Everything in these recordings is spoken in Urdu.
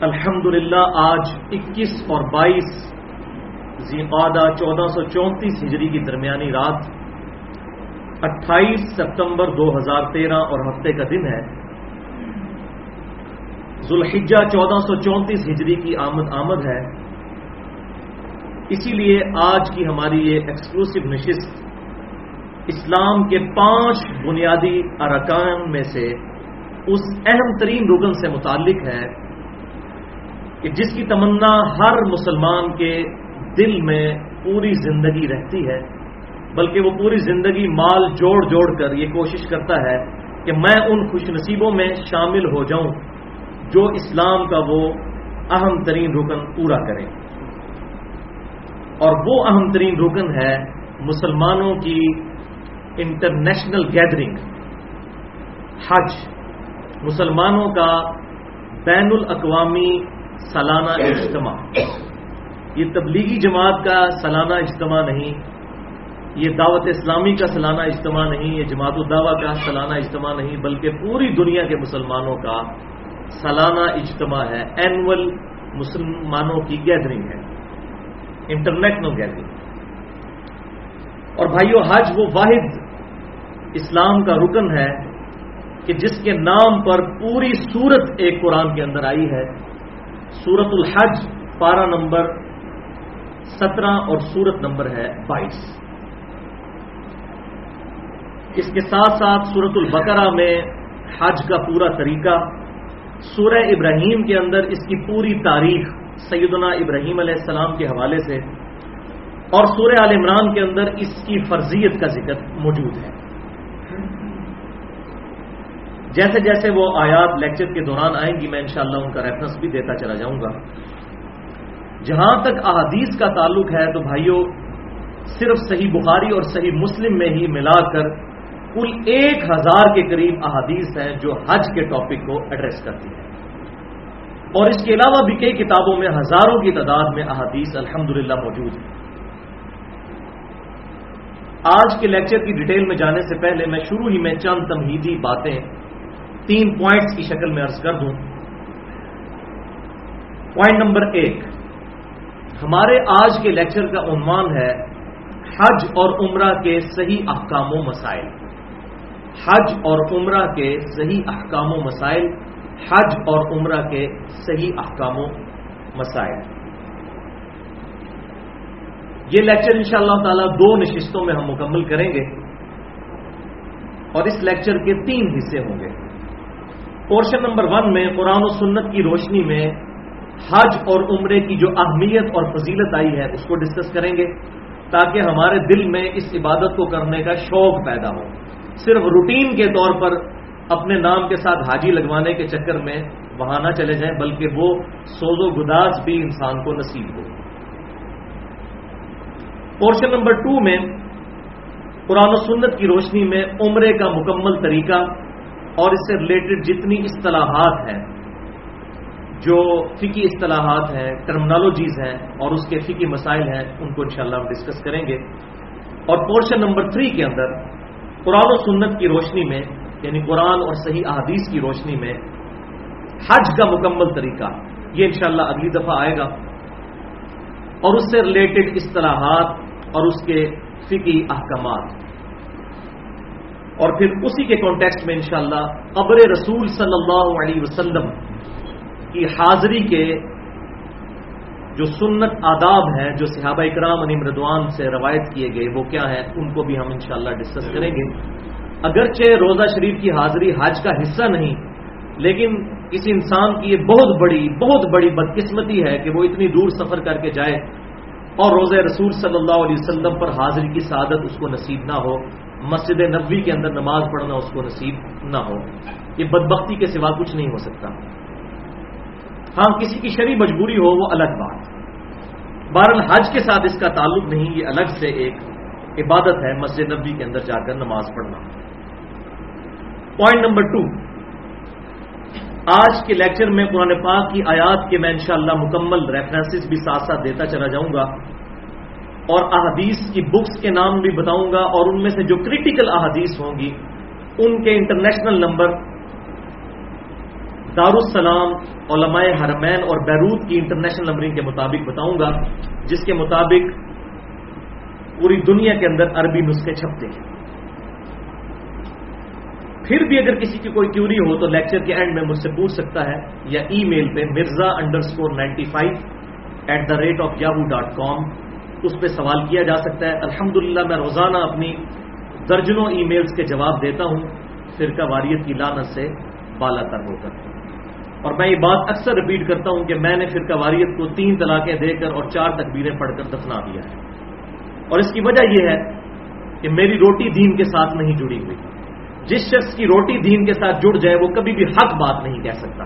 الحمدللہ، آج اکیس اور بائیس ذیقادہ چودہ سو چونتیس ہجری کی درمیانی رات، اٹھائیس سپتمبر دو ہزار تیرہ اور ہفتے کا دن ہے۔ ذوالحجہ چودہ سو چونتیس ہجری کی آمد آمد ہے۔ اسی لیے آج کی ہماری یہ ایکسکلوسو نشست اسلام کے پانچ بنیادی ارکان میں سے اس اہم ترین رکن سے متعلق ہے۔ کہ جس کی تمنا ہر مسلمان کے دل میں پوری زندگی رہتی ہے، بلکہ وہ پوری زندگی مال جوڑ جوڑ کر یہ کوشش کرتا ہے کہ میں ان خوش نصیبوں میں شامل ہو جاؤں جو اسلام کا وہ اہم ترین رکن پورا کرے۔ اور وہ اہم ترین رکن ہے مسلمانوں کی انٹرنیشنل گیدرنگ۔ حج، مسلمانوں کا بین الاقوامی سالانہ اجتماع۔ یہ تبلیغی جماعت کا سالانہ اجتماع نہیں یہ دعوت اسلامی کا سالانہ اجتماع نہیں یہ جماعت الدعوہ کا سالانہ اجتماع نہیں بلکہ پوری دنیا کے مسلمانوں کا سالانہ اجتماع ہے۔ اینول مسلمانوں کی گیدرنگ ہے۔ انٹرنیشنل گیدرنگ اور بھائیو حج وہ واحد اسلام کا رکن ہے کہ جس کے نام پر پوری سورت ایک قرآن کے اندر آئی ہے۔ سورت الحج پارہ نمبر سترہ اور سورت نمبر ہے بائیس۔ اس کے ساتھ ساتھ سورت البقرہ میں حج کا پورا طریقہ، سورہ ابراہیم کے اندر اس کی پوری تاریخ سیدنا ابراہیم علیہ السلام کے حوالے سے اور سورہ عال عمران کے اندر اس کی فرضیت کا ذکر موجود ہے۔ جیسے جیسے وہ آیات لیکچر کے دوران آئیں گی، میں انشاءاللہ ان کا ریفرنس بھی دیتا چلا جاؤں گا۔ جہاں تک احادیث کا تعلق ہے، تو بھائیوں صرف صحیح بخاری اور صحیح مسلم میں ہی ملا کر کل ایک ہزار کے قریب احادیث ہیں جو حج کے ٹاپک کو ایڈریس کرتی ہیں۔ اور اس کے علاوہ بھی کئی کتابوں میں ہزاروں کی تعداد میں احادیث الحمدللہ موجود ہیں۔ آج کے لیکچر کی ڈیٹیل میں جانے سے پہلے میں شروع ہی میں چند تمہیدی باتیں تین پوائنٹس کی شکل میں عرض کر دوں۔ پوائنٹ نمبر ایک، ہمارے آج کے لیکچر کا عنوان ہے حج اور عمرہ کے صحیح احکام و مسائل۔ حج اور عمرہ کے صحیح احکام و مسائل، حج اور عمرہ کے صحیح احکام و مسائل۔ یہ لیکچر ان شاء اللہ تعالی دو نشستوں میں ہم مکمل کریں گے اور اس لیکچر کے تین حصے ہوں گے۔ پورشن نمبر ون میں قرآن و سنت کی روشنی میں حج اور عمرے کی جو اہمیت اور فضیلت آئی ہے، اس کو ڈسکس کریں گے تاکہ ہمارے دل میں اس عبادت کو کرنے کا شوق پیدا ہو۔ صرف روٹین کے طور پر اپنے نام کے ساتھ حاجی لگوانے کے چکر میں وہاں نہ چلے جائیں، بلکہ وہ سوز و گداز بھی انسان کو نصیب ہو۔ پورشن نمبر ٹو میں قرآن و سنت کی روشنی میں عمرے کا مکمل طریقہ اور اس سے ریلیٹڈ جتنی اصطلاحات ہیں، جو فکی اصطلاحات ہیں ٹرمنالوجیز ہیں اور اس کے فکی مسائل ہیں، ان کو انشاءاللہ ہم ڈسکس کریں گے۔ اور پورشن نمبر تھری کے اندر، قرآن و سنت کی روشنی میں یعنی قرآن اور صحیح احادیث کی روشنی میں، حج کا مکمل طریقہ، یہ انشاءاللہ اگلی دفعہ آئے گا۔ اور اس سے ریلیٹڈ اصطلاحات اور اس کے فکی احکامات۔ اور پھر اسی کے کانٹیکسٹ میں انشاءاللہ قبر رسول صلی اللہ علیہ وسلم کی حاضری کے جو سنت آداب ہیں جو صحابہ اکرام علی مردوان سے روایت کیے گئے وہ کیا ہیں؟ ان کو بھی ہم انشاءاللہ ڈسکس کریں گے۔ اگرچہ روزہ شریف کی حاضری حج کا حصہ نہیں لیکن کسی انسان کی یہ بہت بڑی بہت بڑی بدقسمتی ہے کہ وہ اتنی دور سفر کر کے جائے اور روزہ رسول صلی اللہ علیہ وسلم پر حاضری کی سعادت اس کو نصیب نہ ہو۔ مسجد نبوی کے اندر نماز پڑھنا اس کو نصیب نہ ہو، یہ بدبختی کے سوا کچھ نہیں ہو سکتا۔ ہاں کسی کی شری مجبوری ہو، وہ الگ بات۔ بہرحال، حج کے ساتھ اس کا تعلق نہیں، یہ الگ سے ایک عبادت ہے، مسجد نبی کے اندر جا کر نماز پڑھنا۔ پوائنٹ نمبر ٹو آج کے لیکچر میں قرآن پاک کی آیات کے میں انشاءاللہ مکمل ریفرنسز بھی ساتھ ساتھ دیتا چلا جاؤں گا۔ اور احادیث کی بکس کے نام بھی بتاؤں گا اور ان میں سے جو کریٹیکل احادیث ہوں گی، ان کے انٹرنیشنل نمبر دارالسلام، علماء حرمین اور بیروت کی انٹرنیشنل نمبرنگ کے مطابق بتاؤں گا، جس کے مطابق پوری دنیا کے اندر عربی نسخے چھپتے ہیں۔ پھر بھی اگر کسی کی کوئی کیوری ہو تو لیکچر کے اینڈ میں مجھ سے پوچھ سکتا ہے یا ای میل پہ Mirza underscore ninety five at the rate of Yahoo dot com اس پہ سوال کیا جا سکتا ہے۔ الحمد میں روزانہ اپنی درجنوں ای میلز کے جواب دیتا ہوں۔ فرقہ واریت کی لانت سے بالا تر ہو کر۔ اور میں یہ بات اکثر رپیٹ کرتا ہوں کہ میں نے فرقہ واریت کو تین طلاقیں دے کر اور چار تکبیریں پڑھ کر دفنا دیا ہے۔ اور اس کی وجہ یہ ہے کہ میری روٹی دین کے ساتھ نہیں جڑی ہوئی۔ جس شخص کی روٹی دین کے ساتھ جڑ جائے، وہ کبھی بھی حق بات نہیں کہہ سکتا۔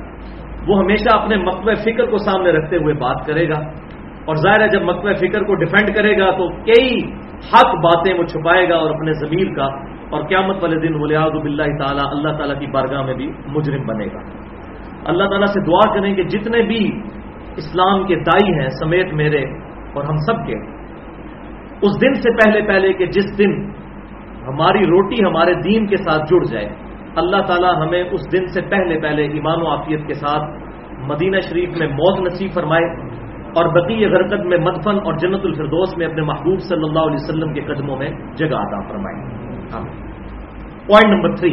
وہ ہمیشہ اپنے مقبہ فکر کو سامنے رکھتے ہوئے بات کرے گا۔ اور ظاہر ہے جب مقبہ فکر کو ڈیفینڈ کرے گا تو کئی حق باتیں وہ چھپائے گا اور اپنے ضمیر کا اور قیامت والے دن ولیاد بلّہ تعالیٰ، اللہ تعالیٰ کی بارگاہ میں بھی مجرم بنے گا۔ اللہ تعالیٰ سے دعا کریں کہ جتنے بھی اسلام کے دائی ہیں، سمیت میرے اور ہم سب کے، اس دن سے پہلے پہلے کہ جس دن ہماری روٹی ہمارے دین کے ساتھ جڑ جائے، اللہ تعالیٰ ہمیں اس دن سے پہلے پہلے ایمان و عافیت کے ساتھ مدینہ شریف میں موت نصیب فرمائے اور بقی غرکت میں مدفن اور جنت الفردوس میں اپنے محبوب صلی اللہ علیہ وسلم کے قدموں میں جگہ عطا فرمائے۔ پوائنٹ نمبر تھری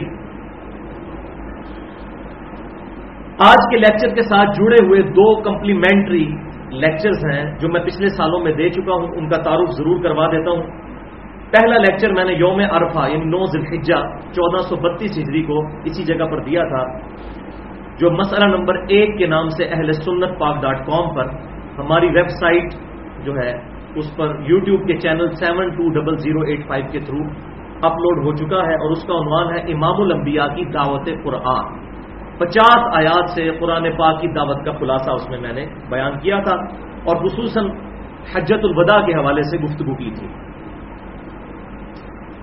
آج کے لیکچر کے ساتھ جڑے ہوئے دو کمپلیمنٹری لیکچرز ہیں جو میں پچھلے سالوں میں دے چکا ہوں، ان کا تعارف ضرور کروا دیتا ہوں۔ پہلا لیکچر میں نے یوم عرفہ یعنی نو ذلحجہ چودہ سو بتیس ہجری کو اسی جگہ پر دیا تھا، جو مسئلہ نمبر ایک کے نام سے اہل سنت پاک ڈاٹ کام پر ہماری ویب سائٹ جو ہے، اس پر یوٹیوب کے channel seven two double zero eight five کے تھرو اپلوڈ ہو چکا ہے اور اس کا عنوان ہے امام الانبیاء کی دعوت قرآن۔ پچاس آیات سے قرآن پاک کی دعوت کا خلاصہ اس میں میں نے بیان کیا تھا اور خصوصاً حجت الوداع کے حوالے سے گفتگو کی تھی۔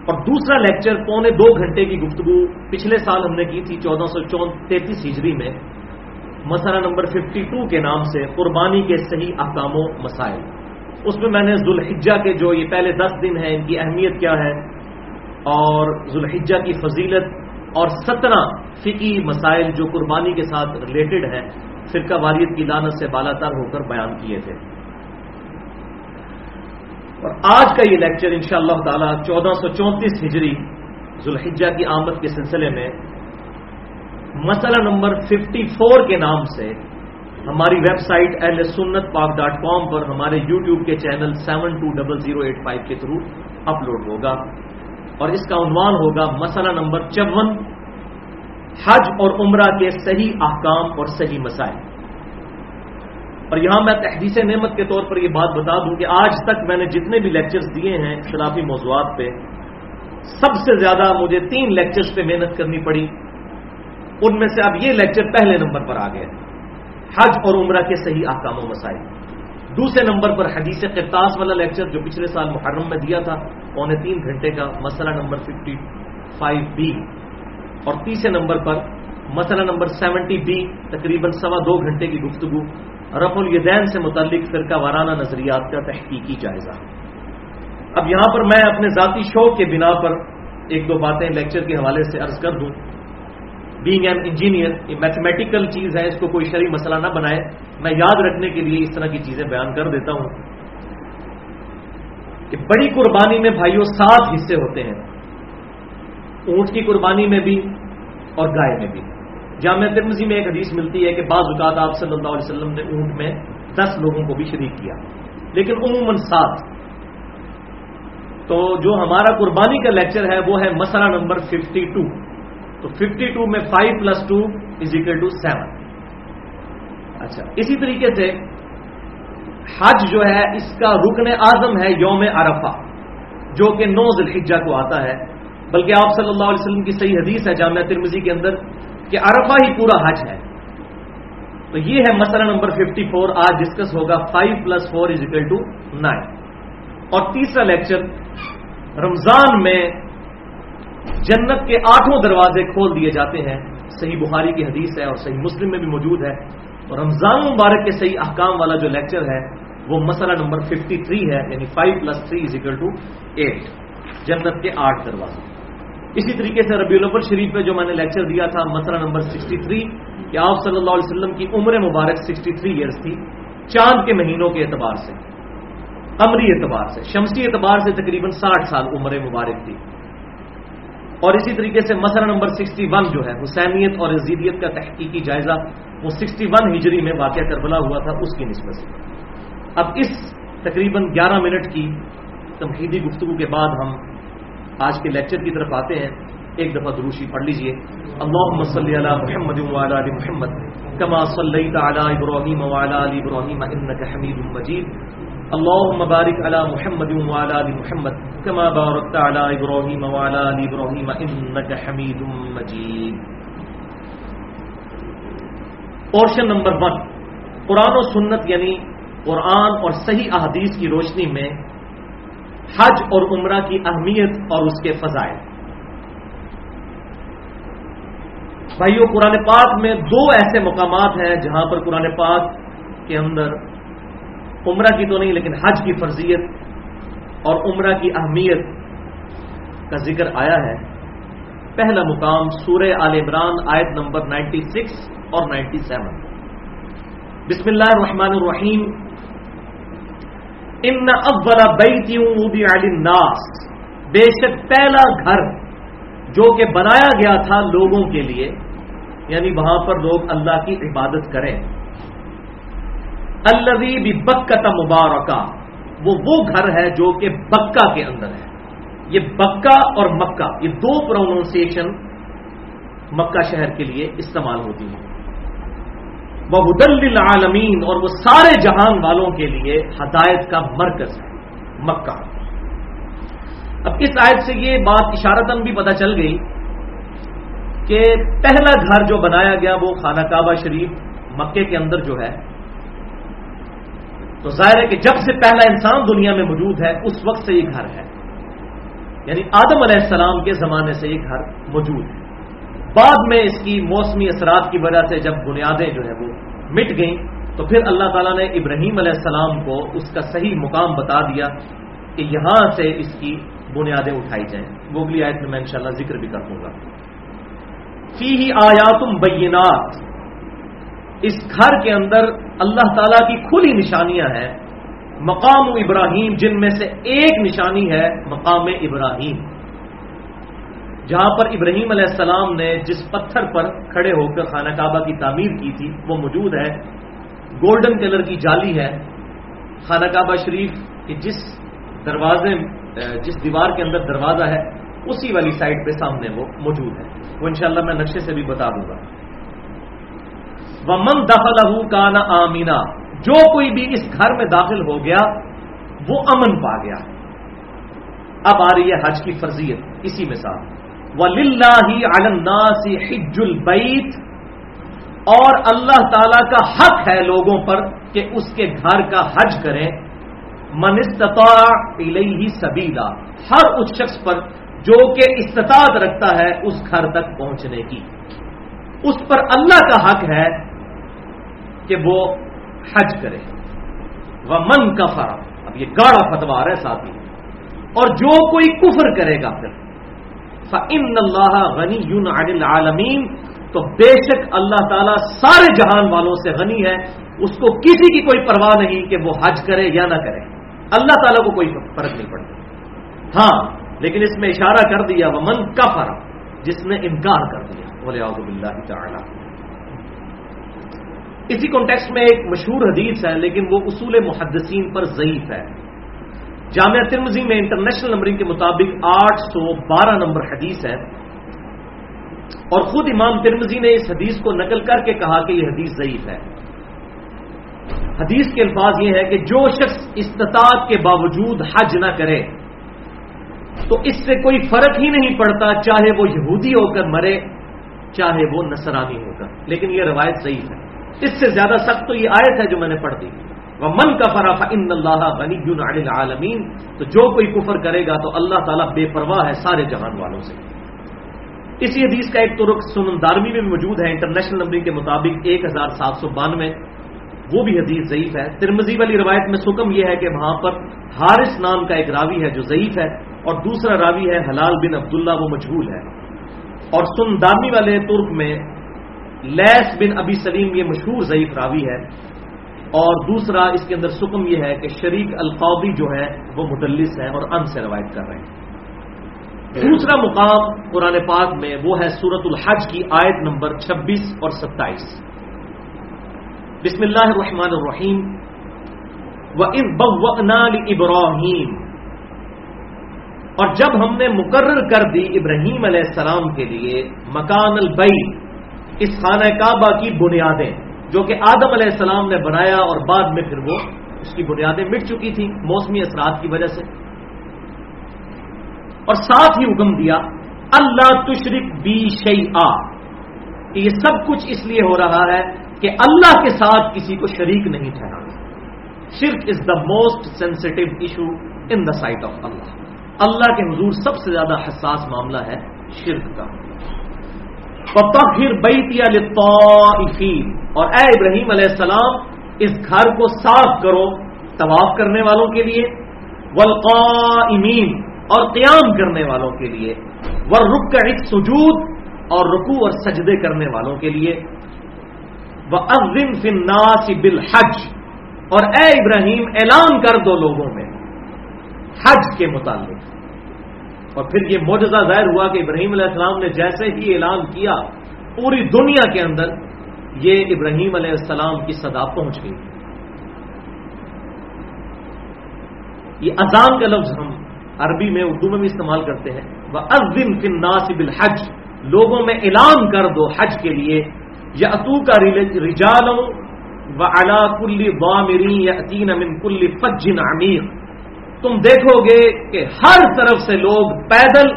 اور دوسرا لیکچر پونے دو گھنٹے کی گفتگو پچھلے سال ہم نے کی تھی، چودہ سو چون تینتیس ہجری میں۔ مسئلہ نمبر ففٹی ٹو کے نام سے قربانی کے صحیح احکام و مسائل۔ اس میں میں نے ذوالحجہ کے جو یہ پہلے دس دن ہیں، ان کی اہمیت کیا ہے، اور ذوالحجہ کی فضیلت اور سترہ فقی مسائل جو قربانی کے ساتھ ریلیٹڈ ہیں، فرقہ واریت کی لانت سے بالا تر ہو کر بیان کیے تھے۔ اور آج کا یہ لیکچر ان شاء اللہ تعالی چودہ سو چونتیس ہجری ذوالحجہ کی آمد کے سلسلے میں مسئلہ نمبر ففٹی فور کے نام سے ہماری ویب سائٹ ایل سنت پاک ڈاٹ کام پر ہمارے یوٹیوب کے channel seven two double zero eight five کے تھرو اپلوڈ ہوگا اور اس کا عنوان ہوگا مسئلہ نمبر چون، حج اور عمرہ کے صحیح احکام اور صحیح مسائل۔ اور یہاں میں تحدیث نعمت کے طور پر یہ بات بتا دوں کہ آج تک میں نے جتنے بھی لیکچرز دیے ہیں اختلافی موضوعات پہ، سب سے زیادہ مجھے تین لیکچرز پہ محنت کرنی پڑی۔ ان میں سے اب یہ لیکچر پہلے نمبر پر آ گئے حج اور عمرہ کے صحیح احکام و مسائل۔ دوسرے نمبر پر حدیث قرطاس والا لیکچر جو پچھلے سال محرم میں دیا تھا، پونے تین گھنٹے کا، مسئلہ نمبر ففٹی فائیو بی اور تیسرے نمبر پر مسئلہ نمبر سیونٹی بی تقریباً سوا دو گھنٹے کی گفتگو رف الدین سے متعلق فرقہ وارانہ نظریات کا تحقیقی جائزہ۔ اب یہاں پر میں اپنے ذاتی شوق کے بنا پر ایک دو باتیں لیکچر کے حوالے سے عرض کر دوں۔ بینگ این انجینئر یہ میتھمیٹیکل چیز ہے اس کو کوئی شرعی مسئلہ نہ بنائے میں یاد رکھنے کے لیے اس طرح کی چیزیں بیان کر دیتا ہوں کہ بڑی قربانی میں بھائیوں سات حصے ہوتے ہیں اونٹ کی قربانی میں بھی اور گائے میں بھی جامع ترمزی میں ایک حدیث ملتی ہے کہ بعض اوقات آپ صلی اللہ علیہ وسلم نے اونٹ میں دس لوگوں کو بھی شریک کیا۔ لیکن عموماً سات۔ تو جو ہمارا قربانی کا لیکچر ہے وہ ہے مسئلہ نمبر ففٹی ٹو تو ففٹی ٹو میں five plus two is equal to seven اچھا اسی طریقے سے حج جو ہے، اس کا رکن اعظم ہے یوم عرفہ، جو کہ نو ذلحجہ کو آتا ہے۔ بلکہ آپ صلی اللہ علیہ وسلم کی صحیح حدیث ہے جامعہ ترمزی کے اندر کہ عرفہ ہی پورا حج ہے۔ تو یہ ہے مسئلہ نمبر 54 آج ڈسکس ہوگا۔ 5 plus four is equal to nine اور تیسرا لیکچر رمضان میں جنت کے آٹھوں دروازے کھول دیے جاتے ہیں۔ صحیح بخاری کی حدیث ہے اور صحیح مسلم میں بھی موجود ہے۔ اور رمضان مبارک کے صحیح احکام والا جو لیکچر ہے، وہ مسئلہ نمبر 53 ہے یعنی 5 plus three is equal to at جنت کے آٹھ دروازے۔ اسی طریقے سے ربیع الاول شریف میں جو میں نے لیکچر دیا تھا، مسئلہ نمبر 63 کہ آپ صلی اللہ علیہ وسلم کی عمر مبارک 63 تھری ایئرس تھی، چاند کے مہینوں کے اعتبار سے امری اعتبار سے، شمسی اعتبار سے تقریباً ساٹھ سال عمر مبارک تھی۔ اور اسی طریقے سے مسئلہ نمبر 61 جو ہے، حسینیت اور عزیدیت کا تحقیقی جائزہ، وہ 61 ہجری میں واقع کربلا ہوا تھا، اس کی نسبت سے۔ اب اس تقریباً گیارہ منٹ کی تمہیدی گفتگو کے بعد ہم آج کے لیکچر کی طرف آتے ہیں۔ ایک دفعہ دروشی پڑھ لیجیے۔ اللہم صلی علی محمد وعلی علی محمد، کما صلیت علی ابراہیم وعلی علی ابراہیم، انکا حمید مجید۔ اللہم بارک علی محمد وعلی علی محمد کما بارکت علی ابراہیم وعلی علی ابراہیم انکا حمید مجید پورشن نمبر ون قرآن و سنت یعنی قرآن اور صحیح احادیث کی روشنی میں حج اور عمرہ کی اہمیت اور اس کے فضائل. بھائیو، قرآن پاک میں دو ایسے مقامات ہیں جہاں پر قرآن پاک کے اندر عمرہ کی تو نہیں، لیکن حج کی فرضیت اور عمرہ کی اہمیت کا ذکر آیا ہے۔ پہلا مقام سورہ آل عمران آیت نمبر 96 اور 97 بسم اللہ الرحمن الرحیم۔ ان اول بیتی الناس بے شک پہلا گھر جو کہ بنایا گیا تھا لوگوں کے لیے یعنی وہاں پر لوگ اللہ کی عبادت کریں۔ الوی بھی بکت مبارکہ۔ وہ وہ گھر ہے جو کہ بکا کے اندر ہے۔ یہ بکا اور مکہ، یہ دو پروننسیشن مکہ شہر کے لیے استعمال ہوتی ہیں۔ وہ حدل عالمین اور وہ سارے جہان والوں کے لیے ہدایت کا مرکز ہے، مکہ۔ اب اس آیت سے یہ بات اشارتن بھی پتہ چل گئی کہ پہلا گھر جو بنایا گیا وہ خانہ کعبہ شریف مکے کے اندر جو ہے تو ظاہر ہے کہ جب سے پہلا انسان دنیا میں موجود ہے، اس وقت سے یہ گھر ہے۔ یعنی آدم علیہ السلام کے زمانے سے یہ گھر موجود ہے۔ بعد میں اس کی موسمی اثرات کی وجہ سے جب بنیادیں جو ہے وہ مٹ گئیں، تو پھر اللہ تعالیٰ نے ابراہیم علیہ السلام کو اس کا صحیح مقام بتا دیا کہ یہاں سے اس کی بنیادیں اٹھائی جائیں۔ وہ اگلی آیت میں میں انشاءاللہ ذکر بھی کر دوں گا۔ فی ہی آیاتم بینات۔ اس گھر کے اندر اللہ تعالیٰ کی کھلی نشانیاں ہیں۔ مقام ابراہیم، جن میں سے ایک نشانی ہے مقام ابراہیم۔ جہاں پر ابراہیم علیہ السلام نے جس پتھر پر کھڑے ہو کر خانہ کعبہ کی تعمیر کی تھی، وہ موجود ہے۔ گولڈن کلر کی جالی ہے۔ خانہ کعبہ شریف کی جس دروازے، جس دیوار کے اندر دروازہ ہے، اسی والی سائڈ پہ سامنے وہ موجود ہے۔ وہ انشاءاللہ میں نقشے سے بھی بتا دوں گا۔ وہ من داخلہ کا آمینا جو کوئی بھی اس گھر میں داخل ہو گیا، وہ امن پا گیا۔ اب آ رہی ہے حج کی فرضیت، اسی مثال حج البیت اور اللہ تعالی کا حق ہے لوگوں پر کہ اس کے گھر کا حج کریں۔ منستطاع الیہ سبیلا ہر اس شخص پر جو کہ استطاعت رکھتا ہے اس گھر تک پہنچنے کی۔ اس پر اللہ کا حق ہے کہ وہ حج کرے۔ وہ من کفر۔ اب یہ گاڑا فتوا ہے ساتھی۔ اور جو کوئی کفر کرے گا پھر۔ ان اللہ غنی یون عالمین تو بے شک اللہ تعالیٰ سارے جہان والوں سے غنی ہے۔ اس کو کسی کی کوئی پرواہ نہیں کہ وہ حج کرے یا نہ کرے۔ اللہ تعالیٰ کو کوئی فرق نہیں پڑتا۔ ہاں لیکن اس میں اشارہ کر دیا۔ وہ من کا فرق جس نے انکار کر دیا۔ بولے اللہ تعالیٰ۔ اسی کانٹیکس میں ایک مشہور حدیث ہے، لیکن وہ اصول محدثین پر ضعیف ہے۔ جامعہ ترمزی میں انٹرنیشنل نمبرنگ کے مطابق آٹھ سو بارہ نمبر حدیث ہے۔ اور خود امام ترمزی نے اس حدیث کو نقل کر کے کہا کہ یہ حدیث ضعیف ہے۔ حدیث کے الفاظ یہ ہے کہ جو شخص استطاعت کے باوجود حج نہ کرے، تو اس سے کوئی فرق ہی نہیں پڑتا چاہے وہ یہودی ہو کر مرے، چاہے وہ نصرانی ہو کر۔ لیکن یہ روایت صحیح ہے۔ اس سے زیادہ سخت تو یہ آیت ہے جو میں نے پڑھ دی۔ وہ من کا فراف ان اللہ غنی عالمین تو جو کوئی کفر کرے گا تو اللہ تعالیٰ بے پرواہ ہے سارے جہان والوں سے۔ اسی حدیث کا ایک ترک سنن دارمی میں موجود ہے، انٹرنیشنل نمبر کے مطابق ایک ہزار سات سو بانوے۔ وہ بھی حدیث ضعیف ہے۔ ترمزی والی روایت میں سکم یہ ہے کہ وہاں پر حارث نام کا ایک راوی ہے جو ضعیف ہے اور دوسرا راوی ہے حلال بن عبداللہ، وہ مجھول ہے۔ اور سندانی والے ترک میں لیس بن ابی سلیم یہ مشہور ضعیف راوی ہے اور دوسرا اس کے اندر سکم یہ ہے کہ شریک القوبی جو ہے وہ مدلس ہے اور ان سے روایت کر رہے ہیں۔ دوسرا مقام قرآن پاک میں وہ ہے سورت الحج کی آیت نمبر چھبیس اور ستائیس۔ بسم اللہ الرحمن الرحیم۔ و ابراہیم اور جب ہم نے مقرر کر دی ابراہیم علیہ السلام کے لیے مکان البئی اس خانہ کعبہ کی بنیادیں جو کہ آدم علیہ السلام نے بنایا اور بعد میں پھر وہ اس کی بنیادیں مٹ چکی تھیں موسمی اثرات کی وجہ سے۔ اور ساتھ ہی حکم دیا، اللہ تشرک بی شی آ یہ سب کچھ اس لیے ہو رہا ہے کہ اللہ کے ساتھ کسی کو شریک نہیں ٹھہرانا شرک is the most sensitive issue in the sight of Allah Allah کے حضور سب سے زیادہ حساس معاملہ ہے شرک کا۔ پھر بیتی للطائفین اور اے ابراہیم علیہ السلام، اس گھر کو صاف کرو طواف کرنے والوں کے لیے والقائمین اور قیام کرنے والوں کے لیے ور رک سجود اور رکو اور سجدے کرنے والوں کے لیے وہ ازم فناسی بالحج۔ اور اے ابراہیم، اعلان کر دو لوگوں میں حج کے متعلق۔ اور پھر یہ موجودہ ظاہر ہوا کہ ابراہیم علیہ السلام نے جیسے ہی اعلان کیا، پوری دنیا کے اندر یہ ابراہیم علیہ السلام کی صدا پہنچ گئی۔ یہ اذان کا لفظ ہم عربی میں، اردو میں بھی استعمال کرتے ہیں۔ وہ ازم فن ناصب الحج لوگوں میں اعلان کر دو حج کے لیے۔ یا اتو کا رجالوں و الا کل وامری یا عطین امن کل فجن عمیر تم دیکھو گے کہ ہر طرف سے لوگ پیدل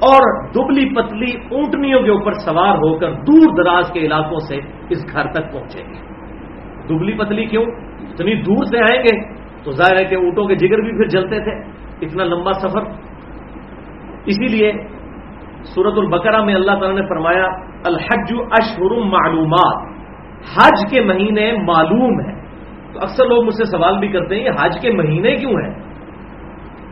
اور دبلی پتلی اونٹنیوں کے اوپر سوار ہو کر دور دراز کے علاقوں سے اس گھر تک پہنچیں گے۔ دبلی پتلی کیوں؟ اتنی دور سے آئیں گے تو ظاہر ہے کہ اونٹوں کے جگر بھی پھر جلتے تھے۔ اتنا لمبا سفر۔ اسی لیے سورت البقرہ میں اللہ تعالیٰ نے فرمایا، الحج اشہر معلومات۔ حج کے مہینے معلوم ہیں۔ تو اکثر لوگ مجھ سے سوال بھی کرتے ہیں، یہ حج کے مہینے کیوں ہیں؟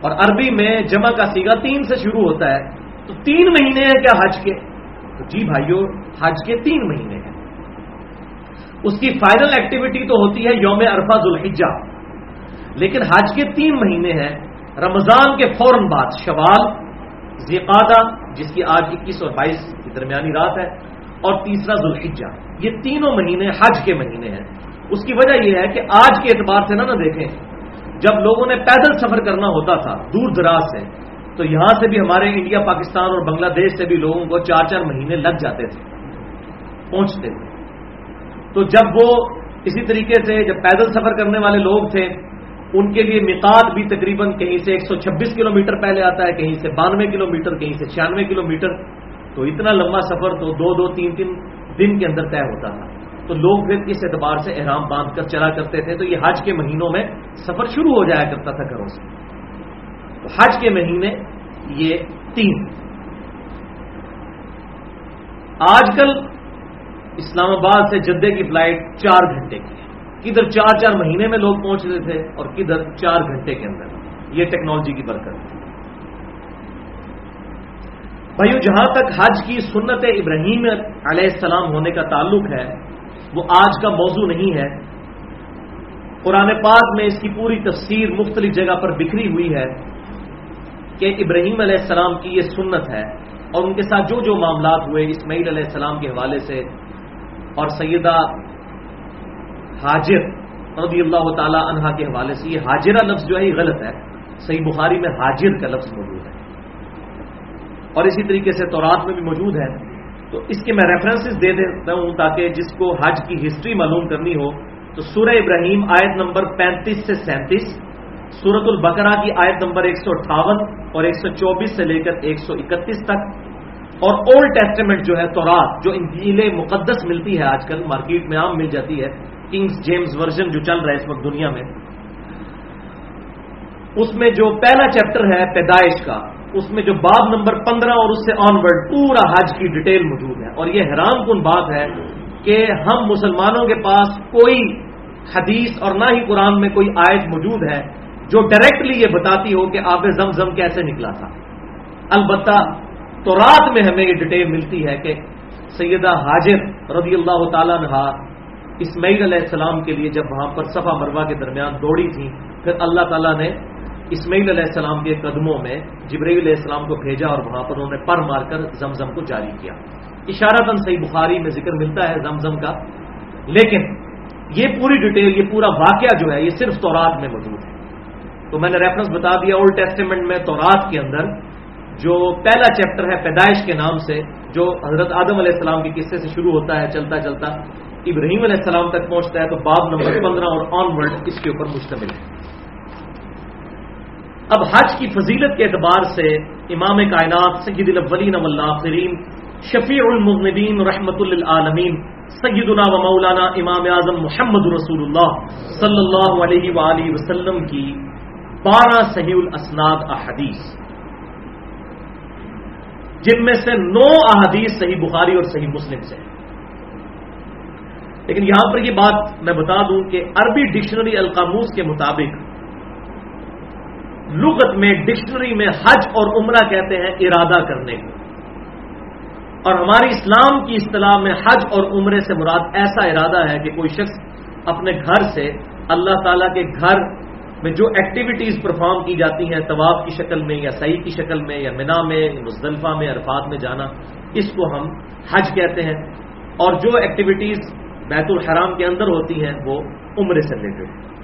اور عربی میں جمع کا سیگا تین سے شروع ہوتا ہے، تو تین مہینے ہیں کیا حج کے؟ تو جی بھائیو، حج کے تین مہینے ہیں۔ اس کی فائنل ایکٹیویٹی تو ہوتی ہے یوم عرفہ ذوالحجہ۔ لیکن حج کے تین مہینے ہیں، رمضان کے فوراً بعد، شوال ذیقادہ جس کی آج اکیس اور بائیس کی درمیانی رات ہے، اور تیسرا ذوالحجہ۔ یہ تینوں مہینے حج کے مہینے ہیں۔ اس کی وجہ یہ ہے کہ آج کے اعتبار سے نہ نہ دیکھیں جب لوگوں نے پیدل سفر کرنا ہوتا تھا، دور دراز سے، تو یہاں سے بھی ہمارے انڈیا، پاکستان اور بنگلہ دیش سے بھی لوگوں کو چار چار مہینے لگ جاتے تھے، پہنچتے تھے۔ تو جب وہ اسی طریقے سے جب پیدل سفر کرنے والے لوگ تھے، ان کے لیے مقاد بھی تقریباً کہیں سے ایک سو چھبیس کلو میٹر پہلے آتا ہے، کہیں سے بانوے کلو میٹر کہیں سے چھیانوے کلو میٹر تو اتنا لمبا سفر تو دو دو تین تین دن کے اندر طے ہوتا تھا۔ تو لوگ پھر اس اعتبار سے احرام باندھ کر چلا کرتے تھے، تو یہ حج کے مہینوں میں سفر شروع ہو جایا کرتا تھا گھروں سے۔ تو حج کے مہینے یہ تین۔ آج کل اسلام آباد سے جدے کی فلائٹ چار گھنٹے کی ہے۔ کدھر چار چار مہینے میں لوگ پہنچتے تھے اور کدھر چار گھنٹے کے اندر۔ یہ ٹیکنالوجی کی برکت۔ ہے بھائیو، جہاں تک حج کی سنت ابراہیم علیہ السلام ہونے کا تعلق ہے وہ آج کا موضوع نہیں ہے۔ قرآن پاک میں اس کی پوری تفسیر مختلف جگہ پر بکھری ہوئی ہے کہ ابراہیم علیہ السلام کی یہ سنت ہے اور ان کے ساتھ جو جو معاملات ہوئے اسماعیل علیہ السلام کے حوالے سے اور سیدہ حاجر رضی اللہ تعالی عنہا کے حوالے سے یہ حاجرہ لفظ جو ہے یہ غلط ہے۔ صحیح بخاری میں حاجر کا لفظ موجود ہے۔ اور اسی طریقے سے تورات میں بھی موجود ہے۔ تو اس کے میں ریفرنسز دے دیتا ہوں تاکہ جس کو حج کی ہسٹری معلوم کرنی ہو، تو سورہ ابراہیم آیت نمبر پینتیس سے سینتیس سورت البقرہ کی آیت نمبر ایک سو اٹھاون اور ایک سو چوبیس سے لے کر ایک سو اکتیس تک، اور اولڈ ٹیسٹیمنٹ جو ہے تورات، جو انجیل مقدس ملتی ہے آج کل مارکیٹ میں عام مل جاتی ہے کنگز جیمز ورژن جو چل رہا ہے اس وقت دنیا میں، اس میں جو پہلا چیپٹر ہے پیدائش کا اس میں جو باب نمبر پندرہ اور اس سے آن ورڈ پورا حج کی ڈیٹیل موجود ہے۔ اور یہ حیران کن بات ہے کہ ہم مسلمانوں کے پاس کوئی حدیث اور نہ ہی قرآن میں کوئی آیت موجود ہے جو ڈائریکٹلی یہ بتاتی ہو کہ آب زم زم کیسے نکلا تھا۔ البتہ تو رات میں ہمیں یہ ڈیٹیل ملتی ہے کہ سیدہ حاجر رضی اللہ تعالیٰ نہا اسماعیل علیہ السلام کے لیے جب وہاں پر صفا مروا کے درمیان دوڑی تھی پھر اللہ تعالیٰ نے اسماعیل علیہ السلام کے قدموں میں جبریل علیہ السلام کو بھیجا اور وہاں پر انہوں نے پر مار کر زمزم کو جاری کیا۔ اشارہ تن صحیح بخاری میں ذکر ملتا ہے زمزم کا، لیکن یہ پوری ڈیٹیل، یہ پورا واقعہ جو ہے، یہ صرف تورات میں موجود ہے۔ تو میں نے ریفرنس بتا دیا اولڈ ٹیسٹیمنٹ میں تورات کے اندر جو پہلا چیپٹر ہے پیدائش کے نام سے، جو حضرت آدم علیہ السلام کے قصے سے شروع ہوتا ہے، چلتا چلتا ابراہیم علیہ السلام تک پہنچتا ہے، تو باب نمبر پندرہ اور آن ورڈ اس کے اوپر مشتمل ہے۔ اب حج کی فضیلت کے اعتبار سے امام کائنات سید الاولین والآخرین، شفیع المذنبین رحمت للعالمین، سیدنا و مولانا امام اعظم محمد رسول اللہ صلی اللہ علیہ وآلہ وسلم کی بارہ صحیح الاسناد احادیث۔ جن میں سے نو احادیث صحیح بخاری اور صحیح مسلم سے ہیں۔ لیکن یہاں پر یہ بات میں بتا دوں کہ عربی ڈکشنری القاموس کے مطابق لغت میں ڈکشنری میں حج اور عمرہ کہتے ہیں ارادہ کرنے کو۔ اور ہماری اسلام کی اصطلاح میں حج اور عمرے سے مراد ایسا ارادہ ہے کہ کوئی شخص اپنے گھر سے اللہ تعالی کے گھر میں جو ایکٹیویٹیز پرفارم کی جاتی ہیں، طواف کی شکل میں یا صحیح کی شکل میں یا منا میں، مزدلفہ میں، عرفات میں جانا، اس کو ہم حج کہتے ہیں۔ اور جو ایکٹیویٹیز بیت الحرام کے اندر ہوتی ہیں، وہ عمرے سے ریلیٹڈ ہیں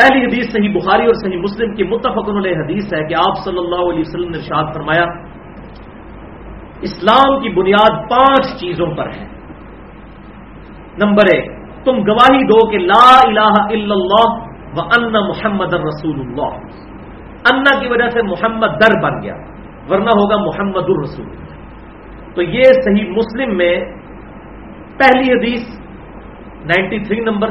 پہلی حدیث صحیح بخاری اور صحیح مسلم کی متفق علیہ حدیث ہے کہ آپ صلی اللہ علیہ وسلم نے ارشاد فرمایا، اسلام کی بنیاد پانچ چیزوں پر ہے۔ نمبر ایک، تم گواہی دو کہ لا الہ الا اللہ و ان محمد رسول اللہ۔ انا کی وجہ سے محمد در بن گیا، ورنہ ہوگا محمد الرسول۔ تو یہ صحیح مسلم میں پہلی حدیث، نائنٹی تھری نمبر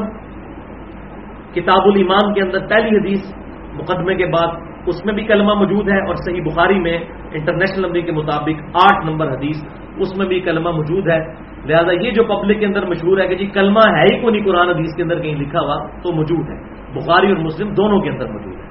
کتاب الایمان کے اندر پہلی حدیث مقدمے کے بعد اس میں بھی کلمہ موجود ہے اور صحیح بخاری میں انٹرنیشنل نمبر کے مطابق آٹھ نمبر حدیث اس میں بھی کلمہ موجود ہے۔ لہذا یہ جو پبلک کے اندر مشہور ہے کہ جی کلمہ ہے ہی کو نہیں، قرآن حدیث کے اندر کہیں لکھا ہوا تو موجود ہے۔ بخاری اور مسلم دونوں کے اندر موجود ہے۔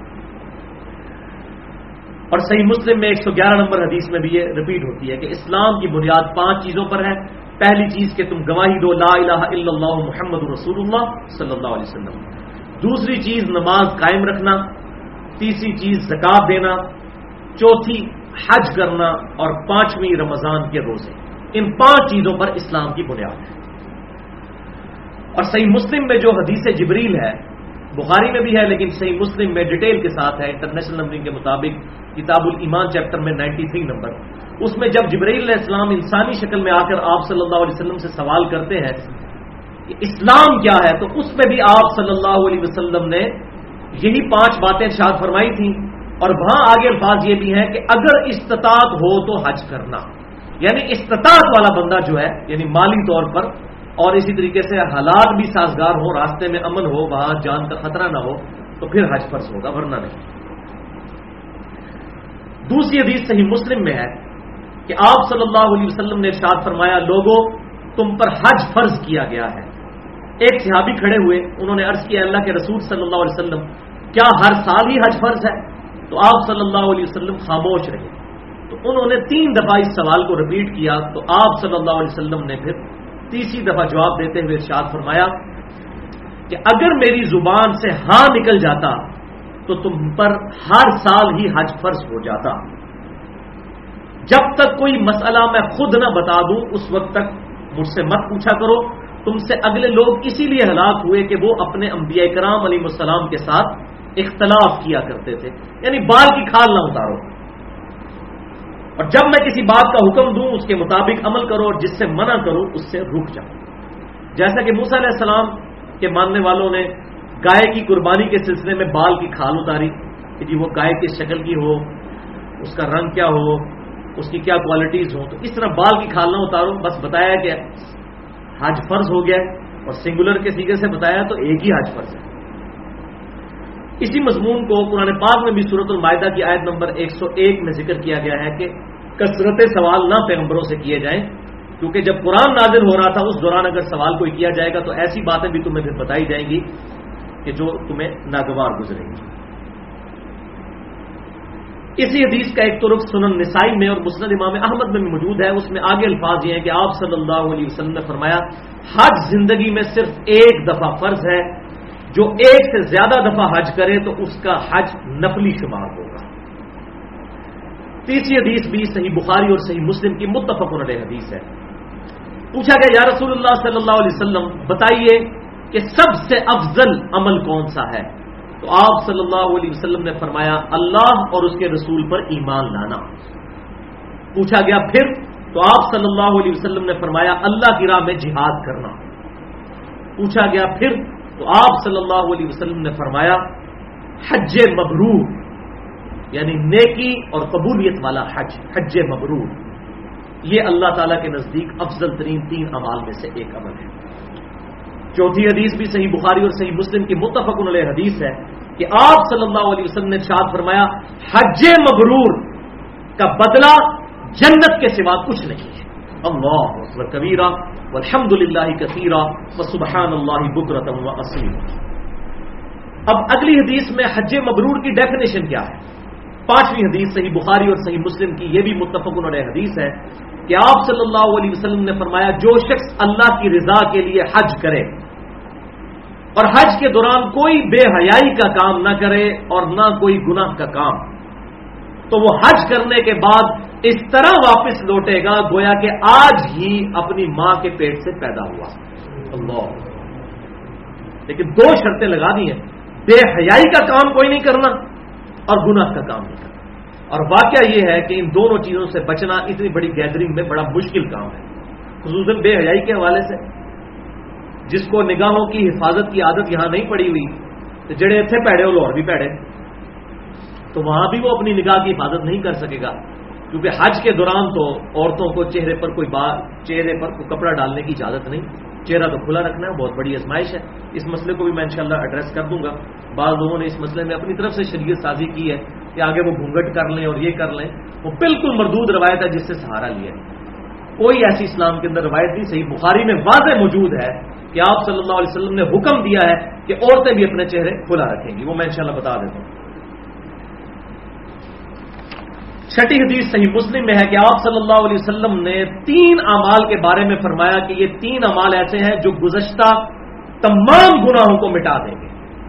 اور صحیح مسلم میں ایک سو گیارہ نمبر حدیث میں بھی یہ رپیٹ ہوتی ہے کہ اسلام کی بنیاد پانچ چیزوں پر ہے۔ پہلی چیز کہ تم گواہی دو، لا الہ الا اللہ محمد رسول اللہ صلی اللہ علیہ وسلم۔ دوسری چیز نماز قائم رکھنا، تیسری چیز زکات دینا، چوتھی حج کرنا اور پانچویں رمضان کے روزے۔ ان پانچ چیزوں پر اسلام کی بنیاد ہے۔ اور صحیح مسلم میں جو حدیث جبریل ہے، بخاری میں بھی ہے، لیکن صحیح مسلم میں ڈیٹیل کے ساتھ ہے، انٹرنیشنل نمبرنگ کے مطابق کتاب الایمان چیپٹر میں نائنٹی تھری نمبر۔ اس میں جب جبریل علیہ السلام انسانی شکل میں آ کر آپ صلی اللہ علیہ وسلم سے سوال کرتے ہیں کہ اسلام کیا ہے، تو اس میں بھی آپ صلی اللہ علیہ وسلم نے یہی پانچ باتیں شاد فرمائی تھیں۔ اور وہاں آگے الفاظ یہ بھی ہیں کہ اگر استطاعت ہو تو حج کرنا۔ یعنی استطاعت والا بندہ جو ہے یعنی مالی طور پر، اور اسی طریقے سے حالات بھی سازگار ہو، راستے میں امن ہو، وہاں جان کا خطرہ نہ ہو، تو پھر حج فرض ہوگا، ورنہ نہیں۔ دوسری حدیث صحیح مسلم میں ہے کہ آپ صلی اللہ علیہ وسلم نے ارشاد فرمایا، لوگوں، تم پر حج فرض کیا گیا ہے۔ ایک صحابی کھڑے ہوئے، انہوں نے عرض کیا، اللہ کے رسول صلی اللہ علیہ وسلم، کیا ہر سال ہی حج فرض ہے؟ تو آپ صلی اللہ علیہ وسلم خاموش رہے۔ تو انہوں نے تین دفعہ اس سوال کو رپیٹ کیا، تو آپ صلی اللہ علیہ وسلم نے پھر تیسری دفعہ جواب دیتے ہوئے ارشاد فرمایا کہ اگر میری زبان سے ہاں نکل جاتا، تو تم پر ہر سال ہی حج فرض ہو جاتا۔ جب تک کوئی مسئلہ میں خود نہ بتا دوں، اس وقت تک مجھ سے مت پوچھا کرو۔ تم سے اگلے لوگ اسی لیے ہلاک ہوئے کہ وہ اپنے انبیاء کرام علیہ السلام کے ساتھ اختلاف کیا کرتے تھے یعنی بال کی کھال نہ اتارو۔ اور جب میں کسی بات کا حکم دوں، اس کے مطابق عمل کرو اور جس سے منع کرو، اس سے رک جاؤ۔ جیسا کہ موسا علیہ السلام کے ماننے والوں نے گائے کی قربانی کے سلسلے میں بال کی کھال اتاری کہ جی وہ گائے کس شکل کی ہو، اس کا رنگ کیا ہو، اس کی کیا کوالٹیز ہوں، تو اس طرح بال کی کھال نہ اتارو، بس بتایا کہ حج فرض ہو گیا اور سنگولر کے سیگے سے بتایا تو ایک ہی حج فرض ہے۔ اسی مضمون کو قرآن پاک میں بھی صورت المائدہ کی آیت نمبر 101 میں ذکر کیا گیا ہے کہ کثرت سوال نہ پیغمبروں سے کیے جائیں، کیونکہ جب قرآن نازل ہو رہا تھا، اس دوران اگر سوال کوئی کیا جائے گا تو ایسی باتیں بھی تمہیں پھر بتائی جائیں گی کہ جو تمہیں ناگوار گزریں گی۔ اسی حدیث کا ایک طرف سنن نسائی میں اور مسند امام احمد میں بھی موجود ہے، اس میں آگے الفاظ یہ ہیں کہ آپ صلی اللہ علیہ وسلم نے فرمایا، حج زندگی میں صرف ایک دفعہ فرض ہے، جو ایک سے زیادہ دفعہ حج کرے تو اس کا حج نفلی شمار ہوگا۔ تیسری حدیث بھی صحیح بخاری اور صحیح مسلم کی متفق علیہ حدیث ہے۔ پوچھا گیا، یا رسول اللہ صلی اللہ علیہ وسلم، بتائیے کہ سب سے افضل عمل کون سا ہے؟ تو آپ صلی اللہ علیہ وسلم نے فرمایا، اللہ اور اس کے رسول پر ایمان لانا۔ پوچھا گیا، پھر تو آپ صلی اللہ علیہ وسلم نے فرمایا، اللہ کی راہ میں جہاد کرنا۔ پوچھا گیا، پھر تو آپ صلی اللہ علیہ وسلم نے فرمایا، حج مبرور یعنی نیکی اور قبولیت والا حج حج مبرور۔ یہ اللہ تعالیٰ کے نزدیک افضل ترین تین امال میں سے ایک عمل ہے۔ چوتھی حدیث بھی صحیح بخاری اور صحیح مسلم کی متفق علیہ حدیث ہے کہ آپ صلی اللہ علیہ وسلم نے شاد فرمایا، حج مبرور کا بدلہ جنت کے سوا کچھ نہیں ہے۔ اللہ کبیرہ الحمد للہ کثیرہ و سبحان اللہ بکرتم و اسیم اب اگلی حدیث میں حج مبرور کی ڈیفینیشن کیا ہے؟ پانچویں حدیث صحیح بخاری اور صحیح مسلم کی یہ بھی متفق علیہ حدیث ہے کہ آپ صلی اللہ علیہ وسلم نے فرمایا، جو شخص اللہ کی رضا کے لیے حج کرے اور حج کے دوران کوئی بے حیائی کا کام نہ کرے اور نہ کوئی گناہ کا کام۔ تو وہ حج کرنے کے بعد اس طرح واپس لوٹے گا گویا کہ آج ہی اپنی ماں کے پیٹ سے پیدا ہوا۔ اللہ۔ لیکن دو شرطیں لگا دی ہیں۔ بے حیائی کا کام کوئی نہیں کرنا اور گناہ کا کام نہیں کرنا۔ اور واقعہ یہ ہے کہ ان دونوں چیزوں سے بچنا اتنی بڑی گیدرنگ میں بڑا مشکل کام ہے، خصوصاً بے حیائی کے حوالے سے۔ جس کو نگاہوں کی حفاظت کی عادت یہاں نہیں پڑی ہوئی، تو جڑے تھے پیڑے وہ لوڑ بھی پیڑے۔ تو وہاں بھی وہ اپنی نگاہ کی حفاظت نہیں کر سکے گا، کیونکہ حج کے دوران تو عورتوں کو چہرے پر کوئی بات چہرے پر کوئی کپڑا ڈالنے کی اجازت نہیں۔ چہرہ تو کھلا رکھنا ہے، بہت بڑی ازمائش ہے۔ اس مسئلے کو بھی میں انشاءاللہ ایڈریس کر دوں گا۔ بعض لوگوں نے اس مسئلے میں اپنی طرف سے شریعت سازی کی ہے کہ آگے وہ گھونگٹ کر لیں اور یہ کر لیں۔ وہ بالکل مردود روایت ہے جس سے سہارا لیا کوئی ایسی اسلام کے اندر روایت نہیں، صحیح بخاری میں واضح موجود ہے۔ کہ آپ صلی اللہ علیہ وسلم نے حکم دیا ہے کہ عورتیں بھی اپنے چہرے کھلا رکھیں گی، وہ میں انشاءاللہ بتا دیتا ہوں۔ چھٹی حدیث صحیح مسلم میں ہے کہ آپ صلی اللہ علیہ وسلم نے تین امال کے بارے میں فرمایا کہ یہ تین امال ایسے ہیں جو گزشتہ تمام گناہوں کو مٹا دیں گے۔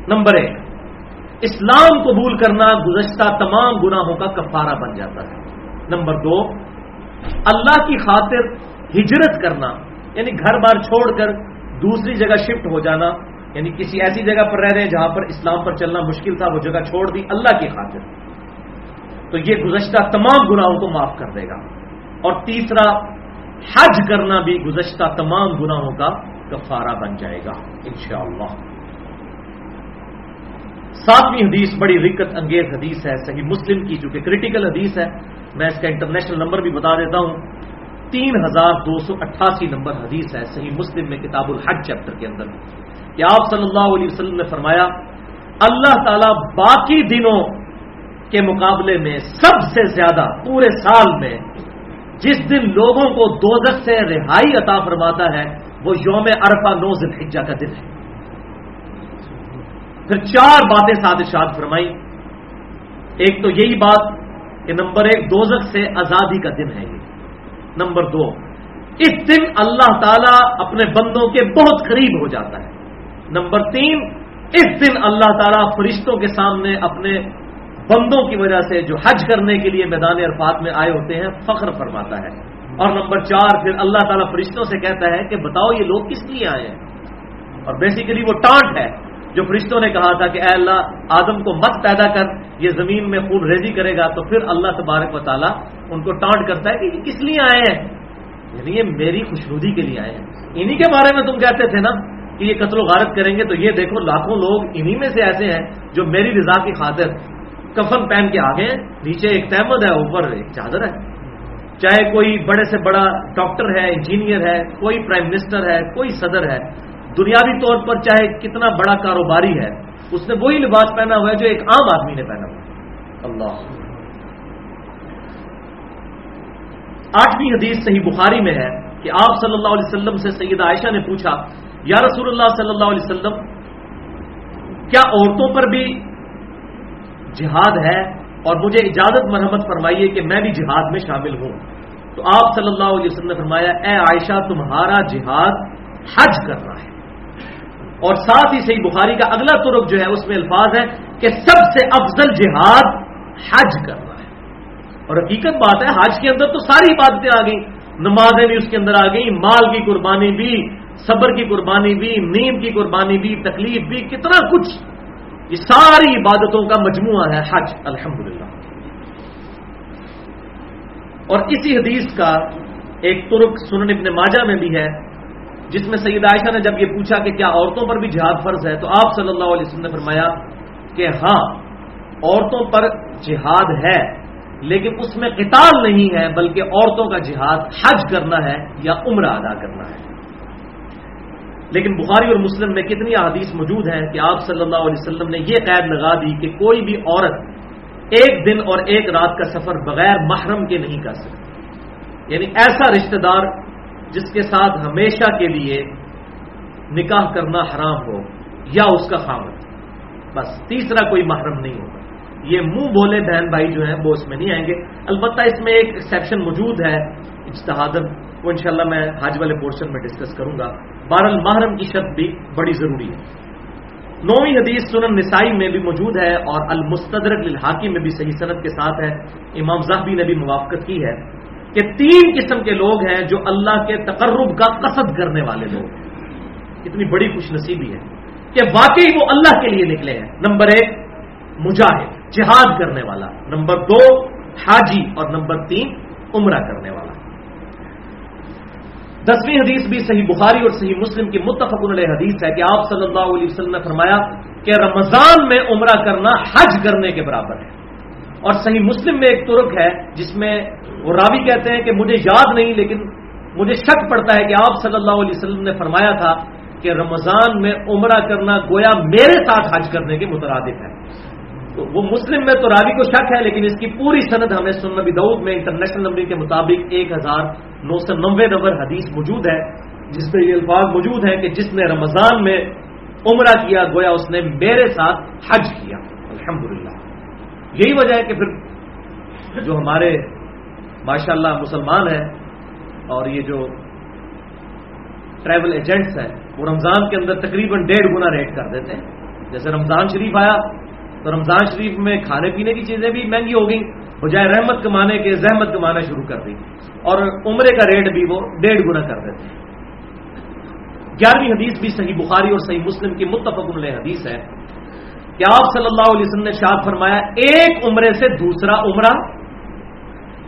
نمبر ایک، اسلام قبول کرنا گزشتہ تمام گناہوں کا کفارہ بن جاتا ہے۔ نمبر دو، اللہ کی خاطر ہجرت کرنا یعنی گھر بار چھوڑ کر دوسری جگہ شفٹ ہو جانا یعنی کسی ایسی جگہ پر رہ رہے ہیں جہاں پر اسلام پر چلنا مشکل تھا، وہ جگہ چھوڑ دی، اللہ کی خاطر۔ تو یہ گزشتہ تمام گناہوں کو معاف کر دے گا۔ اور تیسرا، حج کرنا بھی گزشتہ تمام گناہوں کا کفارہ بن جائے گا، انشاءاللہ۔ ساتویں حدیث، بڑی رکت انگیز حدیث ہے، صحیح مسلم کی، جو کہ کریٹیکل حدیث ہے۔ میں اس کا انٹرنیشنل نمبر بھی بتا دیتا ہوں۔ تین ہزار دو سو اٹھاسی نمبر حدیث ہے، صحیح مسلم میں کتاب الحج چیپٹر کے اندر۔ کہ آپ صلی اللہ علیہ وسلم نے فرمایا، اللہ تعالی باقی دنوں کے مقابلے میں سب سے زیادہ پورے سال میں جس دن لوگوں کو دوزت سے رہائی عطا فرماتا ہے، وہ یوم ارفا نو الحجہ کا دن ہے۔ پھر چار باتیں ساتھ ارشاد فرمائی۔ ایک تو یہی بات کہ کہ نمبر ایک دوزک سے آزادی کا دن ہے یہ۔ نمبر دو، اس دن اللہ تعالی اپنے بندوں کے بہت قریب ہو جاتا ہے۔ نمبر تین، اس دن اللہ تعالیٰ فرشتوں کے سامنے اپنے بندوں کی وجہ سے جو حج کرنے کے لیے میدان عرفات میں آئے ہوتے ہیں، فخر فرماتا ہے۔ اور نمبر چار، پھر اللہ تعالیٰ فرشتوں سے کہتا ہے کہ بتاؤ یہ لوگ کس لیے آئے ہیں؟ اور بیسیکلی وہ ٹانٹ ہے۔ جو فرشتوں نے کہا تھا کہ اے اللہ، آدم کو مت پیدا کر، یہ زمین میں خوب ریزی کرے گا، تو پھر اللہ تبارک و تعالیٰ ان کو ٹانٹ کرتا ہے کہ یہ کس لیے آئے ہیں؟ یعنی یہ میری خوشنودی کے لیے آئے ہیں۔ انہی کے بارے میں تم کہتے تھے نا کہ یہ قتل و غارت کریں گے، تو یہ دیکھو لاکھوں لوگ انہی میں سے ایسے ہیں جو میری رضا کی خاطر کفن پہن کے آگے ہیں۔ نیچے ایک تحمد ہے، اوپر ایک چادر ہے۔ چاہے کوئی بڑے سے بڑا ڈاکٹر ہے، انجینئر ہے، کوئی پرائم منسٹر ہے، کوئی صدر ہے دنیاوی طور پر چاہے کتنا بڑا کاروباری ہے، اس نے وہی لباس پہنا ہوا ہے جو ایک عام آدمی نے پہنا ہوا اللہ۔ آٹھویں حدیث صحیح بخاری میں ہے کہ آپ صلی اللہ علیہ وسلم سے سیدہ عائشہ نے پوچھا، یا رسول اللہ صلی اللہ علیہ وسلم، کیا عورتوں پر بھی جہاد ہے؟ اور مجھے اجازت مرحمت فرمائیے کہ میں بھی جہاد میں شامل ہوں۔ تو آپ صلی اللہ علیہ وسلم نے فرمایا، اے عائشہ، تمہارا جہاد حج کرنا ہے۔ اور ساتھ ہی صحیح بخاری کا اگلا ترک جو ہے اس میں الفاظ ہے کہ سب سے افضل جہاد حج کرنا ہے۔ اور حقیقت بات ہے، حج کے اندر تو ساری باتیں آ گئی نمازیں بھی اس کے اندر آ گئی مال کی قربانی بھی، صبر کی قربانی بھی نیند کی قربانی بھی، تکلیف بھی، کتنا کچھ۔ یہ ساری عبادتوں کا مجموعہ ہے حج، الحمدللہ۔ اور اسی حدیث کا ایک ترک سنن ابن ماجہ میں بھی ہے۔ جس میں سید عائشہ نے جب یہ پوچھا کہ کیا عورتوں پر بھی جہاد فرض ہے تو آپ صلی اللہ علیہ وسلم نے فرمایا کہ ہاں عورتوں پر جہاد ہے، لیکن اس میں قتال نہیں ہے، بلکہ عورتوں کا جہاد حج کرنا ہے یا عمرہ ادا کرنا ہے۔ لیکن بخاری اور مسلم میں کتنی احادیث موجود ہیں کہ آپ صلی اللہ علیہ وسلم نے یہ قید لگا دی کہ کوئی بھی عورت ایک دن اور ایک رات کا سفر بغیر محرم کے نہیں کر سکتی۔ یعنی ایسا رشتہ دار جس کے ساتھ ہمیشہ کے لیے نکاح کرنا حرام ہو یا اس کا خامد۔ بس تیسرا کوئی محرم نہیں ہوگا۔ یہ منہ بولے بہن بھائی جو ہیں، وہ اس میں نہیں آئیں گے۔ البتہ اس میں ایک ایکسیپشن موجود ہے۔ اجتہادن وہ انشاءاللہ میں حج والے پورشن میں ڈسکس کروں گا۔ بہر المحرم کی شرط بھی بڑی ضروری ہے۔ نویں حدیث سنن نسائی میں بھی موجود ہے اور المستدرک الحاقی میں بھی صحیح صنعت کے ساتھ ہے۔ امام زاہبی نے بھی موافقت کی ہے۔ کہ تین قسم کے لوگ ہیں جو اللہ کے تقرب کا قصد کرنے والے لوگ ہیں۔ اتنی بڑی خوش نصیبی ہے کہ واقعی وہ اللہ کے لیے نکلے ہیں۔ نمبر ایک، مجاہد، جہاد کرنے والا۔ نمبر دو، حاجی۔ اور نمبر تین، عمرہ کرنے والا۔ دسویں حدیث بھی صحیح بخاری اور صحیح مسلم کی متفق علیہ حدیث ہے کہ آپ صلی اللہ علیہ وسلم نے فرمایا کہ رمضان میں عمرہ کرنا حج کرنے کے برابر ہے۔ اور صحیح مسلم میں ایک ترک ہے جس میں وہ راوی کہتے ہیں کہ مجھے یاد نہیں لیکن مجھے شک پڑتا ہے کہ آپ صلی اللہ علیہ وسلم نے فرمایا تھا کہ رمضان میں عمرہ کرنا گویا میرے ساتھ حج کرنے کے مترادف ہے۔ تو وہ مسلم میں تو راوی کو شک ہے لیکن اس کی پوری سند ہمیں سن نبی دعود میں انٹرنیشنل نمبر کے مطابق ایک ہزار نو سو نوے نمبر حدیث موجود ہے، جس میں یہ الفاظ موجود ہیں کہ جس نے رمضان میں عمرہ کیا گویا اس نے میرے ساتھ حج کیا۔ الحمدللہ۔ یہی وجہ ہے کہ پھر جو ہمارے ماشاء اللہ مسلمان ہیں اور یہ جو ٹریول ایجنٹس ہیں، وہ رمضان کے اندر تقریباً ڈیڑھ گنا ریٹ کر دیتے ہیں۔ جیسے رمضان شریف آیا، تو رمضان شریف میں کھانے پینے کی چیزیں بھی مہنگی ہو گئی بجائے رحمت کمانے کے زحمت کمانا شروع کر دی۔ اور عمرے کا ریٹ بھی وہ ڈیڑھ گنا کر دیتے ہیں۔ گیارہویں حدیث بھی صحیح بخاری اور صحیح مسلم کی متفق علیہ حدیث ہے۔ کہ آپ صلی اللہ علیہ وسلم نے شاد فرمایا، ایک عمرے سے دوسرا عمرہ۔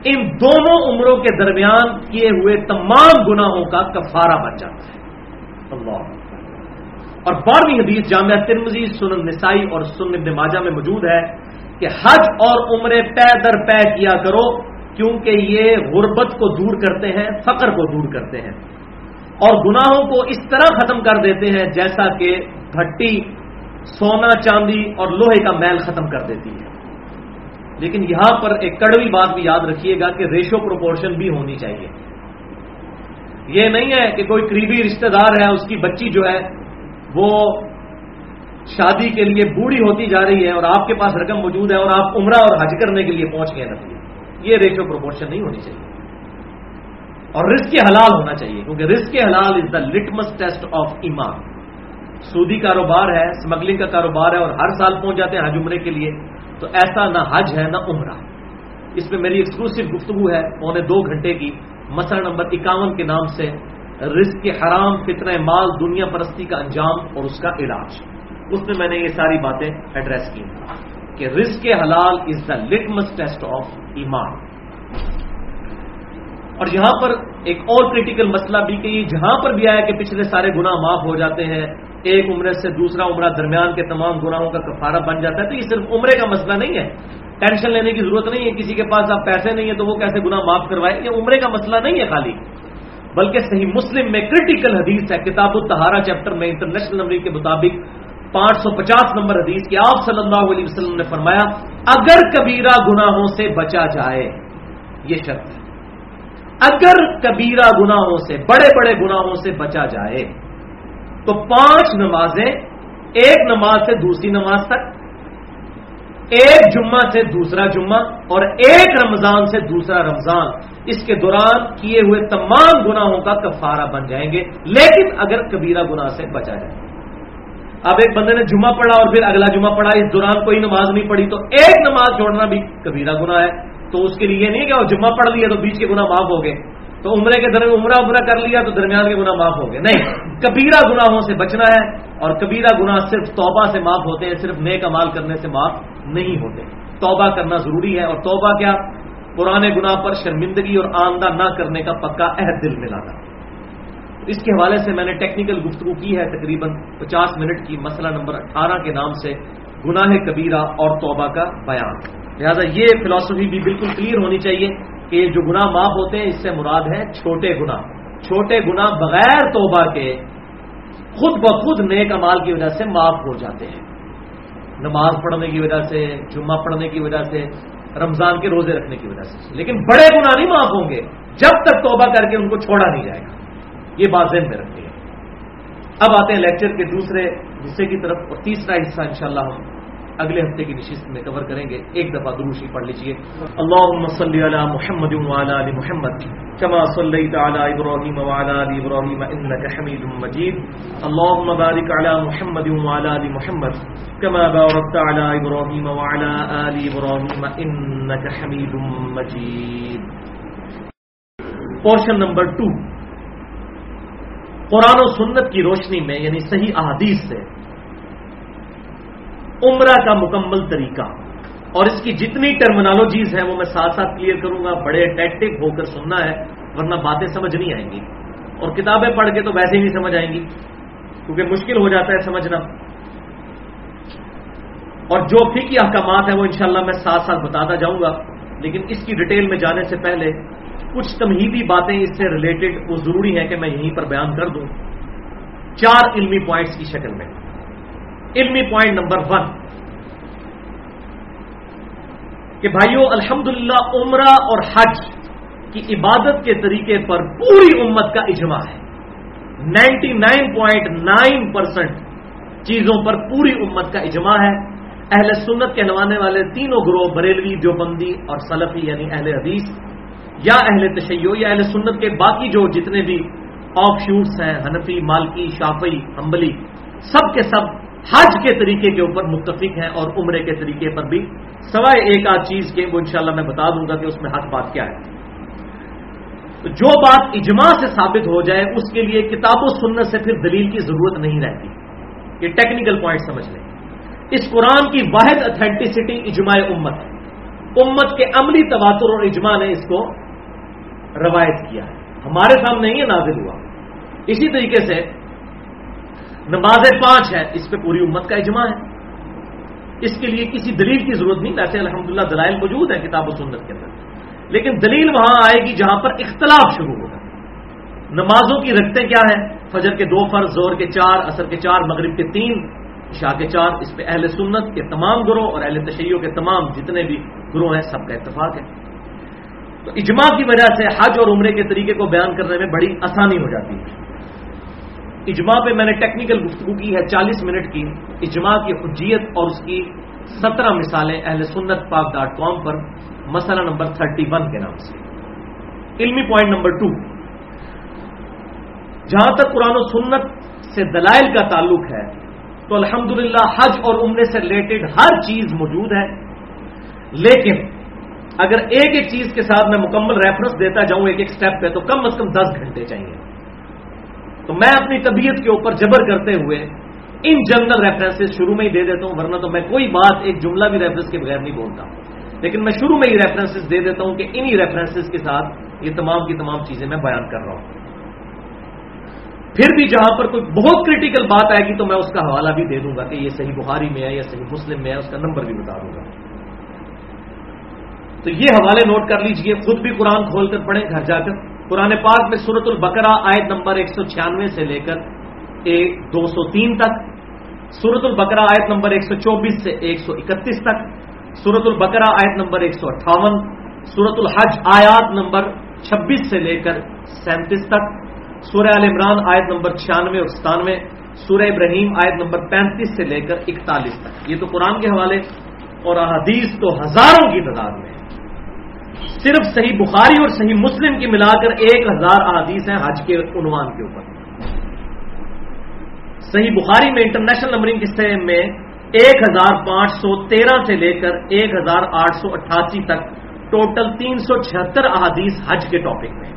ان دونوں عمروں کے درمیان کیے ہوئے تمام گناہوں کا کفارہ بن جاتا ہے۔ اللہ اور بارہویں حدیث جامعہ ترمزی سنن نسائی اور سنن ابن ماجہ میں موجود ہے کہ حج اور عمرے پے در پے کیا کرو، کیونکہ یہ غربت کو دور کرتے ہیں، فقر کو دور کرتے ہیں۔ اور گناہوں کو اس طرح ختم کر دیتے ہیں جیسا کہ بھٹی سونا چاندی اور لوہے کا میل ختم کر دیتی ہے۔ لیکن یہاں پر ایک کڑوی بات بھی یاد رکھیے گا کہ ریشو پروپورشن بھی ہونی چاہیے۔ یہ نہیں ہے کہ کوئی قریبی رشتہ دار ہے، اس کی بچی جو ہے، وہ شادی کے لیے بوڑھی ہوتی جا رہی ہے اور آپ کے پاس رقم موجود ہے اور آپ عمرہ اور حج کرنے کے لیے پہنچ گئے نتیجے یہ ریشو پروپورشن نہیں ہونی چاہیے۔ اور رسک حلال ہونا چاہیے، کیونکہ رسک حلال is the litmus test of ایمان۔ سودی کاروبار ہے اسمگلنگ کا کاروبار ہے اور ہر سال پہنچ جاتے ہیں حج عمرے کے لیے، تو ایسا نہ حج ہے نہ عمرہ۔ اس میں میری ایکسکلوسو گفتگو ہے پونے دو گھنٹے کی، مسئلہ نمبر اکاون کے نام سے، رزق حرام، فتنہ مال، دنیا پرستی کا انجام اور اس کا علاج۔ اس میں میں نے یہ ساری باتیں ایڈریس کی کہ رزق حلال is the litmus test of ایمان۔ اور یہاں پر ایک اور کریٹیکل مسئلہ بھی کہ یہ جہاں پر بھی آیا کہ پچھلے سارے گناہ معاف ہو جاتے ہیں ایک عمرے سے دوسرا عمرہ درمیان کے تمام گناہوں کا کفارہ بن جاتا ہے تو یہ صرف عمرے کا مسئلہ نہیں ہے۔ ٹینشن لینے کی ضرورت نہیں ہے کسی کے پاس اب پیسے نہیں ہیں تو وہ کیسے گناہ معاف کروائے۔ یہ عمرے کا مسئلہ نہیں ہے خالی۔ بلکہ صحیح مسلم میں کریٹیکل حدیث ہے۔ کتاب التہارا چیپٹر میں انٹرنیشنل نمبر کے مطابق پانچ سو پچاس نمبر حدیث کی آپ صلی اللہ علیہ وسلم نے فرمایا، اگر کبیرہ گناہوں سے بچا جائے، یہ شرط ہے۔ اگر کبیرہ گناہوں سے، بڑے بڑے گناہوں سے بچا جائے تو پانچ نمازیں، ایک نماز سے دوسری نماز تک، ایک جمعہ سے دوسرا جمعہ، اور ایک رمضان سے دوسرا رمضان۔ اس کے دوران کیے ہوئے تمام گناہوں کا کفارہ بن جائیں گے، لیکن اگر کبیرہ گناہ سے بچا جائے۔ اب ایک بندے نے جمعہ پڑھا اور پھر اگلا جمعہ پڑھا، اس دوران کوئی نماز نہیں پڑھی، تو ایک نماز چھوڑنا بھی کبیرہ گناہ ہے۔ تو اس کے لیے یہ نہیں کہ وہ جمعہ پڑھ لیا تو بیچ کے گناہ معاف ہو گئے۔ تو عمرے کے درمیان عمرہ عمرہ کر لیا تو درمیان کے گناہ معاف ہو گئے۔ نہیں، کبیرہ گناہوں سے بچنا ہے اور کبیرہ گناہ صرف توبہ سے معاف ہوتے ہیں، صرف نیک امال کرنے سے معاف نہیں ہوتے۔ توبہ کرنا ضروری ہے اور توبہ کیا؟ پرانے گناہ پر شرمندگی اور آمدہ نہ کرنے کا پکا عہد دل میں لانا اس کے حوالے سے میں نے ٹیکنیکل گفتگو کی ہے تقریباً پچاس منٹ کی، مسئلہ نمبر اٹھارہ کے نام سے گناہ کبیرہ اور توبہ کا بیان۔ لہٰذا یہ فلاسفی بھی بالکل کلیئر ہونی چاہیے۔ کہ جو گناہ معاف ہوتے ہیں، اس سے مراد ہے چھوٹے گناہ۔ چھوٹے گناہ بغیر توبہ کے خود بخود نیک امال کی وجہ سے معاف ہو جاتے ہیں۔ نماز پڑھنے کی وجہ سے، جمعہ پڑھنے کی وجہ سے، رمضان کے روزے رکھنے کی وجہ سے۔ لیکن بڑے گناہ نہیں معاف ہوں گے۔ جب تک توبہ کر کے ان کو چھوڑا نہیں جائے گا۔ یہ بات ذہن میں رکھتی ہے اب آتے ہیں لیکچر کے دوسرے حصے کی طرف اور تیسرا حصہ انشاءاللہ ہم اگلے ہفتے کی نشست میں کور کریں گے۔ ایک دفعہ دروشی پڑھ لیجیے اللہ صلی علی محمد وعلی علی محمد كما صليت على ابراهيم وعلى ال ابراهيم انك حميد مجيد اللهم بارك على محمد وعلى ال محمد كما باركت على ابراهيم وعلى ال ابراهيم انك حميد مجيد پورشن نمبر ٹو قرآن و سنت کی روشنی میں یعنی صحیح احادیث سے عمرہ کا مکمل طریقہ۔ اور اس کی جتنی ٹرمنالوجیز ہیں وہ میں ساتھ ساتھ کلیئر کروں گا، بڑے اٹیکٹو ہو کر سننا ہے، ورنہ باتیں سمجھ نہیں آئیں گی۔ اور کتابیں پڑھ کے تو ویسے ہی نہیں سمجھ آئیں گی، کیونکہ مشکل ہو جاتا ہے سمجھنا۔ اور جو فکی احکامات ہیں وہ انشاءاللہ میں ساتھ ساتھ بتاتا جاؤں گا، لیکن اس کی ڈیٹیل میں جانے سے پہلے کچھ تمہیدی باتیں اس سے ریلیٹڈ وہ ضروری ہے کہ میں یہیں پر بیان کر دوں۔ چار علمی پوائنٹس کی شکل میں۔ علمی پوائنٹ نمبر ون کہ بھائیوں الحمد عمرہ اور حج کی عبادت کے طریقے پر پوری امت کا اجماع ہے۔ Ninety nine point nine percent چیزوں پر پوری امت کا اجماع ہے۔ اہل سنت کہلوانے والے تینوں گروہ، بریلوی، دیوبندی اور سلفی یعنی اہل حدیث یا اہل تشیع یا اہل سنت کے باقی جو جتنے بھی آف شوٹس ہیں، حنفی، مالکی شافی امبلی سب کے سب حج کے طریقے کے اوپر متفق ہیں اور عمرے کے طریقے پر بھی، سوائے ایک آدھ چیز کے، وہ انشاءاللہ میں بتا دوں گا کہ اس میں حق بات کیا ہے۔ تو جو بات اجماع سے ثابت ہو جائے، اس کے لیے کتاب و سنت سے پھر دلیل کی ضرورت نہیں رہتی۔ یہ ٹیکنیکل پوائنٹ سمجھ لیں۔ اس قرآن کی واحد اتھینٹسٹی اجماع امت ہے۔ امت کے عملی تواتر اور اجماع نے اس کو روایت کیا ہے۔ ہمارے سامنے ہی نازل ہوا۔ اسی طریقے سے نماز پانچ ہے اس پہ پوری امت کا اجماع ہے۔ اس کے لیے کسی دلیل کی ضرورت نہیں، ویسے الحمدللہ دلائل موجود ہے کتاب و سنت کے اندر۔ لیکن دلیل وہاں آئے گی جہاں پر اختلاف شروع ہوگا۔ نمازوں کی رکھتے کیا ہیں؟ فجر کے دو فرض زور کے چار اثر کے چار، مغرب کے تین شاہ کے چار، اس پہ اہل سنت کے تمام گروہ اور اہل تشیعوں کے تمام جتنے بھی گروہ ہیں، سب کا اتفاق ہے۔ تو اجماع کی وجہ سے حج اور عمرے کے طریقے کو بیان کرنے میں بڑی آسانی ہو جاتی ہے۔ اجماع پہ میں نے ٹیکنیکل گفتگو کی ہے، چالیس منٹ کی۔ اجماع کی حجیت اور اس کی سترہ مثالیں اہل سنت پاک ڈاٹ کام پر، مسئلہ نمبر تھرٹی ون کے نام سے۔ علمی پوائنٹ نمبر ٹو جہاں تک قرآن و سنت سے دلائل کا تعلق ہے، تو الحمدللہ حج اور عمرے سے ریلیٹڈ ہر چیز موجود ہے۔ لیکن اگر ایک ایک چیز کے ساتھ میں مکمل ریفرنس دیتا جاؤں، ایک ایک سٹیپ پہ، تو کم از کم دس گھنٹے چاہیے۔ تو میں اپنی طبیعت کے اوپر جبر کرتے ہوئے ان جنرل ریفرنسز شروع میں ہی دے دیتا ہوں، ورنہ تو میں کوئی بات ایک جملہ بھی ریفرنس کے بغیر نہیں بولتا۔ لیکن میں شروع میں ہی ریفرنسز دے دیتا ہوں کہ انہی ریفرنسز کے ساتھ یہ تمام کی تمام چیزیں میں بیان کر رہا ہوں۔ پھر بھی جہاں پر کوئی بہت کریٹیکل بات آئے گی تو میں اس کا حوالہ بھی دے دوں گا کہ یہ صحیح بخاری میں ہے یا صحیح مسلم میں ہے، اس کا نمبر بھی بتا دوں گا۔ تو یہ حوالے نوٹ کر لیجیے، خود بھی قرآن کھول کر پڑھیں، گھر جا کر۔ قرآن پاک میں سورت البقرہ آیت نمبر ایک سو چھیانوے سے لے کر ایک دو سو تین تک سورت البقرہ آیت نمبر ایک سو چوبیس سے ایک سو اکتیس تک سورت البقرہ آیت نمبر ایک سو اٹھاون سورت الحج آیات نمبر چھبیس سے لے کر سینتیس تک، سورہ عال عمران آیت نمبر چھیانوے اور ستانوے، سورہ ابراہیم آیت نمبر پینتیس سے لے کر اکتالیس تک۔ یہ تو قرآن کے حوالے اور احادیث تو ہزاروں کی تعداد میں۔ صرف صحیح بخاری اور صحیح مسلم کی ملا کر ایک ہزار احادیث ہیں حج کے عنوان کے اوپر۔ صحیح بخاری میں انٹرنیشنل نمبرنگ کے میں ایک ہزار پانچ سو تیرہ سے لے کر ایک ہزار آٹھ سو اٹھاسی تک ٹوٹل تین سو چھہتر احادیث حج کے ٹاپک میں۔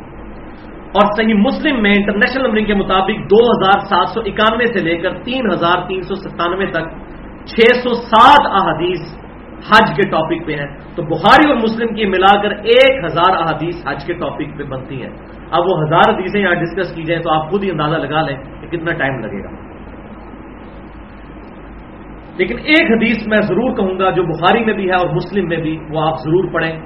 اور صحیح مسلم میں انٹرنیشنل نمبرنگ کے مطابق دو ہزار سات سو اکانوے سے لے کر تین ہزار تین سو ستانوے تک چھ سو سات احادیث حج کے ٹاپک پہ ہیں۔ تو بخاری اور مسلم کی ملا کر ایک ہزار احادیث حج کے ٹاپک پہ بنتی ہیں۔ اب وہ ہزار حدیثیں یہاں ڈسکس کی جائیں تو آپ خود ہی اندازہ لگا لیں کہ کتنا ٹائم لگے گا۔ لیکن ایک حدیث میں ضرور کہوں گا جو بخاری میں بھی ہے اور مسلم میں بھی، وہ آپ ضرور پڑھیں۔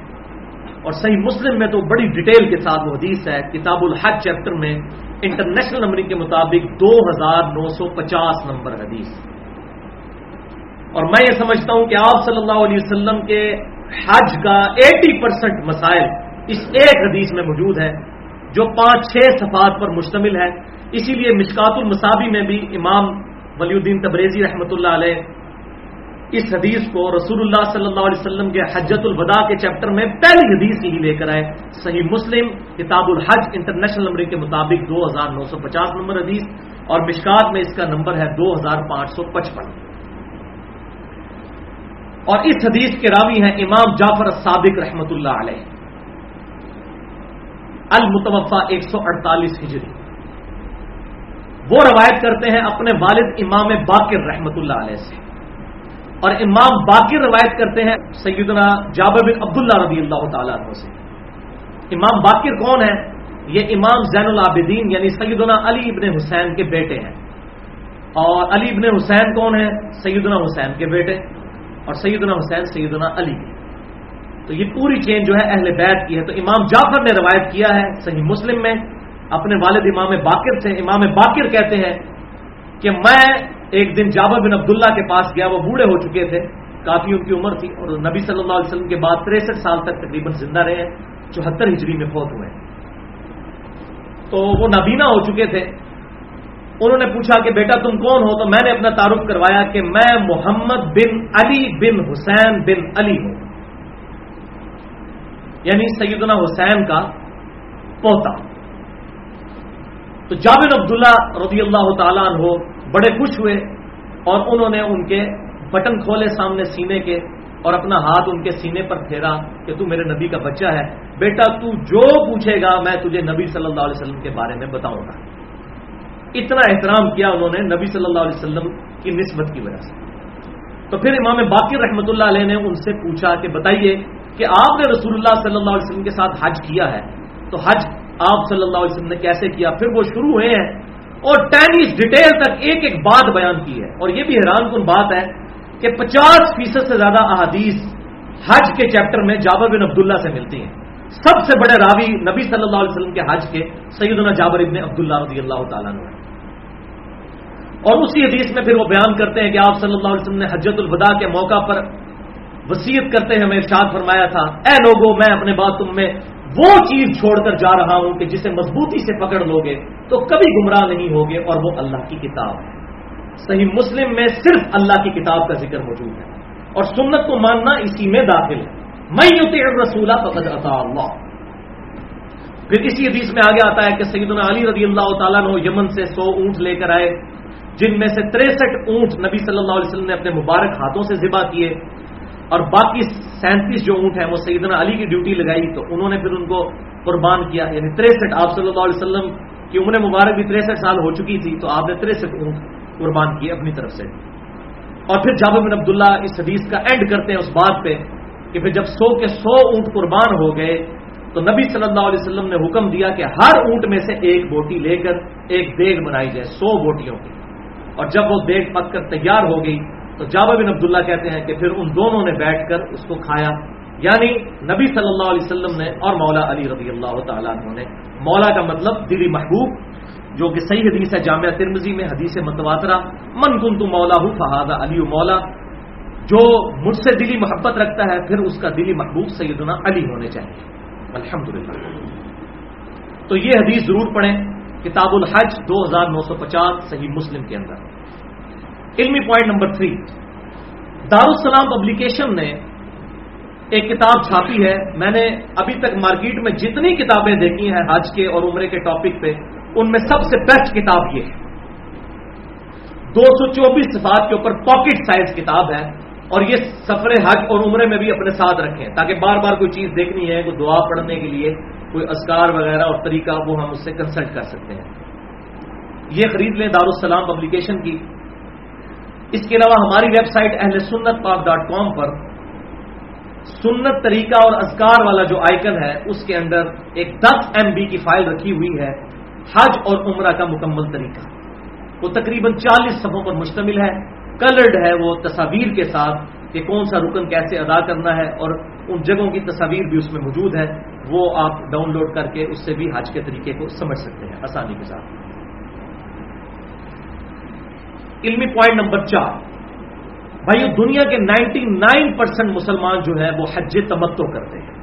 اور صحیح مسلم میں تو بڑی ڈیٹیل کے ساتھ وہ حدیث ہے۔ کتاب الحج چیپٹر میں انٹرنیشنل نمبرنگ کے مطابق دو ہزار نو سو پچاس نمبر حدیث۔ اور میں یہ سمجھتا ہوں کہ آپ صلی اللہ علیہ وسلم کے حج کا ایٹی پرسینٹ مسائل اس ایک حدیث میں موجود ہے جو پانچ چھ صفات پر مشتمل ہے اسی لیے مشکات المصابی میں بھی امام ولی الدین تبریزی رحمۃ اللہ علیہ اس حدیث کو رسول اللہ صلی اللہ علیہ وسلم کے حجت الوداع کے چیپٹر میں پہلی حدیث ہی لے کر آئے۔ صحیح مسلم، کتاب الحج انٹرنیشنل نمبر کے مطابق دو ہزار نو سو پچاس نمبر حدیث اور مشکات میں اس کا نمبر ہے دو ہزار پانچ سو پچپن۔ اور اس حدیث کے راوی ہیں امام جعفر صادق رحمۃ اللہ علیہ۔ المتوفا ایک سو اڑتالیس ہجری۔ وہ روایت کرتے ہیں اپنے والد امام باقر رحمۃ اللہ علیہ سے۔ اور امام باقر روایت کرتے ہیں سیدنا جابر بن عبداللہ رضی اللہ تعالیٰ عنہ سے۔ امام باقر کون ہے یہ امام زین العابدین یعنی سیدنا علی ابن حسین کے بیٹے ہیں۔ اور علی ابن حسین کون ہے سیدنا حسین کے بیٹے۔ اور سیدنا حسین، سیدنا علی۔ تو یہ پوری چین جو ہے اہل بیت کی ہے۔ تو امام جعفر نے روایت کیا ہے صحیح مسلم میں۔ اپنے والد امام باقر سے امام باقر کہتے ہیں کہ میں ایک دن جابر بن عبداللہ کے پاس گیا، وہ بوڑھے ہو چکے تھے۔ کافی ان کی عمر تھی اور نبی صلی اللہ علیہ وسلم کے بعد تریسٹھ سال تک تقریباً زندہ رہے۔ ہیں چوہتر ہجری میں فوت ہوئے۔ تو وہ نابینا ہو چکے تھے۔ انہوں نے پوچھا کہ بیٹا تم کون ہو؟ تو میں نے اپنا تعارف کروایا کہ میں محمد بن علی بن حسین بن علی ہوں۔ یعنی سیدنا حسین کا پوتا۔ تو جابر عبداللہ رضی اللہ تعالیٰ عنہ بڑے خوش ہوئے اور انہوں نے ان کے بٹن کھولے سامنے سینے کے اور اپنا ہاتھ ان کے سینے پر پھیرا کہ تو میرے نبی کا بچہ ہے۔ بیٹا تو جو پوچھے گا میں تجھے نبی صلی اللہ علیہ وسلم کے بارے میں بتاؤں گا۔ اتنا احترام کیا انہوں نے نبی صلی اللہ علیہ وسلم کی نسبت کی وجہ سے۔ تو پھر امام باقی رحمۃ اللہ علیہ نے ان سے پوچھا کہ بتائیے کہ آپ نے رسول اللہ صلی اللہ علیہ وسلم کے ساتھ حج کیا ہے؟ تو حج آپ صلی اللہ علیہ وسلم نے کیسے کیا؟ پھر وہ شروع ہوئے ہیں اور ٹینیز ڈیٹیل تک ایک ایک بات بیان کی ہے۔ اور یہ بھی حیران کن بات ہے کہ پچاس فیصد سے زیادہ احادیث حج کے چیپٹر میں جابر بن عبداللہ سے ملتی ہیں۔ سب سے بڑے راوی نبی صلی اللہ علیہ وسلم کے حج کے سیدنا جابر ابن عبداللہ رضی اللہ تعالیٰ نے اور اسی حدیث میں پھر وہ بیان کرتے ہیں کہ آپ صلی اللہ علیہ وسلم نے حجت الوداع کے موقع پر وسیعت کرتے ہیں ہمیں ارشاد فرمایا تھا، اے لوگوں میں اپنے بات تم میں وہ چیز چھوڑ کر جا رہا ہوں کہ جسے مضبوطی سے پکڑ لو گے تو کبھی گمراہ نہیں ہوگے اور وہ اللہ کی کتاب ہے۔ صحیح مسلم میں صرف اللہ کی کتاب کا ذکر موجود ہے اور سنت کو ماننا اسی میں داخل ہے۔ میں یوتی رسولہ فقد عطا اللہ پھر اسی حدیث میں آگے آتا ہے کہ سیدنا علی رضی اللہ تعالیٰ نے یمن سے سو اونٹ لے کر آئے۔ جن میں سے تریسٹھ اونٹ نبی صلی اللہ علیہ وسلم نے اپنے مبارک ہاتھوں سے ذبح کیے اور باقی سینتیس جو اونٹ ہیں وہ سیدنا علی کی ڈیوٹی لگائی تو انہوں نے پھر ان کو قربان کیا یعنی تریسٹھ آپ صلی اللہ علیہ وسلم کی عمر مبارک بھی تریسٹھ سال ہو چکی تھی تو آپ نے تریسٹھ اونٹ قربان کیے اپنی طرف سے۔ اور پھر جابر بن عبداللہ اس حدیث کا اینڈ کرتے ہیں اس بات پہ کہ پھر جب سو کے سو اونٹ قربان ہو گئے تو نبی صلی اللہ علیہ وسلم نے حکم دیا کہ ہر اونٹ میں سے ایک بوٹی لے کر ایک دیگ بنائی جائے، سو بوٹیوں کی۔ اور جب وہ دیگ پک کر تیار ہو گئی، تو جابر بن عبداللہ کہتے ہیں کہ پھر ان دونوں نے بیٹھ کر اس کو کھایا۔ یعنی نبی صلی اللہ علیہ وسلم نے اور مولا علی رضی اللہ تعالیٰ عنہ نے۔ مولا کا مطلب دلی محبوب، جو کہ صحیح حدیث ہے جامعہ ترمزی میں، حدیث متواترہ۔ من کن تو مولا ہوں فہذا علی مولا۔ جو مجھ سے دلی محبت رکھتا ہے، پھر اس کا دلی محبوب سیدنا علی ہونے چاہیے۔ الحمد تو یہ حدیث ضرور پڑھیں۔ کتاب الحج دو ہزار نو سو پچاس، صحیح مسلم کے اندر۔ علمی point number three Darussalam publication نے ایک کتاب چھاپی ہے۔ میں نے ابھی تک مارکیٹ میں جتنی کتابیں دیکھی ہیں حج کے اور عمرے کے ٹاپک پہ، ان میں سب سے بیسٹ کتاب یہ ہے۔ دو سو چوبیس صفات کے اوپر پاکٹ سائز کتاب ہے اور یہ سفر حج اور عمرے میں بھی اپنے ساتھ رکھیں۔ تاکہ بار بار کوئی چیز دیکھنی ہے، کوئی دعا پڑھنے کے لیے، کوئی اسکار وغیرہ اور طریقہ، وہ ہم اس سے کنسلٹ کر سکتے ہیں۔ یہ خرید لیں دارالسلام پبلیکیشن کی۔ اس کے علاوہ ہماری ویب سائٹ اہل سنت پاک ڈاٹ کام پر سنت طریقہ اور اسکار والا جو آئکن ہے، اس کے اندر ایک دس ایم بی کی فائل رکھی ہوئی ہے، حج اور عمرہ کا مکمل طریقہ۔ وہ تقریباً چالیس صفوں پر مشتمل ہے۔ کلرڈ ہے وہ تصاویر کے ساتھ کہ کون سا رکن کیسے ادا کرنا ہے اور ان جگہوں کی تصاویر بھی اس میں موجود ہے وہ آپ ڈاؤن لوڈ کر کے اس سے بھی حج کے طریقے کو سمجھ سکتے ہیں آسانی کے ساتھ۔ علمی پوائنٹ نمبر چار۔ بھائی دنیا کے نائنٹی نائن پرسینٹ مسلمان جو ہے وہ حج تمتو کرتے ہیں۔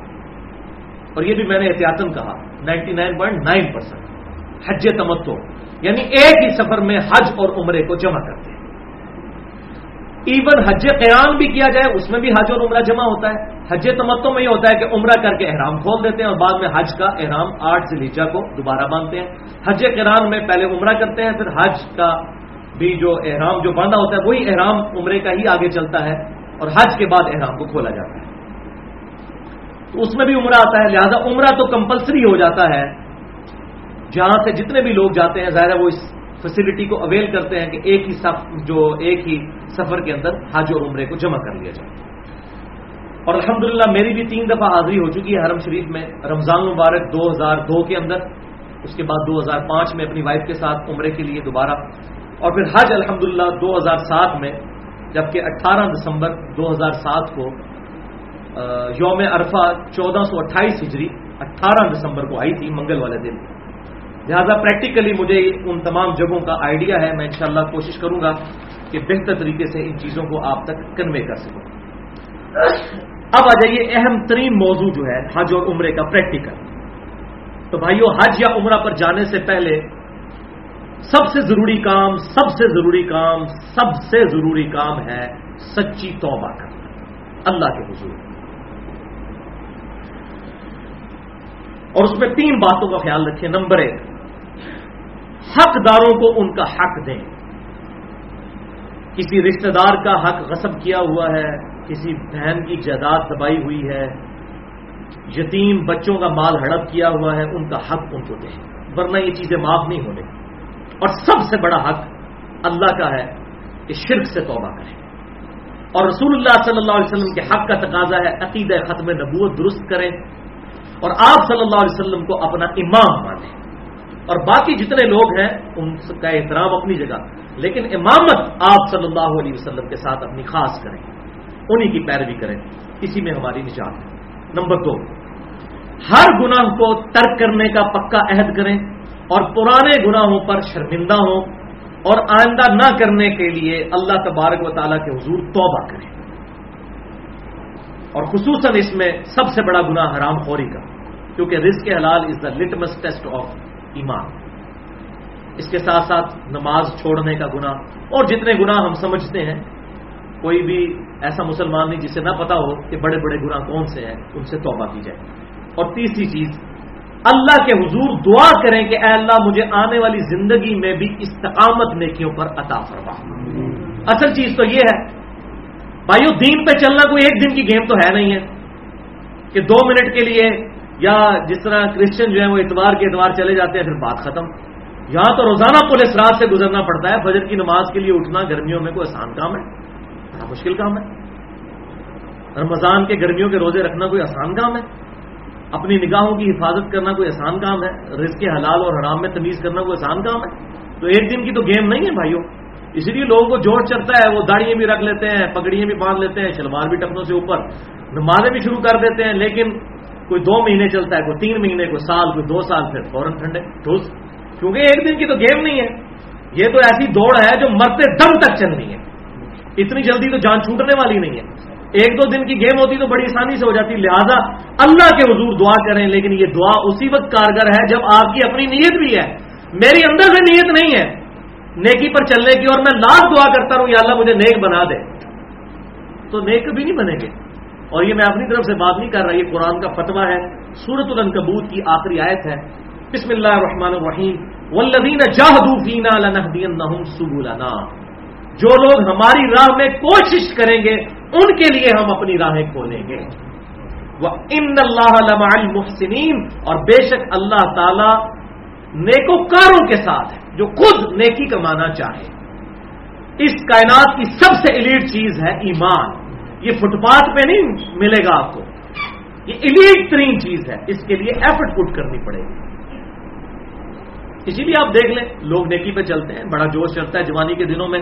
اور یہ بھی میں نے احتیاطن کہا، ninety nine point nine percent حج تمتو یعنی ایک ہی سفر میں حج اور عمرے کو جمع کرتے ہیں۔ ایون حج قیام بھی کیا جائے، اس میں بھی حج اور عمرہ جمع ہوتا ہے۔ حج تمتو میں یہ ہوتا ہے کہ عمرہ کر کے احرام کھول دیتے ہیں اور بعد میں حج کا احرام آٹھ سے لیچا کو دوبارہ باندھتے ہیں۔ حج قرآن میں پہلے عمرہ کرتے ہیں، پھر حج کا بھی جو احرام جو باندھا ہوتا ہے، وہی احرام عمرے کا ہی آگے چلتا ہے اور حج کے بعد احرام کو کھولا جاتا ہے۔ تو اس میں بھی عمرہ آتا ہے، لہذا عمرہ تو کمپلسری ہو جاتا ہے۔ جہاں سے جتنے بھی لوگ جاتے ہیں، ظاہر ہے وہ اس فیسلٹی کو اویل کرتے ہیں کہ ایک ہی سف، جو ایک ہی سفر کے اندر حج اور عمرے کو جمع کر لیا جائے۔ اور الحمدللہ میری بھی تین دفعہ حاضری ہو چکی ہے حرم شریف میں، رمضان مبارک دو ہزار دو کے اندر۔ اس کے بعد دو ہزار پانچ میں اپنی وائف کے ساتھ عمرے کے لیے دوبارہ اور پھر حج الحمدللہ دو ہزار سات میں، جبکہ اٹھارہ دسمبر دو ہزار سات کو یوم عرفہ چودہ سو اٹھائیس ہجری، اٹھارہ دسمبر کو آئی تھی منگل والے دن۔ لہذا پریکٹیکلی مجھے ان تمام جگہوں کا آئیڈیا ہے، میں انشاءاللہ کوشش کروں گا کہ بہتر طریقے سے ان چیزوں کو آپ تک کنوے کر سکوں۔ اب آ جائیے اہم ترین موضوع جو ہے، حج اور عمرے کا پریکٹیکل تو بھائیو، حج یا عمرہ پر جانے سے پہلے سب سے ضروری کام، سب سے ضروری کام، سب سے ضروری کام ہے سچی توبہ کرنا۔ اللہ کے حضور۔ اور اس میں تین باتوں کا خیال رکھیں۔ نمبر ایک، حقداروں کو ان کا حق دیں۔ کسی رشتہ دار کا حق غصب کیا ہوا ہے، کسی بہن کی جائیداد دبائی ہوئی ہے، یتیم بچوں کا مال ہڑپ کیا ہوا ہے، ان کا حق ان کو دیں۔ ورنہ یہ چیزیں معاف نہیں ہونے۔ اور سب سے بڑا حق اللہ کا ہے کہ شرک سے توبہ کریں اور رسول اللہ صلی اللہ علیہ وسلم کے حق کا تقاضا ہے عقید ختم نبوت درست کریں اور آپ صلی اللہ علیہ وسلم کو اپنا امام مانیں اور باقی جتنے لوگ ہیں، ان کا احترام اپنی جگہ، لیکن امامت آپ صلی اللہ علیہ وسلم کے ساتھ اپنی خاص کریں انہی کی پیروی کریں اسی میں ہماری نجات ہے۔ نمبر دو، ہر گناہ کو ترک کرنے کا پکا عہد کریں۔ اور پرانے گناہوں پر شرمندہ ہوں اور آئندہ نہ کرنے کے لیے اللہ تبارک و تعالیٰ کے حضور توبہ کریں۔ اور خصوصاً اس میں سب سے بڑا گناہ حرام خوری کا، کیونکہ رزق حلال is the litmus test of ایمان۔ اس کے ساتھ ساتھ نماز چھوڑنے کا گناہ، اور جتنے گناہ ہم سمجھتے ہیں، کوئی بھی ایسا مسلمان نہیں جسے نہ پتا ہو کہ بڑے بڑے گناہ کون سے ہیں، ان سے توبہ کی جائے۔ اور تیسری چیز اللہ کے حضور دعا کریں کہ اے اللہ مجھے آنے والی زندگی میں بھی استقامت نیکیوں پر عطا فرما۔ اصل چیز تو یہ ہے، بھائیو، دین پہ چلنا کوئی ایک دن کی گیم تو ہے نہیں ہے۔ کہ دو منٹ کے لیے یا جس طرح کرسچن جو ہے وہ اتوار کے اتوار چلے جاتے ہیں، پھر بات ختم۔ یہاں تو روزانہ پولیس رات سے گزرنا پڑتا ہے۔ فجر کی نماز کے لیے اٹھنا گرمیوں میں کوئی آسان کام ہے؟ بڑا مشکل کام ہے۔ رمضان کے گرمیوں کے روزے رکھنا کوئی آسان کام ہے؟ اپنی نگاہوں کی حفاظت کرنا کوئی آسان کام ہے؟ رزق حلال اور حرام میں تمیز کرنا کوئی آسان کام ہے؟ تو ایک دن کی تو گیم نہیں ہے بھائیوں اسی لیے لوگوں کو جوڑ چڑھتا ہے، وہ داڑیاں بھی رکھ لیتے ہیں، پگڑیاں بھی باندھ لیتے ہیں، شلوار بھی ٹپنوں سے اوپر، نمازیں بھی شروع کر دیتے ہیں، لیکن کوئی دو مہینے چلتا ہے، کوئی تین مہینے، کوئی سال، کوئی دو سال، پھر فوراً ٹھنڈے، ٹھوس۔ کیونکہ ایک دن کی تو گیم نہیں ہے۔ یہ تو ایسی دوڑ ہے جو مرتے دم تک چلنی ہے۔ اتنی جلدی تو جان چھوٹنے والی نہیں ہے۔ ایک دو دن کی گیم ہوتی تو بڑی آسانی سے ہو جاتی، لہذا اللہ کے حضور دعا کریں، لیکن یہ دعا اسی وقت کارگر ہے جب آپ کی اپنی نیت بھی ہے۔ میری اندر سے نیت نہیں ہے۔ نیکی پر چلنے کی اور میں لاکھ دعا کرتا رہوں، یا اللہ مجھے نیک بنا دے۔ تو نیک بھی نہیں بنے گے۔ اور یہ میں اپنی طرف سے بات نہیں کر رہا، یہ قرآن کا فتویٰ ہے۔ سورت النکبوت کی آخری آیت ہے۔ بسم اللہ الرحمن الرحیم۔ والذین جاہدوا فینا لنہدینہم سبولنا جو لوگ ہماری راہ میں کوشش کریں گے ان کے لیے ہم اپنی راہیں کھولیں گے۔ وہ ان اللہ المحسنین، اور بے شک اللہ تعالی نیکوکاروں کے ساتھ ہے، جو خود نیکی کمانا چاہے۔ اس کائنات کی سب سے ایلیٹ چیز ہے ایمان۔ یہ فٹ پاتھ پہ نہیں ملے گا آپ کو۔ یہ ایلیٹ ترین چیز ہے، اس کے لیے ایفرٹ پٹ کرنی پڑے گی۔ اسی لیے آپ دیکھ لیں، لوگ نیکی پہ چلتے ہیں، بڑا جوش چلتا ہے جوانی کے دنوں میں۔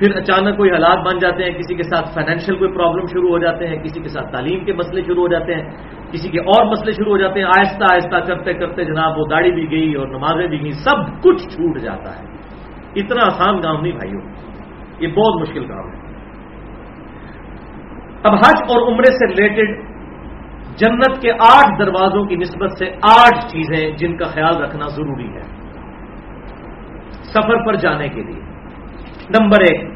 پھر اچانک کوئی حالات بن جاتے ہیں، کسی کے ساتھ فائنینشیل کوئی پرابلم شروع ہو جاتے ہیں، کسی کے ساتھ تعلیم کے مسئلے شروع ہو جاتے ہیں، کسی کے اور مسئلے شروع ہو جاتے ہیں، آہستہ آہستہ کرتے کرتے جناب وہ داڑھی بھی گئی اور نمازیں بھی گئی سب کچھ چھوٹ جاتا ہے۔ اتنا آسان کام نہیں بھائیوں یہ بہت مشکل کام ہے۔ اب حج اور عمرے سے ریلیٹڈ جنت کے آٹھ دروازوں کی نسبت سے آٹھ چیزیں جن کا خیال رکھنا ضروری ہے۔ سفر پر جانے کے لیے۔ نمبر ایک،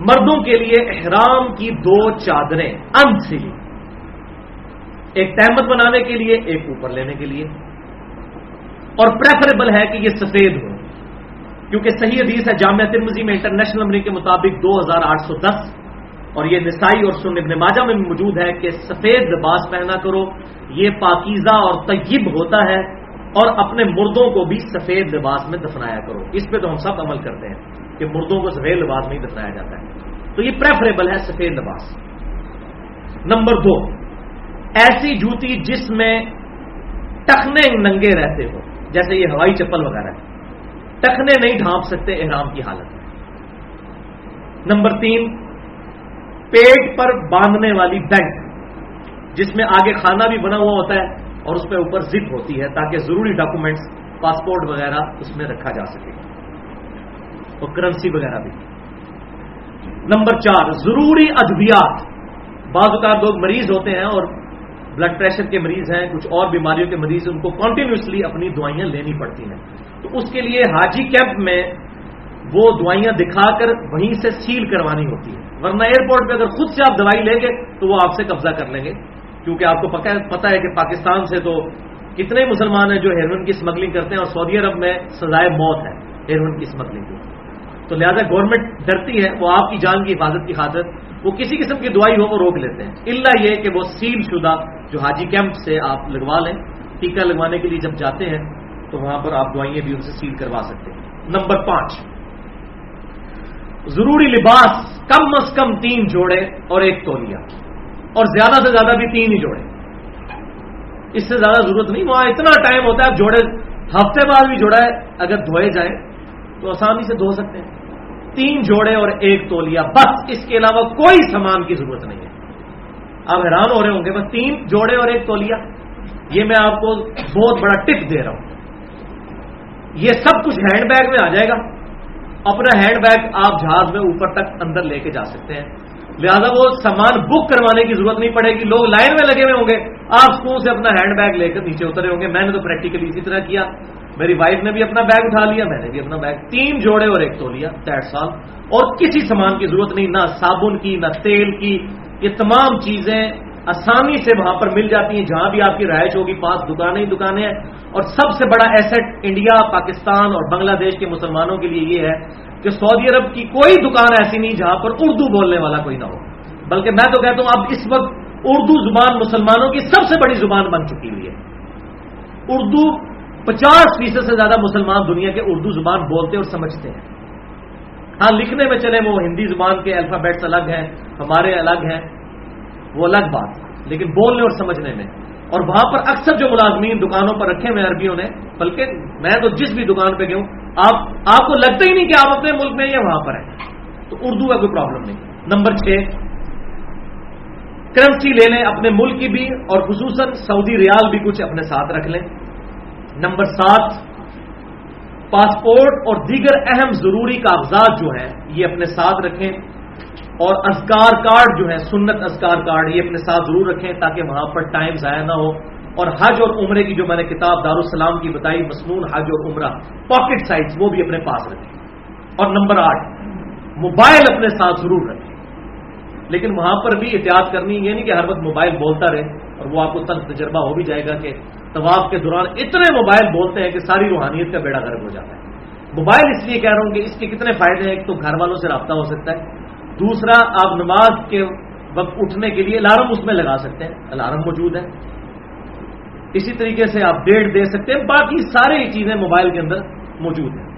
مردوں کے لیے احرام کی دو چادریں انسلی ایک تحمت بنانے کے لیے، ایک اوپر لینے کے لیے۔ اور پریفریبل ہے کہ یہ سفید ہو، کیونکہ صحیح حدیث ہے، جامعہ ترمزی میں انٹرنیشنل نمبر کے مطابق دو ہزار آٹھ سو دس۔ اور یہ نسائی اور سن ابن ماجہ میں موجود ہے کہ سفید لباس پہنا کرو، یہ پاکیزہ اور طیب ہوتا ہے۔ اور اپنے مردوں کو بھی سفید لباس میں دفنایا کرو۔ اس پہ تو ہم سب عمل کرتے ہیں۔ کہ مردوں کو سفید لباس میں ہی دفنایا جاتا ہے۔ تو یہ پریفریبل ہے سفید لباس۔ نمبر دو، ایسی جوتی جس میں ٹخنے ننگے رہتے ہو، جیسے یہ ہوائی چپل وغیرہ۔ ہے ٹخنے نہیں ڈھانپ سکتے، احرام کی حالت۔ میں نمبر تین، پیٹ پر باندھنے والی بینک، جس میں آگے کھانا بھی بنا ہوا ہوتا ہے اور اس پہ اوپر زپ ہوتی ہے تاکہ ضروری ڈاکومنٹس پاسپورٹ وغیرہ اس میں رکھا جا سکے۔ اور کرنسی وغیرہ بھی۔ نمبر چار، ضروری ادویات۔ بعض اوقات لوگ مریض ہوتے ہیں اور بلڈ پریشر کے مریض ہیں، کچھ اور بیماریوں کے مریض، ان کو کنٹینیوسلی اپنی دوائیاں لینی پڑتی ہیں۔ تو اس کے لیے حاجی کیمپ میں وہ دوائیاں دکھا کر وہیں سے سیل کروانی ہوتی ہے ورنہ ایئرپورٹ پہ اگر خود سے آپ دوائی لیں گے، تو وہ آپ سے قبضہ کر لیں گے۔ کیونکہ آپ کو پتا ہے کہ پاکستان سے تو کتنے مسلمان ہیں جو ہیروئن کی اسمگلنگ کرتے ہیں اور سعودی عرب میں سزائے موت ہے ہیروئن کی اسمگلنگ کی تو لہذا گورنمنٹ ڈرتی ہے، وہ آپ کی جان کی حفاظت کی خاطر وہ کسی قسم کی دوائی ہو وہ روک لیتے ہیں۔ اللہ یہ کہ وہ سیل شدہ جو حاجی کیمپ سے آپ لگوا لیں، ٹیکہ لگوانے کے لیے جب جاتے ہیں، تو وہاں پر آپ دوائیاں بھی ان سے سیل کروا سکتے ہیں۔ نمبر پانچ، ضروری لباس کم از کم تین جوڑے اور ایک تولیا۔ اور زیادہ سے زیادہ بھی تین ہی جوڑے۔ اس سے زیادہ ضرورت نہیں، وہاں اتنا ٹائم ہوتا ہے، جوڑے ہفتے بعد بھی جوڑا ہے، اگر دھوئے جائیں تو آسانی سے دھو سکتے ہیں۔ تین جوڑے اور ایک تولیا بس اس کے علاوہ کوئی سامان کی ضرورت نہیں ہے۔ آپ حیران ہو رہے ہوں گے، بس تین جوڑے اور ایک تولیا یہ میں آپ کو بہت بڑا ٹپ دے رہا ہوں۔ یہ سب کچھ ہینڈ بیگ میں آ جائے گا۔ اپنا ہینڈ بیگ آپ جہاز میں اوپر تک اندر لے کے جا سکتے ہیں۔ لہذا وہ سامان بک کروانے کی ضرورت نہیں پڑے گی۔ لوگ لائن میں لگے ہوئے ہوں گے۔ آپ اسکول سے اپنا ہینڈ بیگ لے کر نیچے اترے ہوں گے۔ میں نے تو پریکٹیکلی اسی طرح کیا۔ میری وائف نے بھی اپنا بیگ اٹھا لیا، میں نے بھی اپنا بیگ تین جوڑے اور ایک تو لیا ڈیڑھ سال۔ اور کسی سامان کی ضرورت نہیں، نہ صابن کی، نہ تیل کی۔ یہ تمام چیزیں آسانی سے وہاں پر مل جاتی ہیں، جہاں بھی آپ کی رہائش ہوگی پانچ دکانیں ہی دکانیں ہیں۔ اور سب سے بڑا ایسٹ انڈیا پاکستان اور بنگلہ دیش کے مسلمانوں کے لیے یہ ہے کہ سعودی عرب کی کوئی دکان ایسی نہیں جہاں پر اردو بولنے والا کوئی نہ ہو۔ بلکہ میں تو کہتا ہوں، اب اس وقت اردو زبان مسلمانوں کی سب سے بڑی زبان بن چکی ہوئی ہے۔ اردو پچاس فیصد سے زیادہ مسلمان دنیا کے اردو زبان بولتے اور سمجھتے ہیں۔ ہاں لکھنے میں چلے وہ ہندی زبان کے الفابیٹس الگ ہیں، ہمارے الگ ہیں، وہ الگ بات۔ لیکن بولنے اور سمجھنے میں۔ اور وہاں پر اکثر جو ملازمین دکانوں پر رکھے ہوئے عربیوں نے، بلکہ میں تو جس بھی دکان پہ گیا آپ آپ کو لگتا ہی نہیں کہ آپ اپنے ملک میں یا وہاں پر ہیں۔ تو اردو کا کوئی پرابلم نہیں۔ نمبر چھ کرنسی لے لیں اپنے ملک کی بھی، اور خصوصاً سعودی ریال بھی کچھ اپنے ساتھ رکھ لیں۔ نمبر سات، پاسپورٹ اور دیگر اہم ضروری کاغذات جو ہیں، یہ اپنے ساتھ رکھیں اور ازکار کارڈ جو ہے سنت ازکار کارڈ، یہ اپنے ساتھ ضرور رکھیں تاکہ وہاں پر ٹائم ضائع نہ ہو۔ اور حج اور عمرے کی جو میں نے کتاب دارالسلام کی بتائی مصنون حج اور عمرہ، پاکٹ سائز وہ بھی اپنے پاس رکھیں۔ اور نمبر آٹھ، موبائل اپنے ساتھ ضرور رکھیں۔ لیکن وہاں پر بھی احتیاط کرنی، یہ نہیں کہ ہر وقت موبائل بولتا رہے۔ اور وہ آپ کو تن تجربہ ہو بھی جائے گا کہ طواف کے دوران اتنے موبائل بولتے ہیں کہ ساری روحانیت کا بیڑا گرم ہو جاتا ہے۔ موبائل اس لیے کہہ رہا ہوں کہ اس کے کتنے فائدے ہیں، ایک تو گھر والوں سے رابطہ ہو سکتا ہے، دوسرا آپ نماز کے وقت اٹھنے کے لیے الارم اس میں لگا سکتے ہیں، الارم موجود ہے۔ اسی طریقے سے آپ ڈیٹ دے سکتے ہیں، باقی ساری چیزیں موبائل کے اندر موجود ہیں۔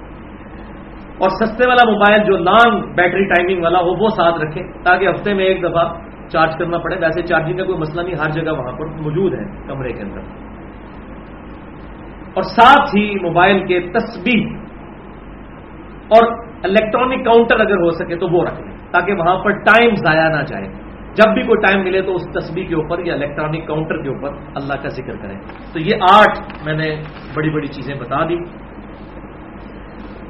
اور سستے والا موبائل جو لانگ بیٹری ٹائمنگ والا ہو، وہ ساتھ رکھیں تاکہ ہفتے میں ایک دفعہ چارج کرنا پڑے۔ ویسے چارجنگ کا کوئی مسئلہ نہیں، ہر جگہ وہاں پر موجود ہے کمرے کے اندر۔ اور ساتھ ہی موبائل کے تصویر اور الیکٹرانک کاؤنٹر اگر ہو سکے تو وہ رکھ لیں، تاکہ وہاں پر ٹائم ضائع نہ جائے۔ جب بھی کوئی ٹائم ملے تو اس تصویر کے اوپر یا الیکٹرانک کاؤنٹر کے اوپر اللہ کا ذکر کریں۔ تو یہ آٹھ میں نے بڑی بڑی چیزیں بتا دی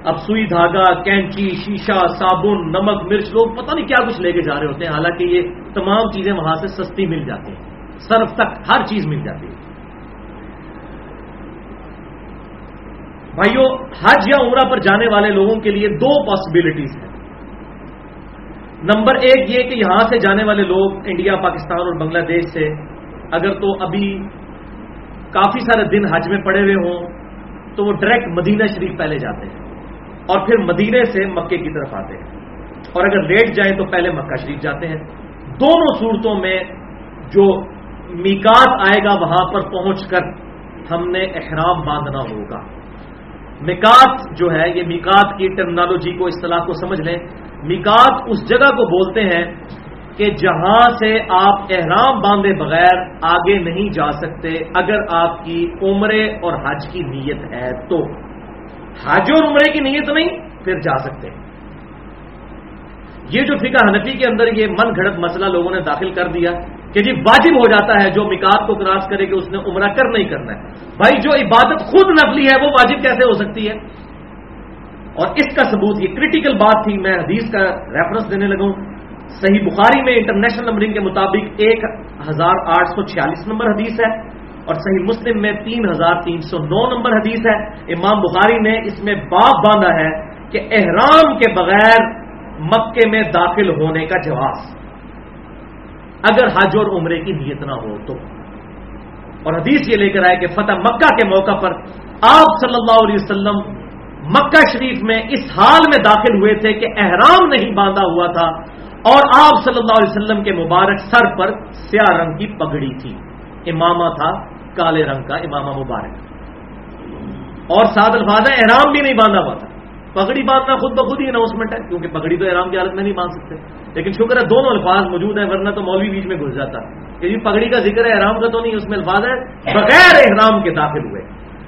اب سوئی دھاگا، کینچی، شیشہ، صابن، نمک، مرچ، لوگ پتہ نہیں کیا کچھ لے کے جا رہے ہوتے ہیں۔ حالانکہ یہ تمام چیزیں وہاں سے سستی مل جاتی ہیں۔ صرف تک ہر چیز مل جاتی ہے۔ بھائیو، حج یا عمرہ پر جانے والے لوگوں کے لیے دو پاسبلٹیز ہیں۔ نمبر ایک یہ کہ یہاں سے جانے والے لوگ انڈیا، پاکستان اور بنگلہ دیش سے اگر تو ابھی کافی سارے دن حج میں پڑے ہوئے ہوں تو وہ ڈائریکٹ مدینہ شریف پہلے جاتے ہیں۔ اور پھر مدینے سے مکے کی طرف آتے ہیں۔ اور اگر لیٹ جائیں تو پہلے مکہ شریف جاتے ہیں۔ دونوں صورتوں میں جو میکات آئے گا وہاں پر پہنچ کر ہم نے احرام باندھنا ہوگا۔ میکات جو ہے، یہ میکات کی ٹیکنالوجی کو اصطلاح کو سمجھ لیں۔ میکات اس جگہ کو بولتے ہیں کہ جہاں سے آپ احرام باندھے بغیر آگے نہیں جا سکتے اگر آپ کی عمرے اور حج کی نیت ہے تو۔ حج اور عمرے کی نیت نہیں، پھر جا سکتے۔ ہیں یہ جو فقہ حنفی کے اندر یہ من گھڑت مسئلہ لوگوں نے داخل کر دیا کہ جی واجب ہو جاتا ہے جو مکات کو کراس کرے کہ اس نے عمرہ کر نہیں کرنا ہے۔ بھائی جو عبادت خود نفلی ہے وہ واجب کیسے ہو سکتی ہے؟ اور اس کا ثبوت، یہ کریٹیکل بات تھی، میں حدیث کا ریفرنس دینے لگا ہوں۔ صحیح بخاری میں انٹرنیشنل نمبرنگ کے مطابق ایک ہزار آٹھ سو چھیالیس نمبر حدیث ہے۔ اور صحیح مسلم میں تین ہزار تین سو نو نمبر حدیث ہے۔ امام بخاری نے اس میں باپ باندھا ہے کہ احرام کے بغیر مکے میں داخل ہونے کا جواز۔ اگر حج اور عمرے کی نیت نہ ہو تو۔ اور حدیث یہ لے کر آئے کہ فتح مکہ کے موقع پر آپ صلی اللہ علیہ وسلم مکہ شریف میں اس حال میں داخل ہوئے تھے کہ احرام نہیں باندھا ہوا تھا اور آپ صلی اللہ علیہ وسلم کے مبارک سر پر سیاہ رنگ کی پگڑی تھی۔ امامہ تھا کالے رنگ کا، امامہ مبارک۔ اور سات الفاظ ہے احرام بھی نہیں باندھا ہوا تھا پگڑی باندھنا خود بخود ہی اناؤنسمنٹ ہے، کیونکہ پگڑی تو احرام کی حالت میں نہیں باندھ سکتے۔ لیکن شکر ہے، دونوں الفاظ موجود ہیں، ورنہ تو مولوی بیچ میں گھس جاتا۔ کہ جی پگڑی کا ذکر ہے، احرام کا تو نہیں، اس میں الفاظ ہے بغیر احرام کے داخل ہوئے۔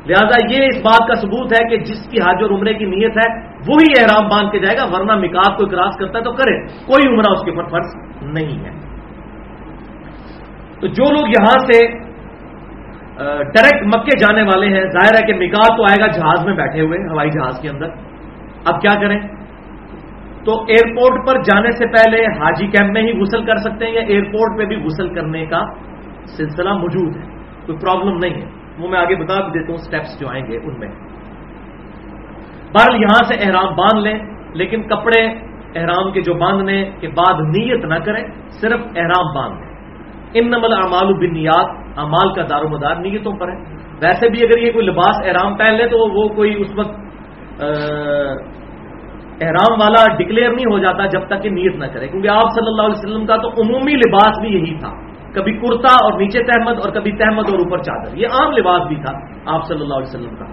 لہذا یہ اس بات کا ثبوت ہے کہ جس کی حج اور عمرے کی نیت ہے، وہی احرام باندھ کے جائے گا، ورنہ مکات کو کراس کرتا ہے تو کرے۔ کوئی عمرہ اس کے اوپر فرض نہیں ہے۔ تو جو لوگ یہاں سے ڈائریکٹ مکے جانے والے ہیں۔ ظاہر ہے کہ مکات تو آئے گا جہاز میں بیٹھے ہوئے، ہوائی جہاز کے اندر۔ اب کیا کریں؟ تو ایئرپورٹ پر جانے سے پہلے حاجی کیمپ میں ہی غسل کر سکتے ہیں یا ایئرپورٹ پہ بھی غسل کرنے کا سلسلہ موجود ہے۔ کوئی پرابلم نہیں ہے۔ وہ میں آگے بتا بھی دیتا ہوں اسٹیپس جو آئیں گے ان میں۔ بہرحال یہاں سے احرام باندھ لیں، لیکن کپڑے احرام کے جو باندھنے کے بعد نیت نہ کریں، صرف احرام باندھ لیں۔ ان نمل امال بنیاد امال کا دار و مدار نیتوں پر ہے۔ ویسے بھی اگر یہ کوئی لباس احرام پہن لے تو وہ کوئی اس وقت احرام والا ڈکلیئر نہیں ہو جاتا جب تک کہ نیت نہ کرے۔ کیونکہ آپ صلی اللہ علیہ وسلم کا تو عمومی لباس بھی یہی تھا۔ کبھی کرتا اور نیچے تحمد اور کبھی تحمد اور اوپر چادر۔ یہ عام لباس بھی تھا آپ صلی اللہ علیہ وسلم کا۔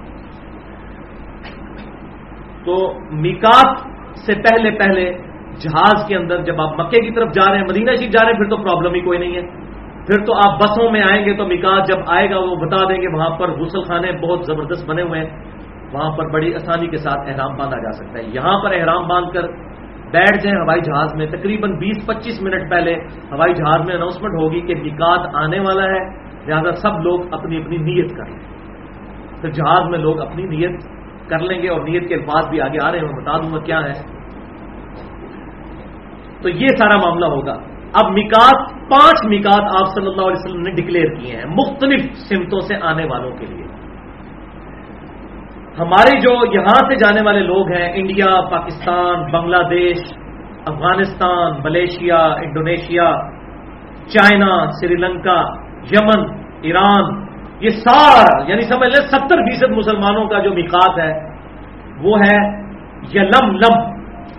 تو میکات سے پہلے پہلے جہاز کے اندر جب آپ مکے کی طرف جا رہے ہیں، مدینہ شریف جا رہے ہیں، پھر تو پرابلم ہی کوئی نہیں ہے۔ پھر تو آپ بسوں میں آئیں گے تو میکات جب آئے گا وہ بتا دیں گے وہاں پر غسل خانے بہت زبردست بنے ہوئے ہیں۔ وہاں پر بڑی آسانی کے ساتھ احرام باندھا جا سکتا ہے۔ یہاں پر احرام باندھ کر بیٹھ جائیں ہوائی جہاز میں۔ تقریباً بیس پچیس منٹ پہلے ہوائی جہاز میں اناؤنسمنٹ ہوگی کہ نکات آنے والا ہے۔ لہٰذا سب لوگ اپنی اپنی نیت کر لیں۔ پھر جہاز میں لوگ اپنی نیت کر لیں گے اور نیت کے الفاظ بھی آگے آ رہے ہیں۔ میں بتا دوں گا کیا ہے۔ تو یہ سارا معاملہ ہوگا۔ اب مکات پانچ مکات آپ صلی اللہ علیہ وسلم نے ڈکلیئر کیے ہیں، مختلف سمتوں سے آنے والوں کے لیے۔ ہمارے جو یہاں سے جانے والے لوگ ہیں، India, Pakistan, Bangladesh, Afghanistan, Malaysia, Indonesia, China, Sri Lanka, Yemen, Iran, یہ سارا یعنی سمجھ لیں ستر فیصد مسلمانوں کا جو مکات ہے، وہ ہے یلم لم،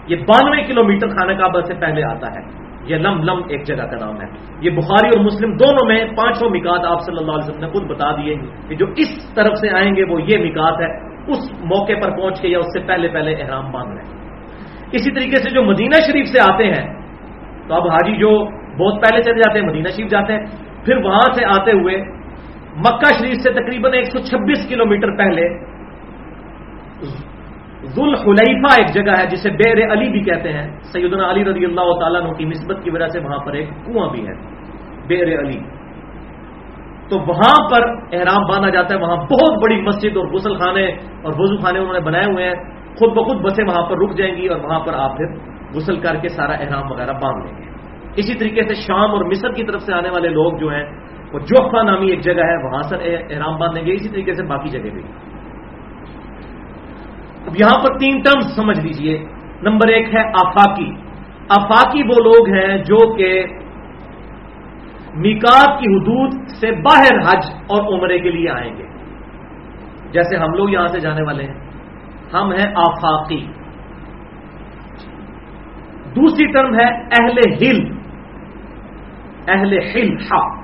یہ بانوے کلو میٹر خانہ کعبہ سے پہلے آتا ہے۔ یہ لم لم ایک جگہ کا نام ہے۔ یہ بخاری اور مسلم دونوں میں پانچوں مکات آپ صلی اللہ علیہ وسلم نے خود بتا دیے کہ جو اس طرف سے آئیں گے وہ یہ مکات ہے، اس موقع پر پہنچ کے یا اس سے پہلے پہلے احرام باندھ رہے ہیں اسی طریقے سے جو مدینہ شریف سے آتے ہیں، تو اب حاجی جو بہت پہلے چلے جاتے ہیں، مدینہ شریف جاتے ہیں، پھر وہاں سے آتے ہوئے مکہ شریف سے تقریباً ایک سو چھبیس کلو میٹر پہلے ذوال حلیفہ ایک جگہ ہے جسے بیر علی بھی کہتے ہیں۔ سیدنا علی رضی اللہ تعالیٰ کی نسبت کی وجہ سے وہاں پر ایک کنواں بھی ہے، بیر علی۔ تو وہاں پر احرام باندھا جاتا ہے، وہاں بہت بڑی مسجد اور غسل خانے اور وضو خانے انہوں نے بنائے ہوئے ہیں۔ خود بخود بسیں وہاں پر رک جائیں گی اور وہاں پر آپ پھر غسل کر کے سارا احرام وغیرہ باندھ لیں گے۔ اسی طریقے سے شام اور مصر کی طرف سے آنے والے لوگ جو ہیں، وہ جوفا نامی ایک جگہ ہے، وہاں سے احرام باندھیں گے۔ اسی طریقے سے باقی جگہ بھی۔ اب یہاں پر تین ٹرمز سمجھ لیجیے۔ نمبر ایک ہے آفاقی۔ آفاقی وہ لوگ ہیں جو کہ میکات کی حدود سے باہر حج اور عمرے کے لیے آئیں گے۔ جیسے ہم لوگ یہاں سے جانے والے ہیں۔ ہم ہیں آفاقی۔ دوسری ٹرم ہے اہل ہل۔ اہل ہل ہا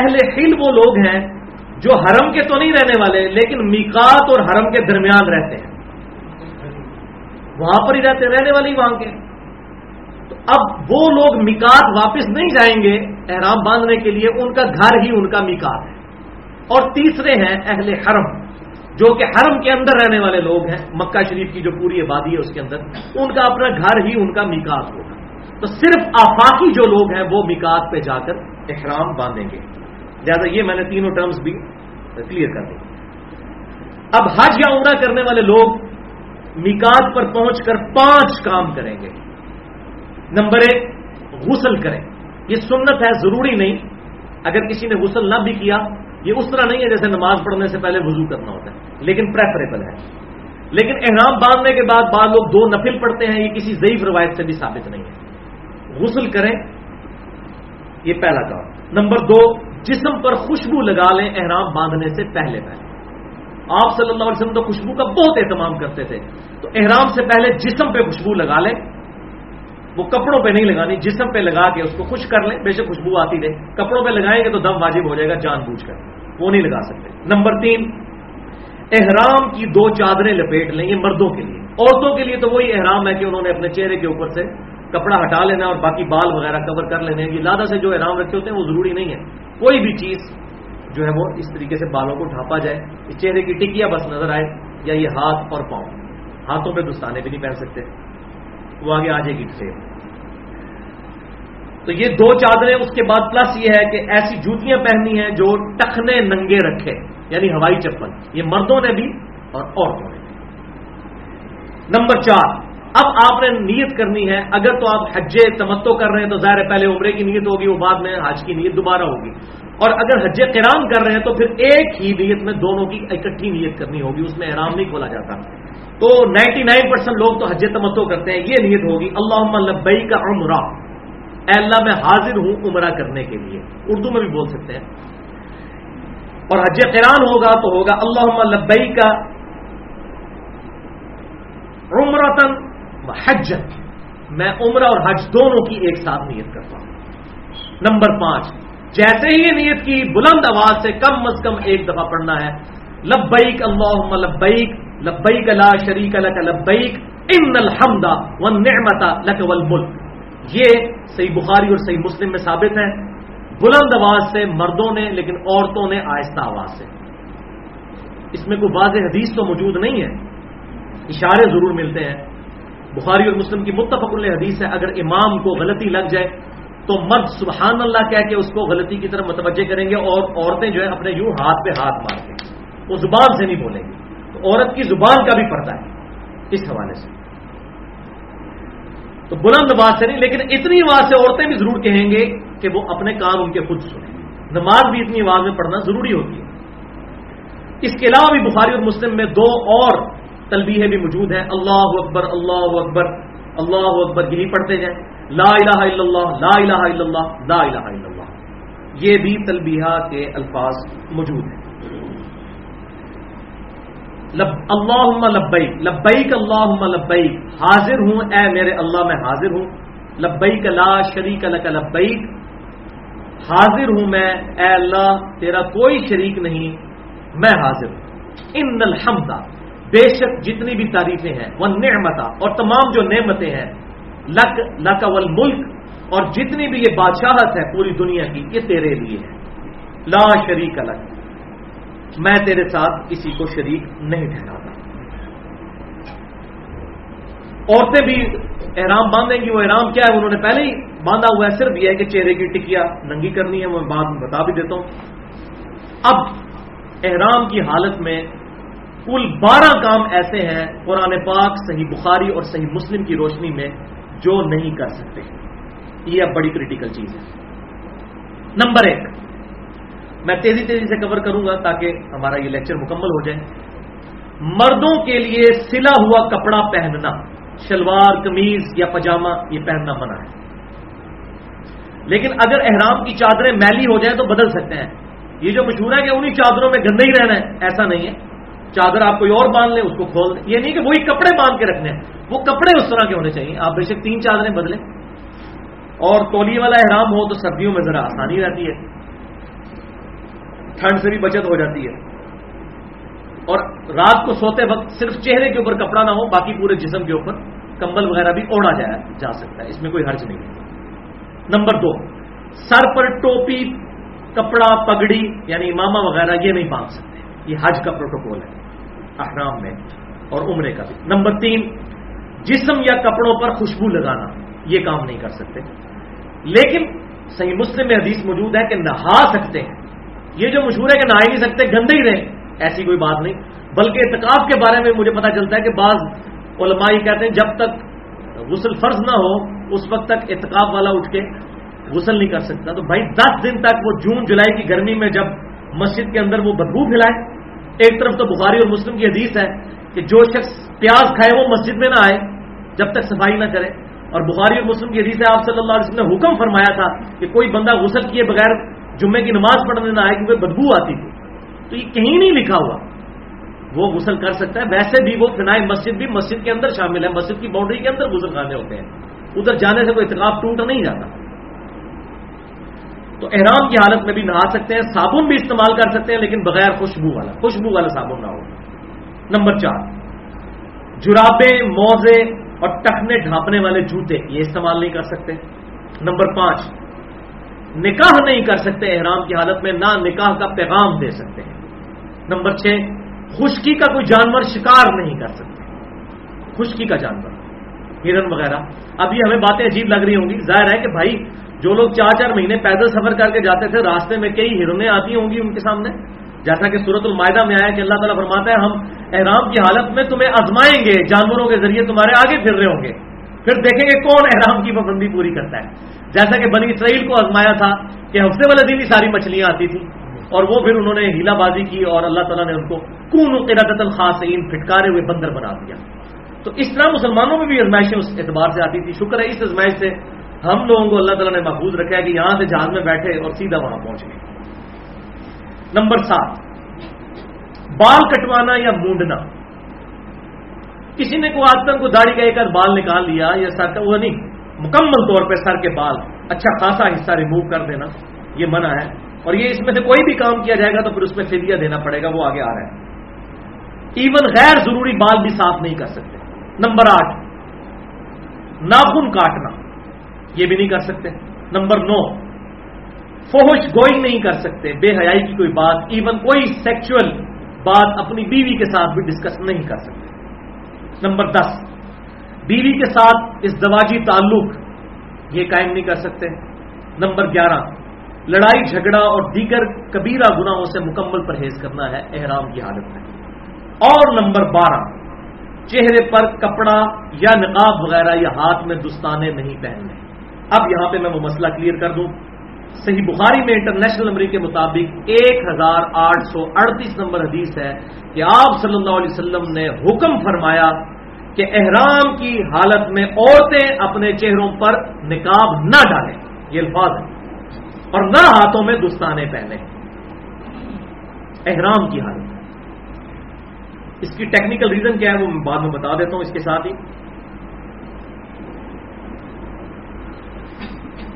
اہل ہل وہ لوگ ہیں جو حرم کے تو نہیں رہنے والے، لیکن میکات اور حرم کے درمیان رہتے ہیں۔ وہاں پر ہی رہتے، رہنے والے ہی وہاں کے۔ تو اب وہ لوگ میکات واپس نہیں جائیں گے احرام باندھنے کے لیے، ان کا گھر ہی ان کا میکات ہے۔ اور تیسرے ہیں اہل حرم، جو کہ حرم کے اندر رہنے والے لوگ ہیں۔ مکہ شریف کی جو پوری آبادی ہے اس کے اندر، ان کا اپنا گھر ہی ان کا میکات ہوگا۔ تو صرف آفاقی جو لوگ ہیں، وہ میکات پہ جا کر احرام باندھیں گے۔ لہٰذا یہ میں نے تینوں ٹرمز بھی کلیئر کر دی۔ اب حج یا عمرہ کرنے والے لوگ میکات پر پہنچ کر پانچ کام کریں گے۔ نمبر ایک، غسل کریں۔ یہ سنت ہے، ضروری نہیں۔ اگر کسی نے غسل نہ بھی کیا، یہ اس طرح نہیں ہے جیسے نماز پڑھنے سے پہلے وضو کرنا ہوتا ہے، لیکن پریفریبل ہے۔ لیکن احرام باندھنے کے بعد بعض لوگ دو نفل پڑھتے ہیں، یہ کسی ضعیف روایت سے بھی ثابت نہیں ہے۔ غسل کریں، یہ پہلا کام۔ نمبر دو، جسم پر خوشبو لگا لیں احرام باندھنے سے پہلے پہلے۔ آپ صلی اللہ علیہ وسلم تو خوشبو کا بہت اہتمام کرتے تھے۔ تو احرام سے پہلے جسم پہ خوشبو لگا لیں۔ وہ کپڑوں پہ نہیں لگانی، جسم پہ لگا کے اس کو خوش کر لیں۔ بے شک خوشبو آتی رہے کپڑوں پہ لگائیں گے تو دم واجب ہو جائے گا، جان بوجھ کر۔ وہ نہیں لگا سکتے۔ نمبر تین، احرام کی دو چادریں لپیٹ لیں یہ مردوں کے لیے۔ عورتوں کے لیے تو وہی احرام ہے کہ انہوں نے اپنے چہرے کے اوپر سے کپڑا ہٹا لینا اور باقی بال وغیرہ کور کر لینے یہ لادہ سے جو احرام رکھے ہوتے ہیں وہ ضروری نہیں ہے۔ کوئی بھی چیز جو ہے وہ اس طریقے سے بالوں کو ڈھانپا جائے، اس چہرے کی ٹکیا بس نظر آئے یا یہ ہاتھ اور پاؤں۔ ہاتھوں پہ دستانے بھی نہیں پہن سکتے۔ وہ آگے آ جائے گی تو یہ دو چادریں، اس کے بعد پلس یہ ہے کہ ایسی جوتیاں پہننی ہیں جو ٹخنے ننگے رکھے یعنی ہوائی چپل۔ یہ مردوں نے بھی اور عورتوں نے بھی۔ نمبر چار اب آپ نے نیت کرنی ہے، اگر تو آپ حج تمتو کر رہے ہیں تو ظاہر پہلے عمرے کی نیت ہوگی، وہ بعد میں حج کی نیت دوبارہ ہوگی۔ اور اگر حج کرام کر رہے ہیں تو پھر ایک ہی نیت میں دونوں کی اکٹھی نیت کرنی ہوگی، اس میں احرام نہیں کھولا جاتا۔ تو نائنٹی نائن پرسینٹ لوگ تو حج تمتو کرتے ہیں، یہ نیت ہوگی اللہ لبئی کا عمرہ۔ اے اللہ، میں حاضر ہوں عمرہ کرنے کے لیے۔ اردو میں بھی بول سکتے ہیں۔ اور حج قرآن ہوگا تو ہوگا اللہ لبئی کا عمرتن حج میں عمرہ اور حج دونوں کی ایک ساتھ نیت کرتا ہوں. نمبر پانچ، جیسے ہی یہ نیت کی بلند آواز سے کم از کم ایک دفعہ پڑھنا ہے، لبیک اللہ لبیک لبیک لا شریک لک لبیک، ان الحمد والنعمت لک والملک یہ صحیح بخاری اور صحیح مسلم میں ثابت ہے۔ بلند آواز سے مردوں نے، لیکن عورتوں نے آہستہ آواز سے۔ اس میں کوئی واضح حدیث تو موجود نہیں ہے۔ اشارے ضرور ملتے ہیں۔ بخاری اور مسلم کی متفق حدیث ہے، اگر امام کو غلطی لگ جائے تو مرد سبحان اللہ کہہ کے اس کو غلطی کی طرف متوجہ کریں گے اور عورتیں جو ہے اپنے یوں ہاتھ پہ ہاتھ مار کے وہ زبان سے نہیں بولیں گے۔ تو عورت کی زبان کا بھی پڑتا ہے اس حوالے سے۔ تو بلند آواز سے نہیں، لیکن اتنی آواز سے عورتیں بھی ضرور کہیں گے کہ وہ اپنے کام ان کے خود سنیں۔ نماز بھی اتنی آواز میں پڑھنا ضروری ہوتی ہے۔ اس کے علاوہ بھی بخاری اور مسلم میں دو اور تلبیہ بھی موجود ہیں۔ اللہ اکبر اللہ اکبر اللہ اکبر، یہی پڑھتے جائیں۔ لا الہ الا اللہ، لا الہ الا اللہ، لا الہ الا اللہ۔ یہ بھی تلبیہ کے الفاظ موجود ہیں۔ لب اللہ لبیک لبیک اللہ لبیک، حاضر ہوں اے میرے اللہ، میں حاضر ہوں۔ لبیک لا شریک لک لبیک، حاضر ہوں میں اے اللہ، تیرا کوئی شریک نہیں، میں حاضر ہوں۔ ان الحمد بے شک جتنی بھی تعریفیں ہیں، وہ نعمتا اور تمام جو نعمتیں ہیں، لک لک والملک، اور جتنی بھی یہ بادشاہت ہے پوری دنیا کی، یہ تیرے لیے ہے لا شریک الگ میں تیرے ساتھ کسی کو شریک نہیں ٹھہراتا۔ عورتیں بھی احرام باندھیں گی، وہ احرام کیا ہے؟ انہوں نے پہلے ہی باندھا ہوا ہے، صرف یہ ہے کہ چہرے کی ٹکیا ننگی کرنی ہے میں بات بتا بھی دیتا ہوں۔ اب احرام کی حالت میں کل بارہ کام ایسے ہیں قرآن پاک، صحیح بخاری اور صحیح مسلم کی روشنی میں جو نہیں کر سکتے۔ یہ اب بڑی کریٹیکل چیز ہے۔ نمبر ایک، میں تیزی تیزی سے کور کروں گا تاکہ ہمارا یہ لیکچر مکمل ہو جائے۔ مردوں کے لیے سلا ہوا کپڑا پہننا، شلوار، قمیض یا پجامہ، یہ پہننا منع ہے۔ لیکن اگر احرام کی چادریں میلی ہو جائیں تو بدل سکتے ہیں۔ یہ جو مشہور ہے کہ انہیں چادروں میں گندے ہی رہنا ہے، ایسا نہیں ہے۔ چادر آپ کوئی اور باندھ لیں، اس کو کھول دیں۔ یہ نہیں کہ وہی کپڑے باندھ کے رکھنے ہیں۔ وہ کپڑے اس طرح کے ہونے چاہیے۔ آپ بے شک تین چادریں بدلیں۔ اور تولیے والا احرام ہو تو سردیوں میں ذرا آسانی رہتی ہے۔ ٹھنڈ سے بھی بچت ہو جاتی ہے۔ اور رات کو سوتے وقت صرف چہرے کے اوپر کپڑا نہ ہو، باقی پورے جسم کے اوپر کمبل وغیرہ بھی اوڑا جایا، جا سکتا ہے۔ اس میں کوئی حرج نہیں۔ ہے نمبر دو، سر پر ٹوپی، کپڑا، پگڑی یعنی امامہ وغیرہ، یہ نہیں باندھ سکتے۔ یہ حج کا پروٹوکول ہے، احرام میں اور عمرے کا بھی۔ نمبر تین، جسم یا کپڑوں پر خوشبو لگانا، یہ کام نہیں کر سکتے۔ لیکن صحیح مسلم میں حدیث موجود ہے کہ نہا سکتے ہیں۔ یہ جو مشہور ہے کہ نہا ہی نہیں سکتے، گندے ہی رہیں، ایسی کوئی بات نہیں۔ بلکہ اعتکاف کے بارے میں مجھے پتا چلتا ہے کہ بعض علماء یہ کہتے ہیں، جب تک غسل فرض نہ ہو، اس وقت تک اعتکاف والا اٹھ کے غسل نہیں کر سکتا۔ تو بھائی، دس دن تک وہ جون، جولائی کی گرمی میں جب مسجد کے اندر وہ بدبو پھیلائے۔ ایک طرف تو بخاری اور مسلم کی حدیث ہے کہ جو شخص پیاز کھائے وہ مسجد میں نہ آئے، جب تک صفائی نہ کرے۔ اور بخاری اور مسلم کی حدیث ہے، آپ صلی اللہ علیہ وسلم نے حکم فرمایا تھا کہ کوئی بندہ غسل کیے بغیر جمعے کی نماز پڑھنے نہ آئے کیونکہ بدبو آتی تھی۔ تو یہ کہیں نہیں لکھا ہوا۔ وہ غسل کر سکتا ہے۔ ویسے بھی وہ فنائے مسجد بھی مسجد کے اندر شامل ہے، مسجد کی باؤنڈری کے اندر غسل خانے ہوتے ہیں۔ ادھر جانے سے کوئی اتقاف ٹوٹ نہیں جاتا۔ تو احرام کی حالت میں بھی نہا سکتے ہیں، صابن بھی استعمال کر سکتے ہیں، لیکن بغیر خوشبو والا خوشبو والا صابن نہ ہو۔ نمبر چار، جرابے، موزے اور ٹکنے ڈھانپنے والے جوتے یہ استعمال نہیں کر سکتے۔ نمبر پانچ، نکاح نہیں کر سکتے، احرام کی حالت میں نہ نکاح کا پیغام دے سکتے ہیں۔ نمبر چھ، خشکی کا کوئی جانور شکار نہیں کر سکتے۔ خشکی کا جانور، ہرن وغیرہ۔ ابھی ہمیں باتیں عجیب لگ رہی ہوں گی۔ ظاہر ہے کہ بھائی جو لوگ چار چار مہینے پیدل سفر کر کے جاتے تھے، راستے میں کئی ہرنیں آتی ہوں گی ان کے سامنے۔ جیسا کہ صورت المائدہ میں آیا کہ اللہ تعالیٰ فرماتا ہے، ہم احرام کی حالت میں تمہیں آزمائیں گے، جانوروں کے ذریعے تمہارے آگے پھر رہے ہوں گے۔ پھر دیکھیں گے کون احرام کی پابندی پوری کرتا ہے۔ جیسا کہ بنی اسرائیل کو آزمایا تھا کہ ہفتے والے دن ہی ساری مچھلیاں آتی تھیں اور وہ پھر انہوں نے ہیلا بازی کی اور اللہ تعالیٰ نے ان کو کون قرادت الخاصین پھٹکارے ہوئے بندر بنا دیا۔ تو اس طرح مسلمانوں میں بھی ازمائشیں اس اعتبار سے آتی تھی شکر ہے، اس ازمائش سے ہم لوگوں کو اللہ تعالیٰ نے محفوظ رکھا ہے کہ یہاں سے جہاز میں بیٹھے اور سیدھا وہاں پہنچ گئے۔ نمبر سات، بال کٹوانا یا مونڈنا؟ کسی نے کو آج تک کو داڑھی کا ایک بال نکال لیا یا سر کا وہ نہیں، مکمل طور پہ سر کے بال اچھا خاصا حصہ ریموو کر دینا، یہ منع ہے۔ اور یہ اس میں سے کوئی بھی کام کیا جائے گا تو پھر اس میں فدیہ دینا پڑے گا، وہ آگے آ رہا ہے۔ ایون غیر ضروری بال بھی صاف نہیں کر سکتے۔ نمبر آٹھ، ناخن کاٹنا۔ یہ بھی نہیں کر سکتے۔ نمبر نو فوج گوئی نہیں کر سکتے۔ بے حیائی کی کوئی بات ایون کوئی سیکچل بات اپنی بیوی کے ساتھ بھی ڈسکس نہیں کر سکتے۔ نمبر دس۔ بیوی کے ساتھ اس دواجی تعلق یہ قائم نہیں کر سکتے۔ نمبر گیارہ۔ لڑائی، جھگڑا اور دیگر کبیرہ گناہوں سے مکمل پرہیز کرنا ہے، احرام کی حالت میں۔ اور نمبر بارہ۔ چہرے پر کپڑا یا نقاب وغیرہ یا ہاتھ میں دستانے نہیں پہننے۔ اب یہاں پہ میں وہ مسئلہ کلیئر کر دوں۔ صحیح بخاری میں انٹرنیشنل نمبر کے مطابق ایک ہزار آٹھ سو اڑتیس نمبر حدیث ہے کہ آپ صلی اللہ علیہ وسلم نے حکم فرمایا کہ احرام کی حالت میں عورتیں اپنے چہروں پر نکاب نہ ڈالیں۔ یہ الفاظ ہے اور نہ ہاتھوں میں دستانے پہنے احرام کی حالت۔ اس کی ٹیکنیکل ریزن کیا ہے وہ میں بعد میں بتا دیتا ہوں اس کے ساتھ ہی۔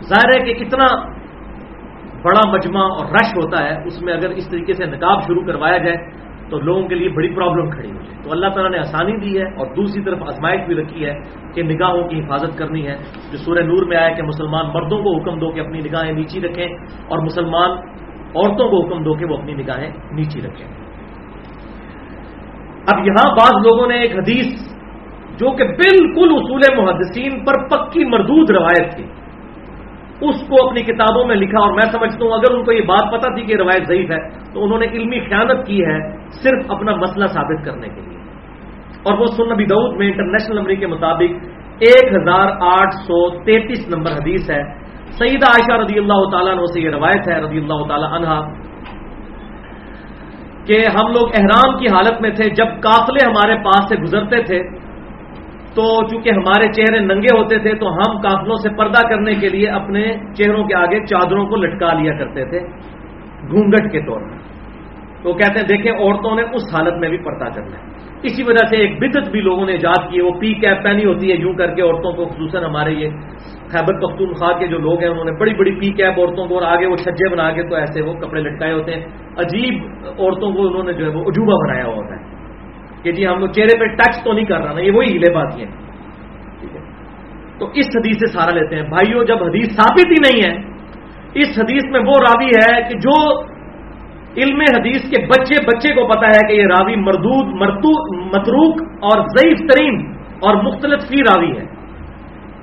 ظاہر ہے کہ اتنا بڑا مجمع اور رش ہوتا ہے، اس میں اگر اس طریقے سے نکاب شروع کروایا جائے تو لوگوں کے لیے بڑی پرابلم کھڑی ہوئی ہے تو اللہ تعالیٰ نے آسانی دی ہے اور دوسری طرف آزمائش بھی رکھی ہے کہ نگاہوں کی حفاظت کرنی ہے۔ جو سورہ نور میں آیا کہ مسلمان مردوں کو حکم دو کہ اپنی نگاہیں نیچی رکھیں اور مسلمان عورتوں کو حکم دو کہ وہ اپنی نگاہیں نیچی رکھیں۔ اب یہاں بعض لوگوں نے ایک حدیث جو کہ بالکل اصول محدثین پر پکی مردود روایت تھی۔ اس کو اپنی کتابوں میں لکھا اور میں سمجھتا ہوں اگر ان کو یہ بات پتا تھی کہ روایت ضعیف ہے تو انہوں نے علمی خیانت کی ہے صرف اپنا مسئلہ ثابت کرنے کے لیے۔ اور وہ سن نبی دعود میں انٹرنیشنل نمبر کے مطابق ایک ہزار آٹھ سو تینتیس نمبر حدیث ہے۔ سعیدہ عائشہ رضی اللہ تعالیٰ عنہ سے یہ روایت ہے، رضی اللہ تعالیٰ عنہ کہ ہم لوگ احرام کی حالت میں تھے، جب قافلے ہمارے پاس سے گزرتے تھے تو چونکہ ہمارے چہرے ننگے ہوتے تھے تو ہم کافلوں سے پردہ کرنے کے لیے اپنے چہروں کے آگے چادروں کو لٹکا لیا کرتے تھے گھونگٹ کے طور پر۔ تو کہتے ہیں، دیکھیں، عورتوں نے اس حالت میں بھی پردہ کرنا ہے اسی وجہ سے ایک بدت بھی لوگوں نے ایجاد کی۔ ہے وہ پی کیپ پہنی ہوتی ہے، یوں کر کے عورتوں کو، خصوصاً ہمارے یہ خیبر پختونخوا کے جو لوگ ہیں، انہوں نے بڑی بڑی پی کیپ عورتوں کو اور آگے وہ چھجے بنا کے تو ایسے وہ کپڑے لٹکائے ہوتے ہیں۔ عجیب عورتوں کو انہوں نے جو ہے وہ عجوبہ بنایا ہوتا ہے۔ کہ جی ہم لوگ چہرے پہ ٹچ تو نہیں کر رہا نا، یہ وہی ہیلے بات ہیں۔ ٹھیک ہے۔ تو اس حدیث سے سارا لیتے ہیں۔ بھائیوں جب حدیث ثابت ہی نہیں ہے، اس حدیث میں وہ راوی ہے کہ جو علم حدیث کے بچے بچے کو پتا ہے کہ یہ راوی مردود متروک اور ضعیف ترین اور مختلف فی راوی ہے۔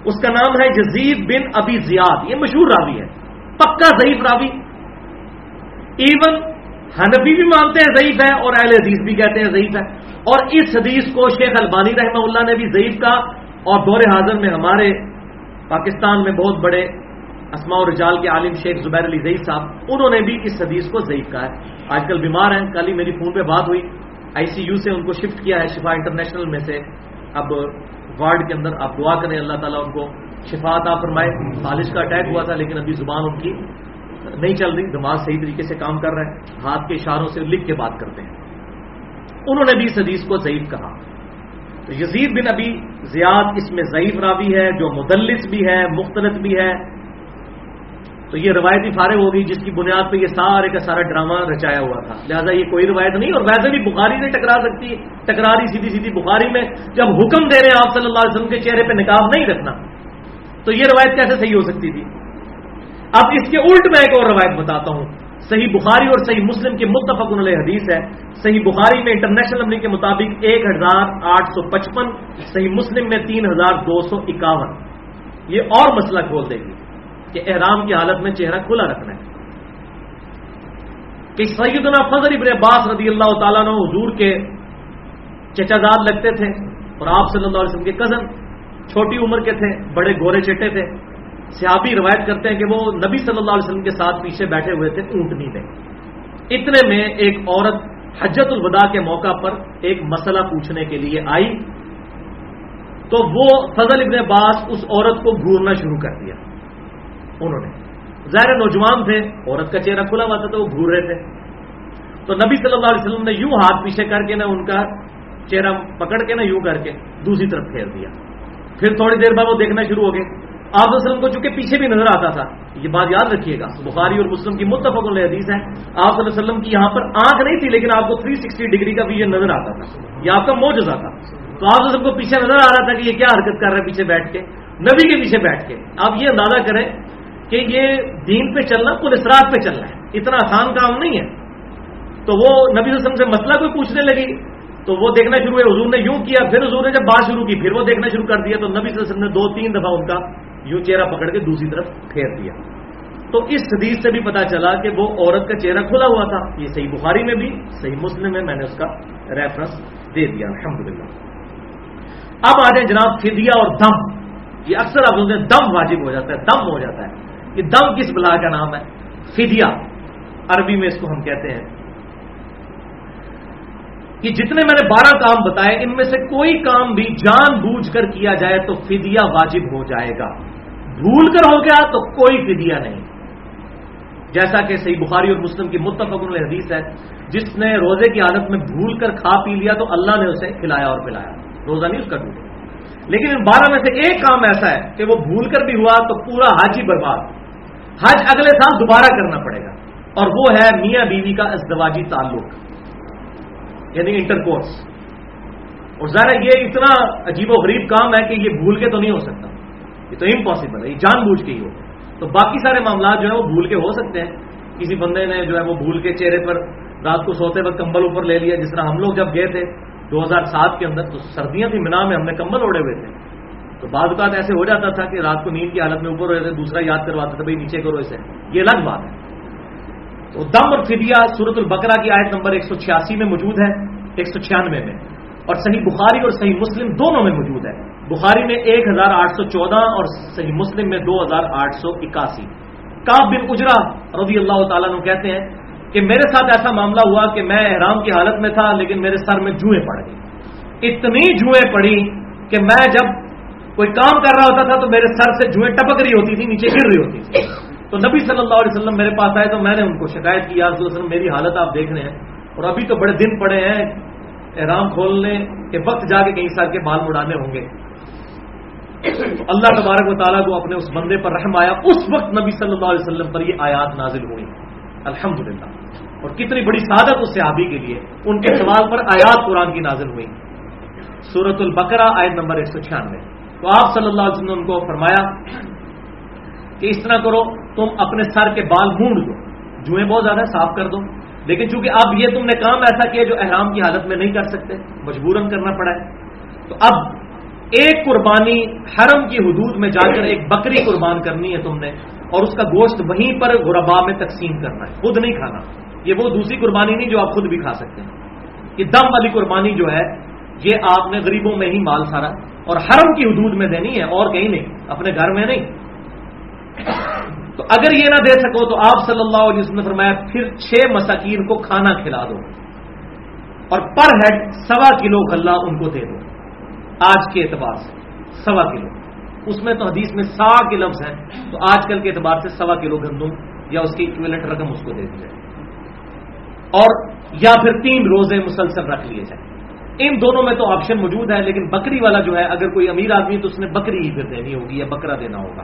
اس کا نام ہے جزید بن ابی زیاد۔ یہ مشہور راوی ہے۔ پکا ضعیف راوی۔ ایون ہنفی بھی مانتے ہیں ضعیف ہے اور اہل حدیث بھی کہتے ہیں ضعیف ہے۔ اور اس حدیث کو شیخ البانی رحمہ اللہ نے بھی ضعیف کا اور دور حاضر میں ہمارے پاکستان میں بہت بڑے اسماء اور رجال کے عالم شیخ زبیر علی ضعیف صاحب، انہوں نے بھی اس حدیث کو ضعیف کہا ہے۔ آج کل بیمار ہیں، کل ہی میری فون پہ بات ہوئی۔ آئی سی یو سے ان کو شفٹ کیا ہے، شفا انٹرنیشنل میں سے۔ اب وارڈ کے اندر آپ دعا کریں، اللہ تعالیٰ ان کو شفا عطا فرمائے۔ خالش کا اٹیک ہوا تھا، لیکن ابھی زبان ان کی نہیں چل رہی، دماغ صحیح طریقے سے کام کر رہا ہے۔ ہاتھ کے اشاروں سے لکھ کے بات کرتے ہیں۔ انہوں نے بھی اس حدیث کو ضعیف کہا۔ تو یزید بن ابی زیاد اس میں ضعیف راوی ہے، جو مدلس بھی ہے مختلف بھی ہے۔ تو یہ روایتی فارغ ہوگی جس کی بنیاد پہ یہ سارے کا سارا ڈرامہ رچایا ہوا تھا۔ لہٰذا یہ کوئی روایت نہیں، اور ویسے بھی بخاری سے ٹکرا سکتی ٹکرا رہی سیدھی سیدھی بخاری میں جب حکم دے رہے ہیں آپ صلی اللہ علیہ وسلم کے چہرے پہ نکاب نہیں رکھنا، تو یہ روایت کیسے صحیح ہو سکتی تھی؟ اب اس کے الٹ میں ایک اور روایت بتاتا ہوں۔ صحیح بخاری اور صحیح مسلم کے متفق علیہ حدیث ہے۔ صحیح بخاری میں انٹرنیشنل نمبر کے مطابق ایک ہزار آٹھ سو پچپن، صحیح مسلم میں تین ہزار دو سو اکاون۔ یہ اور مسئلہ کھول دے گی کہ احرام کی حالت میں چہرہ کھلا رکھنا ہے۔ کہ سیدنا فضل ابن عباس رضی اللہ تعالیٰ نے حضور کے چچا داد لگتے تھے اور آپ صلی اللہ علیہ وسلم کے کزن چھوٹی عمر کے تھے، بڑے گورے چٹے تھے۔ صحابی روایت کرتے ہیں کہ وہ نبی صلی اللہ علیہ وسلم کے ساتھ پیچھے بیٹھے ہوئے تھے اونٹنی میں اتنے میں ایک عورت حجت الوداع کے موقع پر ایک مسئلہ پوچھنے کے لیے آئی۔ تو وہ فضل ابن عباس اس عورت کو گھورنا شروع کر دیا۔ انہوں نے۔ ظاہر نوجوان تھے، عورت کا چہرہ کھلا ہوا تھا تو وہ گھور رہے تھے۔ تو نبی صلی اللہ علیہ وسلم نے یوں ہاتھ پیچھے کر کے نہ ان کا چہرہ پکڑ کے نہ یوں کر کے دوسری طرف پھیر دیا۔ پھر تھوڑی دیر بعد وہ دیکھنا شروع ہو گئے۔ آپ وسلم کو چونکہ پیچھے بھی نظر آتا تھا، یہ بات یاد رکھیے گا۔ بخاری اور مسلم کی متفق حدیث ہے، آپ صلی اللہ علیہ وسلم کی یہاں پر آنکھ نہیں تھی، لیکن آپ کو 360 ڈگری کا ویژن نظر آتا تھا۔ یہ آپ کا موجودہ تھا۔ تو آپ وسلم کو پیچھے نظر آ رہا تھا کہ یہ کیا حرکت کر رہا ہے پیچھے بیٹھ کے۔ نبی کے پیچھے بیٹھ کے۔ آپ یہ اندازہ کریں کہ یہ دین پہ چلنا پل اسرات پہ چلنا ہے۔ اتنا آسان کام نہیں ہے۔ تو وہ نبی وسلم سے مسئلہ کوئی پوچھنے لگی، تو وہ دیکھنا شروع ہے حضور نے یوں کیا، پھر حضور نے جب بات شروع کی، پھر وہ دیکھنا شروع کر دیا۔ تو نبی صلی اللہ علیہ وسلم نے دو، تین دفعہ ان کا یوں چہرہ پکڑ کے دوسری طرف پھیر دیا۔ تو اس حدیث سے بھی پتا چلا کہ وہ عورت کا چہرہ کھلا ہوا تھا۔ یہ صحیح بخاری میں بھی، صحیح مسلم میں میں نے اس کا ریفرنس دے دیا۔ الحمد اب آ جائیں جناب فدیا اور دم۔ یہ اکثر آپ سنتے ہیں، دم واجب ہو جاتا ہے، دم ہو جاتا ہے۔ یہ دم کس بلا کا نام ہے؟ فدیا عربی میں اس کو ہم کہتے ہیں۔ کہ جتنے میں نے بارہ کام بتائے، ان میں سے کوئی کام بھی جان بوجھ کر کیا جائے تو فدیا واجب ہو جائے گا۔ بھول کر ہو گیا تو کوئی فدیا نہیں۔ جیسا کہ صحیح بخاری اور مسلم کی متفق حدیث ہے، جس نے روزے کی حالت میں بھول کر کھا پی لیا تو اللہ نے اسے کھلایا اور پلایا۔ روزہ نہیں اس کا ٹوٹے لیکن ان بارہ میں سے ایک کام ایسا ہے کہ وہ بھول کر بھی ہوا تو پورا حج ہی برباد۔ حج اگلے سال دوبارہ کرنا پڑے گا۔ اور وہ ہے میاں بیوی کا ازدواجی تعلق یعنی انٹر کورس اور ظاہر یہ اتنا عجیب و غریب کام ہے کہ یہ بھول کے تو نہیں ہو سکتا۔ یہ تو امپاسبل ہے، یہ جان بوجھ کے ہی ہو تو باقی سارے معاملات جو ہے وہ بھول کے ہو سکتے ہیں۔ کسی بندے نے جو ہے وہ بھول کے چہرے پر رات کو سوتے وقت کمبل اوپر لے لیا، جس طرح ہم لوگ جب گئے تھے دو ہزار سات کے اندر، تو سردیاں تھی مینا میں، ہم نے کمبل اوڑے ہوئے تھے۔ تو بعض اوقات ایسے ہو جاتا تھا کہ رات کو نیند کی حالت میں اوپر ہوئے تھے، دوسرا یاد کرواتا تھا، بھائی نیچے کرو اسے۔ یہ الگ بات ہے۔ تو دم اور فدیا سورت البقرہ کی آیت نمبر ایک سو چھیاسی میں موجود ہے، ایک سو چھیانوے میں۔ اور صحیح بخاری اور صحیح مسلم دونوں میں موجود ہے۔ بخاری میں ایک ہزار آٹھ سو چودہ اور صحیح مسلم میں دو ہزار آٹھ سو اکاسی۔ کاب بن اجرا رضی اللہ تعالیٰ نے کہتے ہیں کہ میرے ساتھ ایسا معاملہ ہوا کہ میں احرام کی حالت میں تھا لیکن میرے سر میں جوئیں پڑ گئی اتنی جوئیں پڑی کہ میں جب کوئی کام کر رہا ہوتا تھا تو میرے سر سے جوئیں ٹپک رہی ہوتی تھی، نیچے گر رہی ہوتی تھی۔ تو نبی صلی اللہ علیہ وسلم میرے پاس آئے تو میں نے ان کو شکایت کی یار وسلم میری حالت آپ دیکھ رہے ہیں اور ابھی تو بڑے دن پڑے ہیں، احرام کھولنے کے وقت جا کے کہیں سر کے بال مڑانے ہوں گے۔ اللہ تبارک و تعالیٰ کو اپنے اس بندے پر رحم آیا۔ اس وقت نبی صلی اللہ علیہ وسلم پر یہ آیات نازل ہوئی الحمد اور کتنی بڑی سعادت اس صحابی کے لیے۔ ان کے سوال پر آیات قرآن کی نازل ہوئی سورت البقرہ آیت نمبر ایک سو چھیانوے۔ تو آپ صلی اللہ علیہ وسلم نے ان کو فرمایا کہ اس طرح کرو، تم اپنے سر کے بال مونڈ دو۔ جوئیں بہت زیادہ صاف کر دو۔ لیکن چونکہ اب یہ تم نے کام ایسا کیا جو احرام کی حالت میں نہیں کر سکتے، مجبوراً کرنا پڑا ہے۔ تو اب ایک قربانی حرم کی حدود میں جا کر ایک بکری قربان کرنی ہے تم نے اور اس کا گوشت وہیں پر غربا میں تقسیم کرنا ہے، خود نہیں کھانا۔ یہ وہ دوسری قربانی نہیں جو آپ خود بھی کھا سکتے ہیں۔ یہ دم والی قربانی جو ہے، یہ آپ نے غریبوں میں ہی مال سارا اور حرم کی حدود میں دینی ہے، اور کہیں نہیں، اپنے گھر میں نہیں۔ تو اگر یہ نہ دے سکو تو آپ صلی اللہ علیہ وسلم نے فرمایا، پھر چھ مساکین کو کھانا کھلا دو۔ اور پر ہیڈ سوا کلو غلہ ان کو دے دو۔ آج کے اعتبار سے، سوا کلو۔ اس میں تو حدیث میں سا کے لفظ ہیں، تو آج کل کے اعتبار سے سوا کلو گندم یا اس کی اکویلنٹ رقم اس کو دے دی جائے۔ اور یا پھر تین روزے مسلسل رکھ لیے جائیں۔ ان دونوں میں تو آپشن موجود ہے لیکن بکری والا جو ہے، اگر کوئی امیر آدمی تو اس نے بکری ہی پھر دینی ہوگی یا بکرا دینا ہوگا۔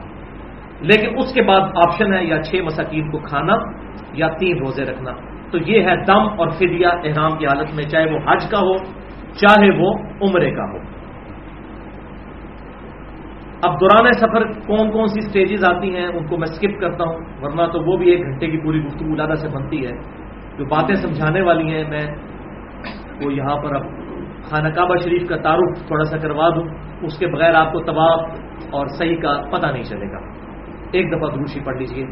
لیکن اس کے بعد آپشن ہے، یا چھ مساکین کو کھانا یا تین روزے رکھنا۔ تو یہ ہے دم اور فدیہ، احرام کی حالت میں، چاہے وہ حج کا ہو، چاہے وہ عمرے کا ہو۔ اب دوران سفر کون کون سی سٹیجز آتی ہیں، ان کو میں سکپ کرتا ہوں، ورنہ تو وہ بھی ایک گھنٹے کی پوری گفتگو لادہ سے بنتی ہے۔ جو باتیں سمجھانے والی ہیں، میں وہ یہاں پر اب خانہ کعبہ شریف کا تعارف تھوڑا سا کروا دوں۔ اس کے بغیر آپ کو طباف اور صحیح کا پتہ نہیں چلے گا۔ ایک دفعہ دروشی پڑھ لیجیے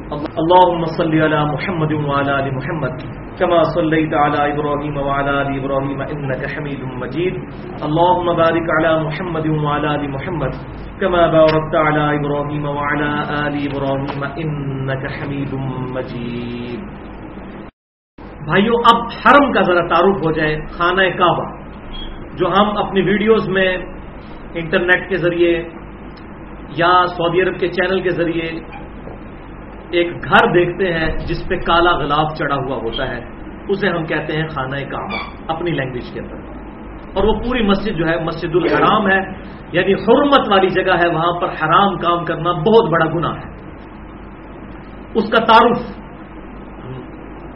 اللهم صل على محمد وعلى ال محمد كما صليت على ابراهيم وعلى ال ابراهيم انك حميد مجيد اللهم بارك على محمد وعلى ال محمد كما باركت على ابراهيم وعلى ال ابراهيم انك حميد مجيد بھائیوں اب حرم کا ذرا تعارف ہو جائے، خانہ کعبہ، جو ہم اپنی ویڈیوز میں انٹرنیٹ کے ذریعے یا سعودی عرب کے چینل کے ذریعے ایک گھر دیکھتے ہیں جس پہ کالا غلاف چڑھا ہوا ہوتا ہے، اسے ہم کہتے ہیں خانہ کعبہ، اپنی لینگویج کے اندر۔ اور وہ پوری مسجد جو ہے، مسجد الحرام ہے یعنی حرمت والی جگہ ہے، وہاں پر حرام کام کرنا بہت بڑا گناہ ہے۔ اس کا تعارف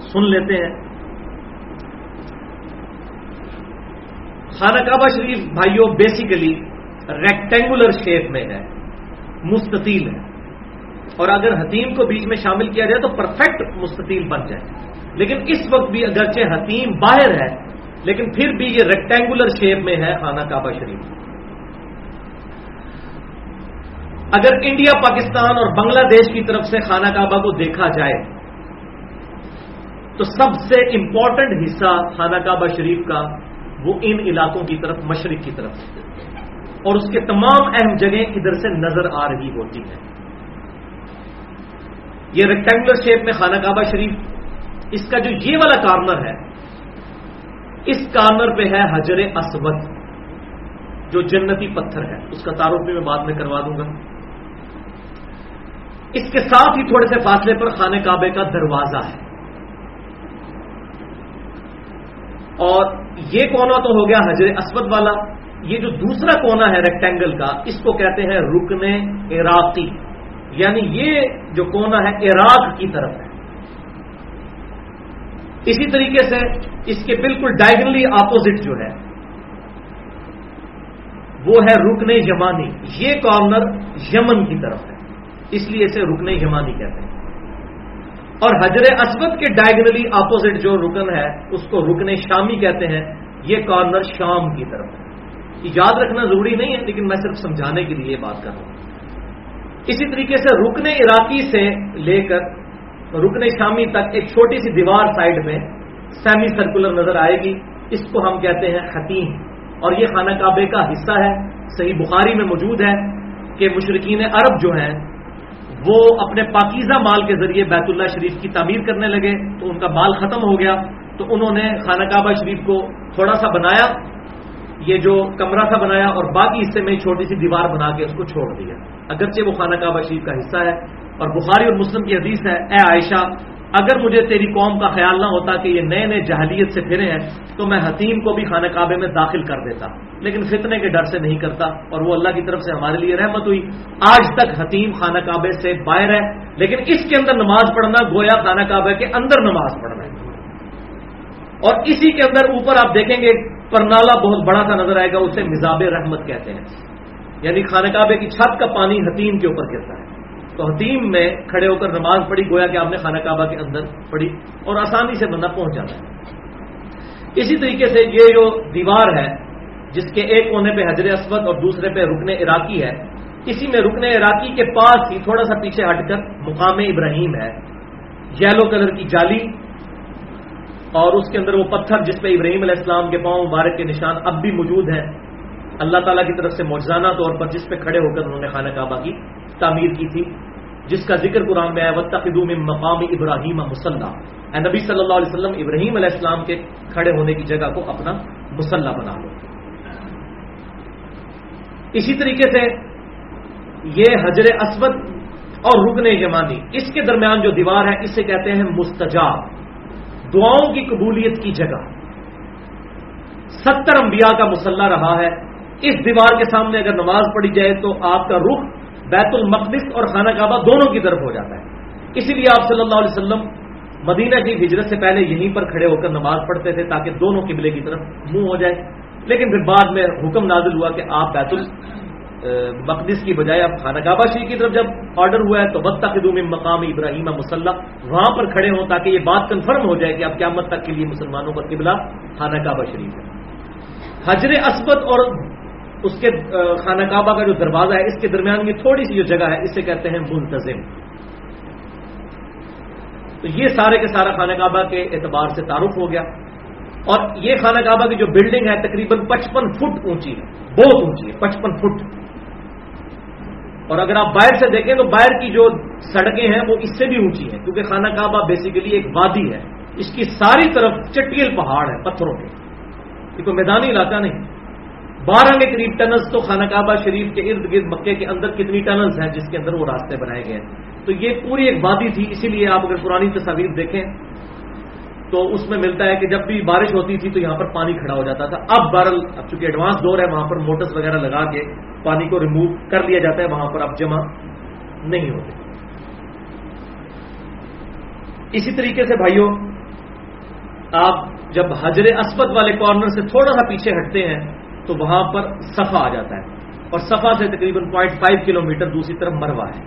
سن لیتے ہیں۔ خانہ کعبہ شریف بھائیوں بیسیکلی ریکٹینگولر شیپ میں ہے۔ مستطیل ہے۔ اور اگر حتیم کو بیچ میں شامل کیا جائے تو پرفیکٹ مستطیل بن جائے۔ لیکن اس وقت بھی اگرچہ حتیم باہر ہے، لیکن پھر بھی یہ ریکٹینگولر شیپ میں ہے خانہ کعبہ شریف۔ اگر انڈیا، پاکستان اور بنگلہ دیش کی طرف سے خانہ کعبہ کو دیکھا جائے، تو سب سے امپورٹنٹ حصہ خانہ کعبہ شریف کا وہ ان علاقوں کی طرف، مشرق کی طرف۔ اور اس کے تمام اہم جگہیں ادھر سے نظر آ رہی ہوتی ہیں۔ یہ ریکٹینگولر شیپ میں خانہ کعبہ شریف، اس کا جو یہ والا کارنر ہے، اس کارنر پہ ہے حجر اسود، جو جنتی پتھر ہے۔ اس کا تعارف بھی میں بعد میں کروا دوں گا۔ اس کے ساتھ ہی تھوڑے سے فاصلے پر خانہ کعبے کا دروازہ ہے۔ اور یہ کونا تو ہو گیا حجر اسود والا۔ یہ جو دوسرا کونا ہے ریکٹینگل کا، اس کو کہتے ہیں رکن عراقی یعنی یہ جو کونا ہے عراق کی طرف ہے۔ اسی طریقے سے اس کے بالکل ڈائگنلی اپوزٹ جو ہے، وہ ہے رکن یمانی۔ یہ کارنر یمن کی طرف ہے۔ اس لیے اسے رکن یمانی کہتے ہیں۔ اور حجر اسود کے ڈائگنلی اپوزٹ جو رکن ہے، اس کو رکن شامی کہتے ہیں۔ یہ کارنر شام کی طرف ہے۔ یاد رکھنا ضروری نہیں ہے، لیکن میں صرف سمجھانے کے لیے یہ بات کر رہا ہوں۔ اسی طریقے سے رکن عراقی سے لے کر رکن شامی تک ایک چھوٹی سی دیوار سائڈ میں سیمی سرکولر نظر آئے گی۔ اس کو ہم کہتے ہیں حتیم اور یہ خانہ کعبے کا حصہ ہے۔ صحیح بخاری میں موجود ہے کہ مشرقین عرب جو ہیں، وہ اپنے پاکیزہ مال کے ذریعے بیت اللہ شریف کی تعمیر کرنے لگے۔ تو ان کا مال ختم ہو گیا۔ تو انہوں نے خانہ کعبہ شریف کو تھوڑا سا بنایا۔ یہ جو کمرہ سا بنایا اور باقی حصے میں چھوٹی سی دیوار بنا کے اس کو چھوڑ دیا۔ اگرچہ وہ خانہ کعبہ شریف کا حصہ ہے اور بخاری اور مسلم کی حدیث ہے، اے عائشہ، اگر مجھے تیری قوم کا خیال نہ ہوتا کہ یہ نئے نئے جہلیت سے پھرے ہیں، تو میں حتیم کو بھی خانہ کعبے میں داخل کر دیتا۔ لیکن فتنے کے ڈر سے نہیں کرتا اور وہ اللہ کی طرف سے ہمارے لیے رحمت ہوئی۔ آج تک حتیم خانہ کعبے سے باہر ہے، لیکن اس کے اندر نماز پڑھنا گویا خانہ کعبے کے اندر نماز پڑھنا ہے۔ اور اسی کے اندر اوپر آپ دیکھیں گے پرنالا بہت بڑا سا نظر آئے گا، اسے مزاب رحمت کہتے ہیں۔ یعنی خانہ کعبے کی چھت کا پانی حتیم کے اوپر گرتا ہے۔ تو حتیم میں کھڑے ہو کر نماز پڑھی، گویا کہ آپ نے خانہ کعبہ کے اندر پڑھی اور آسانی سے بندہ پہنچ جاتا ہے۔ اسی طریقے سے یہ جو دیوار ہے، جس کے ایک کونے پہ حضر اسود اور دوسرے پہ رکن عراقی ہے، اسی میں رکن عراقی کے پاس ہی تھوڑا سا پیچھے ہٹ کر مقام ابراہیم ہے۔ یلو کلر کی جالی اور اس کے اندر وہ پتھر جس پہ ابراہیم علیہ السلام کے پاؤں مبارک کے نشان اب بھی موجود ہیں۔ اللہ تعالیٰ کی طرف سے موجزانہ طور پر جس پہ کھڑے ہو کر انہوں نے خانہ کعبہ کی تعمیر کی تھی، جس کا ذکر قرآن میں وقت میں مقام ابراہیم مسلح اے نبی صلی اللہ علیہ وسلم، ابراہیم علیہ السلام کے کھڑے ہونے کی جگہ کو اپنا مسلح بنا لو۔ اسی طریقے سے یہ حجر اسود اور رکن یمانی، اس کے درمیان جو دیوار ہے، اسے کہتے ہیں مستجاب۔ دعاؤں کی قبولیت کی جگہ۔ ستر انبیاء کا مسلح رہا ہے۔ اس دیوار کے سامنے اگر نماز پڑھی جائے تو آپ کا رخ بیت المقدس اور خانہ کعبہ دونوں کی طرف ہو جاتا ہے۔ اسی لیے آپ صلی اللہ علیہ وسلم مدینہ کی ہجرت سے پہلے یہیں پر کھڑے ہو کر نماز پڑھتے تھے تاکہ دونوں قبلے کی طرف منہ ہو جائے۔ لیکن پھر بعد میں حکم نازل ہوا کہ آپ بیت المقدس کی بجائے اب خانہ کعبہ شریف کی طرف جب آرڈر ہوا ہے تو بد تقدوم مقام ابراہیم مسلح وہاں پر کھڑے ہوں تاکہ یہ بات کنفرم ہو جائے کہ اب قیامت تک کے لیے مسلمانوں کا قبلہ خانہ کعبہ شریف ہے۔ حجر اسود اور اس کے خانہ کعبہ کا جو دروازہ ہے، اس کے درمیان کی تھوڑی سی جو جگہ ہے، اسے کہتے ہیں منتظم۔ تو یہ سارے کے سارا خانہ کعبہ کے اعتبار سے تعارف ہو گیا۔ اور یہ خانہ کعبہ کی جو بلڈنگ ہے، تقریباً پچپن فٹ اونچی ہے۔ بہت اونچی ہے، پچپن فٹ۔ اور اگر آپ باہر سے دیکھیں تو باہر کی جو سڑکیں ہیں وہ اس سے بھی اونچی ہیں، کیونکہ خانہ کعبہ بیسیکلی ایک وادی ہے۔ اس کی ساری طرف چٹیل پہاڑ ہے پتھروں کے۔ یہ کوئی میدانی علاقہ نہیں۔ بارہ کے قریب ٹنلز تو خانہ کعبہ شریف کے ارد گرد مکے کے اندر کتنی ٹنلز ہیں جس کے اندر وہ راستے بنائے گئے ہیں۔ تو یہ پوری ایک وادی تھی، اسی لیے آپ اگر پرانی تصاویر دیکھیں تو اس میں ملتا ہے کہ جب بھی بارش ہوتی تھی تو یہاں پر پانی کھڑا ہو جاتا تھا۔ اب بارل اب چونکہ ایڈوانس دور ہے، وہاں پر موٹرس وغیرہ لگا کے پانی کو ریموو کر لیا جاتا ہے، وہاں پر اب جمع نہیں ہوتے۔ اسی طریقے سے بھائیوں، آپ جب حجر اسپد والے کارنر سے تھوڑا سا پیچھے ہٹتے ہیں، تو وہاں پر صفا آ جاتا ہے۔ اور صفا سے تقریباً پوائنٹ فائیو کلو میٹر دوسری طرف مروا ہے۔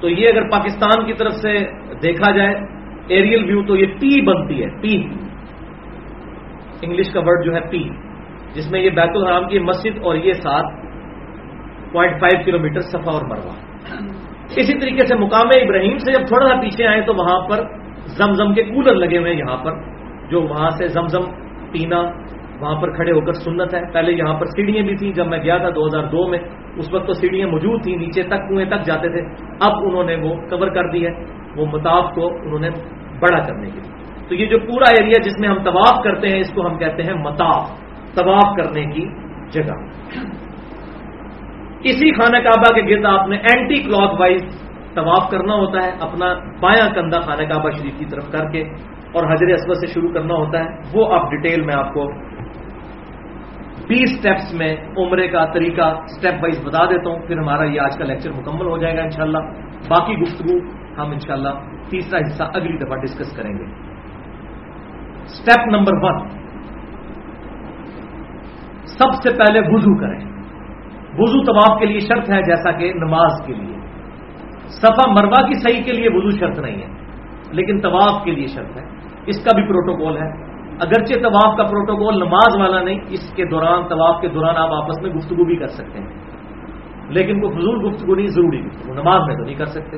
تو یہ اگر پاکستان کی طرف سے دیکھا جائے ایریل ویو تو یہ پی بنتی ہے پی انگلش کا ورڈ جو ہے پی جس میں یہ بیت الحرام کی مسجد اور یہ ساتھ پوائنٹ فائیو کلو میٹر صفا اور مروا اسی طریقے سے مقام ابراہیم سے جب تھوڑا سا پیچھے آئے تو وہاں پر زمزم کے کولر لگے ہوئے ہیں یہاں پر، جو وہاں سے زمزم پینا وہاں پر کھڑے ہو کر سنت ہے. پہلے یہاں پر سیڑھیاں بھی تھیں، جب میں گیا تھا دو ہزار دو میں، اس وقت تو سیڑھیاں موجود تھیں، نیچے تک کنویں تک جاتے تھے. اب انہوں نے وہ کور کر دی ہے، وہ متاف کو انہوں نے بڑا کرنے کے لیے۔ تو یہ جو پورا ایریا جس میں ہم طواف کرتے ہیں، اس کو ہم کہتے ہیں متاف طواف کرنے کی جگہ۔ اسی خانہ کعبہ کے گرد آپ نے اینٹی کلاک وائز طواف کرنا ہوتا ہے، اپنا بایاں کندھا خانہ کعبہ شریف کی طرف کر کے، اور حضر اسود سے شروع کرنا ہوتا ہے۔ وہ آپ ڈیٹیل میں آپ کو بیس سٹیپس میں عمرے کا طریقہ سٹیپ وائز بتا دیتا ہوں۔ پھر ہمارا یہ آج کا لیکچر مکمل ہو جائے گا انشاءاللہ۔ باقی گفتگو ہم انشاءاللہ تیسرا حصہ اگلی دفعہ ڈسکس کریں گے۔ سٹیپ نمبر ون سب سے پہلے وضو کریں۔ وضو طواف کے لیے شرط ہے جیسا کہ نماز کے لیے۔ صفا مروا کی صحیح کے لیے وضو شرط نہیں ہے، لیکن طواف کے لیے شرط ہے۔ اس کا بھی پروٹوکول ہے۔ اگرچہ طواف کا پروٹوکول نماز والا نہیں، اس کے دوران طواف کے دوران آپ آپس میں گفتگو بھی کر سکتے ہیں۔ لیکن کوئی فضول گفتگو نہیں، ضروری گفتگو، نماز میں تو نہیں کر سکتے۔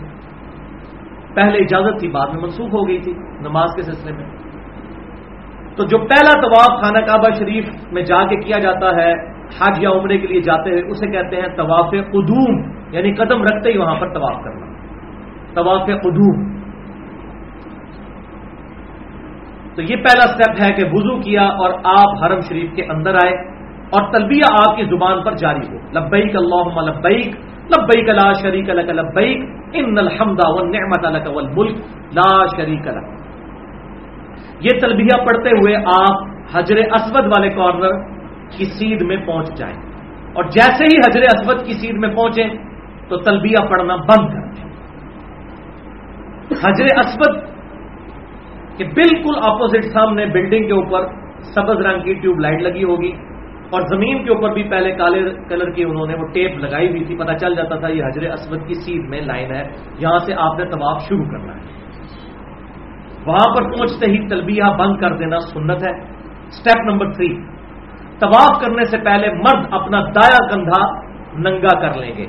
پہلے اجازت تھی، بعد میں منسوخ ہو گئی تھی نماز کے سلسلے میں۔ تو جو پہلا طواف خانہ کعبہ شریف میں جا کے کیا جاتا ہے، حج یا عمرے کے لیے جاتے ہیں اسے کہتے ہیں طواف قدوم یعنی قدم رکھتے ہی وہاں پر طواف کرنا۔ طواف قدوم۔ تو یہ پہلا سٹیپ ہے کہ وضو کیا اور آپ حرم شریف کے اندر آئے اور تلبیہ آپ کی زبان پر جاری ہو۔ لبیک اللہ لبیک۔ لبیک لا شریک لک، لبیک، ان الحمد والنعمت لک والملک لا شریک لک. یہ تلبیہ پڑھتے ہوئے آپ حجر اسود والے کارنر کی سیدھ میں پہنچ جائیں۔ اور جیسے ہی حجر اسود کی سیدھ میں پہنچیں تو تلبیہ پڑھنا بند کر دیں۔ حجر اسود کے بالکل اپوزٹ سامنے بلڈنگ کے اوپر سبز رنگ کی ٹیوب لائٹ لگی ہوگی۔ اور زمین کے اوپر بھی پہلے کالے کلر کی انہوں نے وہ ٹیپ لگائی ہوئی تھی پتہ چل جاتا تھا یہ حجر اسود کی سیدھ میں لائن ہے، یہاں سے آپ نے طواف شروع کرنا ہے۔ وہاں پر پہنچتے ہی تلبیہ بند کر دینا سنت ہے۔ سٹیپ نمبر تھری طواف کرنے سے پہلے مرد اپنا دایا کندھا ننگا کر لیں گے۔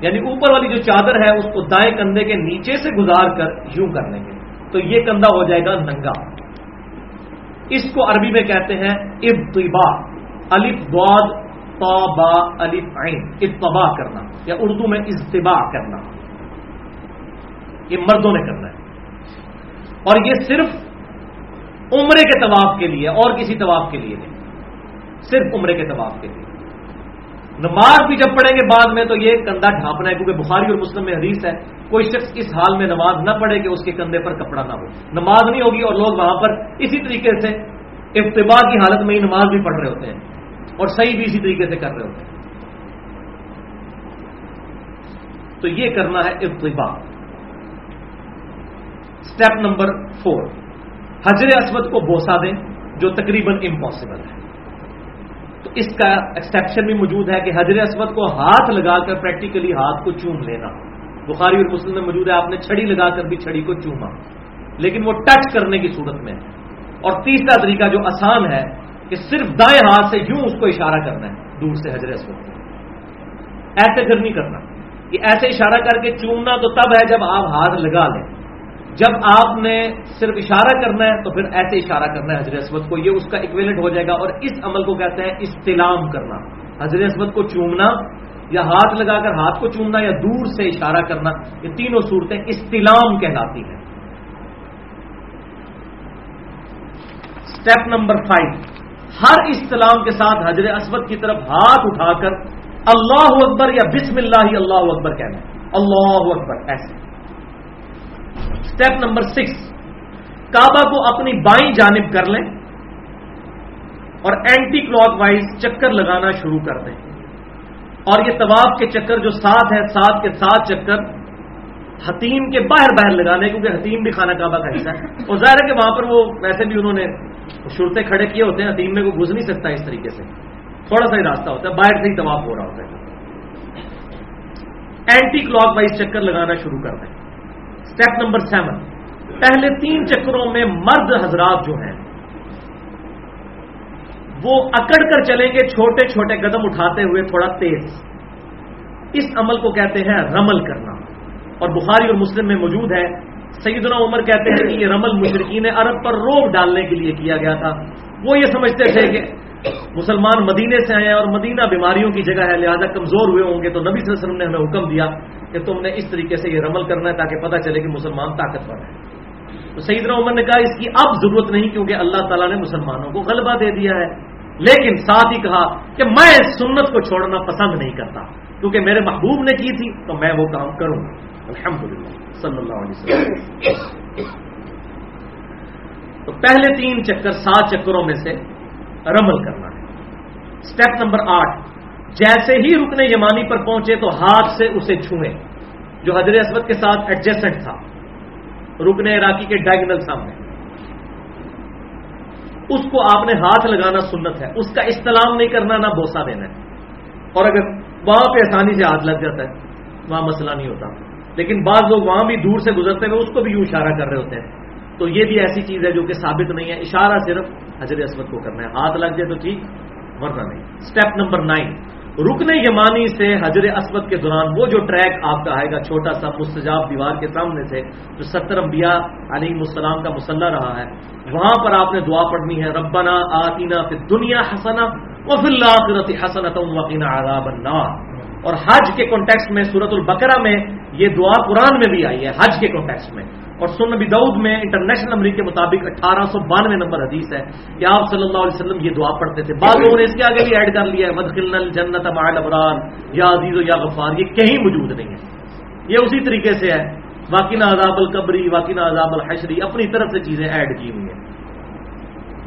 یعنی اوپر والی جو چادر ہے، اس کو دائیں کندھے کے نیچے سے گزار کر یوں کر لیں گے۔ تو یہ کندھا ہو جائے گا ننگا۔ اس کو عربی میں کہتے ہیں ابتبا الف باد با الف عین ابتبا کرنا، یا اردو میں اجتباع کرنا، یہ مردوں نے کرنا ہے۔ اور یہ صرف عمرے کے طواف کے لیے، اور کسی طواف کے لیے نہیں، صرف عمرے کے طواف کے لیے۔ نماز بھی جب پڑھیں گے بعد میں تو یہ کندھا ڈھانپنا ہے، کیونکہ بخاری اور مسلم میں حدیث ہے، کوئی شخص اس حال میں نماز نہ پڑھے کہ اس کے کندھے پر کپڑا نہ ہو۔ نماز نہیں ہوگی اور لوگ وہاں پر اسی طریقے سے ابتبا کی حالت میں ہی نماز بھی پڑھ رہے ہوتے ہیں۔ اور صحیح بھی اسی طریقے سے کر رہے ہوتے ہیں تو یہ کرنا ہے ابتبا اسٹیپ نمبر فور حجر اسود کو بوسا دیں، جو تقریباً امپاسبل ہے۔ تو اس کا ایکسپشن بھی موجود ہے کہ حجر اسود کو ہاتھ لگا کر پریکٹیکلی ہاتھ کو چوم لینا۔ بخاری اور مسلم میں موجود ہے، آپ نے چھڑی لگا کر بھی چھڑی کو چوما۔ لیکن وہ ٹچ کرنے کی صورت میں۔ اور تیسرا طریقہ جو آسان ہے کہ صرف دائیں ہاتھ سے یوں اس کو اشارہ کرنا ہے، دور سے حجر اسود ایسے پھر نہیں کرنا۔ یہ ایسے اشارہ کر کے چومنا تو تب ہے جب آپ ہاتھ لگا لیں۔ جب آپ نے صرف اشارہ کرنا ہے تو پھر ایسے اشارہ کرنا ہے حضرت اسود کو۔ یہ اس کا اکویلنٹ ہو جائے گا اور اس عمل کو کہتے ہیں استلام کرنا۔ حضرت اسود کو چومنا یا ہاتھ لگا کر ہاتھ کو چومنا یا دور سے اشارہ کرنا، یہ تینوں صورتیں استلام کہلاتی ہیں۔ اسٹیپ نمبر فائیو ہر استلام کے ساتھ حضر اسود کی طرف ہاتھ اٹھا کر اللہ اکبر یا بسم اللہ اللہ اکبر کہنا ہے۔ اللہ اکبر، ایسے۔ اسٹیپ نمبر سکس کعبہ کو اپنی بائیں جانب کر لیں اور اینٹی کلاک وائز چکر لگانا شروع کر دیں۔ اور یہ طواف کے چکر جو ساتھ ہے، ساتھ کے ساتھ چکر حتیم کے باہر باہر لگانے کیونکہ حتیم بھی خانہ کعبہ کا حصہ ہے۔ اور ظاہر ہے کہ وہاں پر وہ ویسے بھی انہوں نے شرطیں کھڑے کیے ہوتے ہیں حتیم میں کوئی گھس نہیں سکتا اس طریقے سے۔ تھوڑا سا ہی راستہ ہوتا ہے، باہر سے ہی طواف ہو رہا ہوتا ہے۔ اینٹی کلاک وائز چکر لگانا شروع کر دیں۔ اسٹیپ نمبر سیون پہلے تین چکروں میں مرد حضرات جو ہیں، وہ اکڑ کر چلیں گے، چھوٹے چھوٹے قدم اٹھاتے ہوئے تھوڑا تیز۔ اس عمل کو کہتے ہیں رمل کرنا۔ اور بخاری اور مسلم میں موجود ہے سیدنا عمر کہتے ہیں کہ یہ رمل مشرقین عرب پر روب ڈالنے کے لیے کیا گیا تھا۔ وہ یہ سمجھتے تھے کہ مسلمان مدینے سے آئے اور مدینہ بیماریوں کی جگہ ہے، لہذا کمزور ہوئے ہوں گے تو نبی صلی اللہ علیہ وسلم نے ہمیں حکم دیا کہ تم نے اس طریقے سے یہ رمل کرنا ہے تاکہ پتہ چلے کہ مسلمان طاقتور ہے تو سیدنا عمر نے کہا، اس کی اب ضرورت نہیں کیونکہ اللہ تعالیٰ نے مسلمانوں کو غلبہ دے دیا ہے۔ لیکن ساتھ ہی کہا کہ میں اس سنت کو چھوڑنا پسند نہیں کرتا۔ کیونکہ میرے محبوب نے کی تھی، تو میں وہ کام کروں الحمد للہ صلی اللہ علیہ وسلم۔ تو پہلے تین چکر، سات چکروں میں سے رمل کرنا ہے۔ اسٹیپ نمبر آٹھ، جیسے ہی رکنے یمانی پر پہنچے تو ہاتھ سے اسے چھوئیں، جو حضر اسود کے ساتھ ایڈجسٹنٹ تھا۔ رکنے عراقی کے ڈائگنل سامنے۔ اس کو آپ نے ہاتھ لگانا سنت ہے۔ اس کا استعلام نہیں کرنا، نہ بوسا دینا ہے۔ اور اگر وہاں پہ آسانی سے ہاتھ لگ جاتا ہے، وہاں مسئلہ نہیں ہوتا۔ لیکن بعض لوگ وہاں بھی دور سے گزرتے ہوئے اس کو بھی یوں اشارہ کر رہے ہوتے ہیں۔ تو یہ بھی ایسی چیز ہے جو کہ ثابت نہیں ہے۔ اشارہ صرف حضرت اسود کو کرنا ہے۔ ہاتھ لگ جائے تو ٹھیک، ورنہ نہیں۔ اسٹیپ نمبر نائن رکن یمانی سے حجر اسود کے دوران وہ جو ٹریک آپ کا آئے گا، چھوٹا سا مستجاب دیوار کے سامنے سے جو ستر انبیاء علیہ السلام کا مسلح رہا ہے، وہاں پر آپ نے دعا پڑھنی ہے، ربنا آتینا فی دنیا حسنا و فی الآخرت حسنت وقینا عذاب النار۔ اور حج کے کانٹیکس میں سورت البقرہ میں یہ دعا قرآن میں بھی آئی ہے، حج کے کانٹیکس میں۔ اور سن نبی دعود میں انٹرنیشنل نمبر کے مطابق اٹھارہ سو بانوے نمبر حدیث ہے کہ آپ صلی اللہ علیہ وسلم یہ دعا پڑھتے تھے۔ بعض لوگوں نے اس کے آگے بھی ایڈ کر لیا ہے مدخل جنت ابرار یا عزیز و یا غفار، یہ کہیں موجود نہیں ہے۔ یہ اسی طریقے سے ہے۔ واقعہ عذاب القبری واقعہ عذاب الحشری اپنی طرف سے چیزیں ایڈ کی ہوئی ہیں۔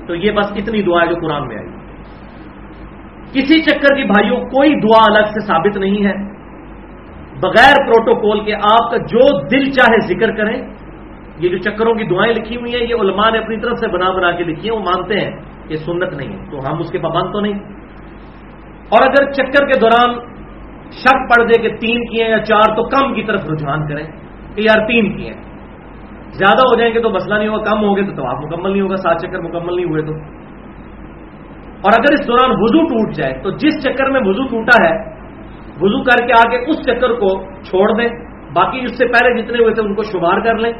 تو یہ بس اتنی دعا ہے جو قرآن میں آئی۔ کسی چکر کی بھائیوں، کوئی دعا الگ سے ثابت نہیں ہے۔ بغیر پروٹوکول کے آپ کا جو دل چاہے ذکر کریں یہ جو چکروں کی دعائیں لکھی ہوئی ہیں، یہ علماء نے اپنی طرف سے بنا بنا کے لکھی ہیں، وہ مانتے ہیں کہ سنت نہیں ہے، تو ہم اس کے پابند تو نہیں۔ اور اگر چکر کے دوران شک پڑ دے کہ تین کیے یا چار، تو کم کی طرف رجحان کریں۔ کہ یار تین کیے زیادہ ہو جائیں گے تو مسئلہ نہیں ہوگا، کم ہو گئے تو آپ مکمل نہیں ہوگا، سات چکر مکمل نہیں ہوئے تو۔ اور اگر اس دوران وضو ٹوٹ جائے، تو جس چکر میں وضو ٹوٹا ہے، وضو کر کے آگے اس چکر کو چھوڑ دیں۔ باقی اس سے پہلے جتنے ہوئے تھے، ان کو شمار کر لیں۔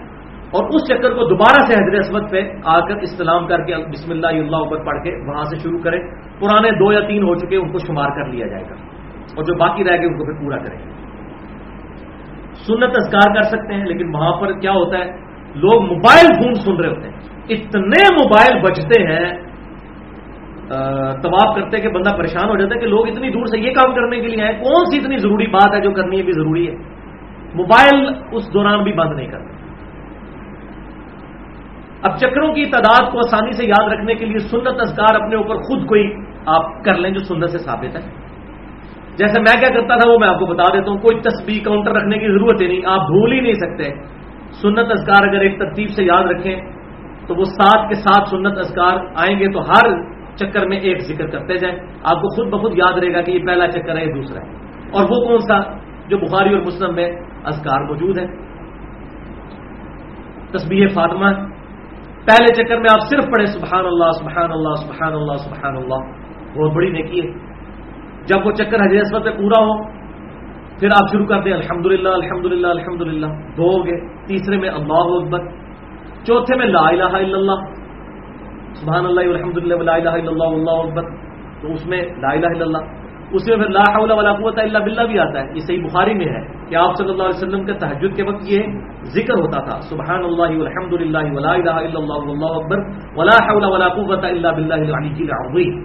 اور اس چکر کو دوبارہ سے حضرت اسمت پہ آ کر استعلام کر کے بسم اللہ اللہ اوپر پڑھ کے وہاں سے شروع کریں۔ پرانے دو یا تین ہو چکے، ان کو شمار کر لیا جائے گا۔ اور جو باقی رہ گئے، ان کو پھر پورا کریں گے۔ سنت اذکار کر سکتے ہیں، لیکن وہاں پر کیا ہوتا ہے؟ لوگ موبائل فون سن رہے ہوتے ہیں۔ اتنے موبائل بجتے ہیں طباف کرتے کہ بندہ پریشان ہو جاتا ہے کہ لوگ اتنی دور سے یہ کام کرنے کے لیے آئے۔ کون سی اتنی ضروری بات ہے جو کرنی ہے؟ بھی ضروری ہے۔ موبائل اس دوران بھی بند نہیں کرتے اب چکروں کی تعداد کو آسانی سے یاد رکھنے کے لیے سنت اذکار اپنے اوپر خود کوئی آپ کر لیں جو سنت سے ثابت ہے۔ جیسے میں کیا کرتا تھا وہ میں آپ کو بتا دیتا ہوں، کوئی تصویر کاؤنٹر رکھنے کی ضرورت ہی نہیں، آپ بھول ہی نہیں سکتے۔ سنت اذکار اگر ایک ترتیب سے یاد رکھیں تو وہ ساتھ کے ساتھ سنت اذکار آئیں گے تو ہر چکر میں ایک ذکر کرتے جائیں۔ آپ کو خود بخود یاد رہے گا کہ یہ پہلا چکر ہے، یہ دوسرا ہے۔ اور وہ کون سا جو بخاری اور مسلم میں اذکار موجود ہے تسبیح فاطمہ پہلے چکر میں آپ صرف پڑھیں سبحان اللہ سبحان اللہ سبحان اللہ سبحان اللہ، بہت بڑی نیکی ہے۔ جب وہ چکر حضرت اسمت پہ پورا ہو، پھر آپ شروع کرتے ہیں الحمد للہ الحمد للہ الحمد للہ دو ہو گئے، تیسرے میں اللہ اکبر، چوتھے میں لا الہ الا اللہ، سبحان اللہ الحمد للہ لا الہ الا اللہ اللہ اکبر، تو اس میں لا الہ الا اللہ اس میں پھر لا حول ولا قوت الا باللہ بھی آتا ہے۔ یہ صحیح بخاری میں ہے کہ آپ صلی اللہ علیہ وسلم کے تحجد کے وقت یہ ذکر ہوتا تھا۔ سبحان اللہ الحمد للہ ولا الہ الا اللہ واللہ اکبر ولا حول ولا قوت الا باللہ العلی العظیم۔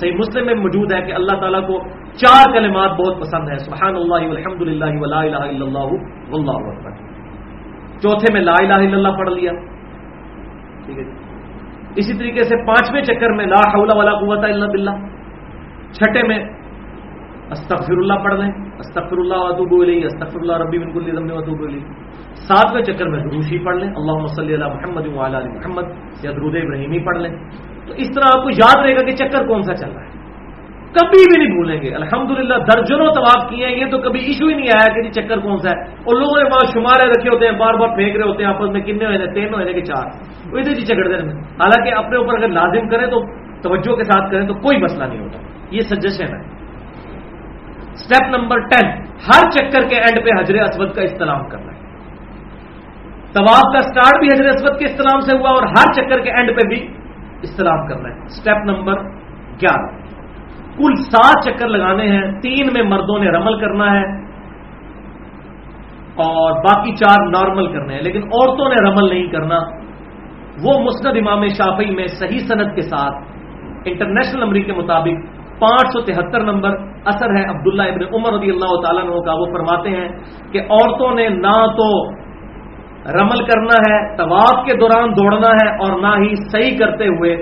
صحیح مسلم میں موجود ہے کہ اللہ تعالیٰ کو چار کلمات بہت پسند ہے سبحان اللہ الحمد للہ ولا الہ الا اللہ واللہ اکبر۔ چوتھے میں لا الہ الا اللہ پڑھ لیا۔ ٹھیک ہے جی۔ اسی طریقے سے پانچویں چکر میں لا حول ولا قوت الا باللہ۔ چھٹے میں استغفر اللہ پڑھ لیں استغفر اللہ اتوب الیہ استغفر اللہ ربی من کل ذنب واتوب ساتویں چکر میں دروشی پڑھ لیں اللہ صلی اللہ محمد وعلی ال محمد، یا درود ابراہیمی پڑھ لیں۔ تو اس طرح آپ کو یاد رہے گا کہ چکر کون سا چل رہا ہے۔ کبھی بھی نہیں بھولیں گے۔ الحمدللہ، درجنوں طواف کیے ہیں، یہ تو کبھی ایشو ہی نہیں آیا کہ جی چکر کون سا ہے۔ اور لوگوں نے وہاں شمارے رکھے ہوتے ہیں، بار بار پھینک رہے ہوتے ہیں، آپس میں کتنے ہوئے تین ہوئے کہ چار۔ وہ ادھر جی چکر دینے حالانکہ اپنے اوپر اگر لازم کریں تو توجہ کے ساتھ کریں تو کوئی مسئلہ نہیں ہوتا۔ یہ سجیشن ہے۔ اسٹیپ نمبر ٹین ہر چکر کے اینڈ پہ حضر اسود کا استعلام کرنا ہے۔ طواف کا اسٹارٹ بھی حضر اسود کے استعلام سے ہوا اور ہر چکر کے اینڈ پہ بھی استعلام کرنا ہے۔ اسٹیپ نمبر گیارہ. کل سات چکر لگانے ہیں، تین میں مردوں نے رمل کرنا ہے اور باقی چار نارمل کرنے ہیں۔ لیکن عورتوں نے رمل نہیں کرنا۔ وہ مسند امام شافی میں صحیح صنعت کے ساتھ انٹرنیشنل امریک کے مطابق پانچ سو تہتر نمبر اثر ہے عبداللہ ابن عمر رضی اللہ تعالیٰ کا۔ وہ فرماتے ہیں کہ عورتوں نے نہ تو رمل کرنا ہے، طواف کے دوران دوڑنا ہے اور نہ ہی صحیح کرتے ہوئے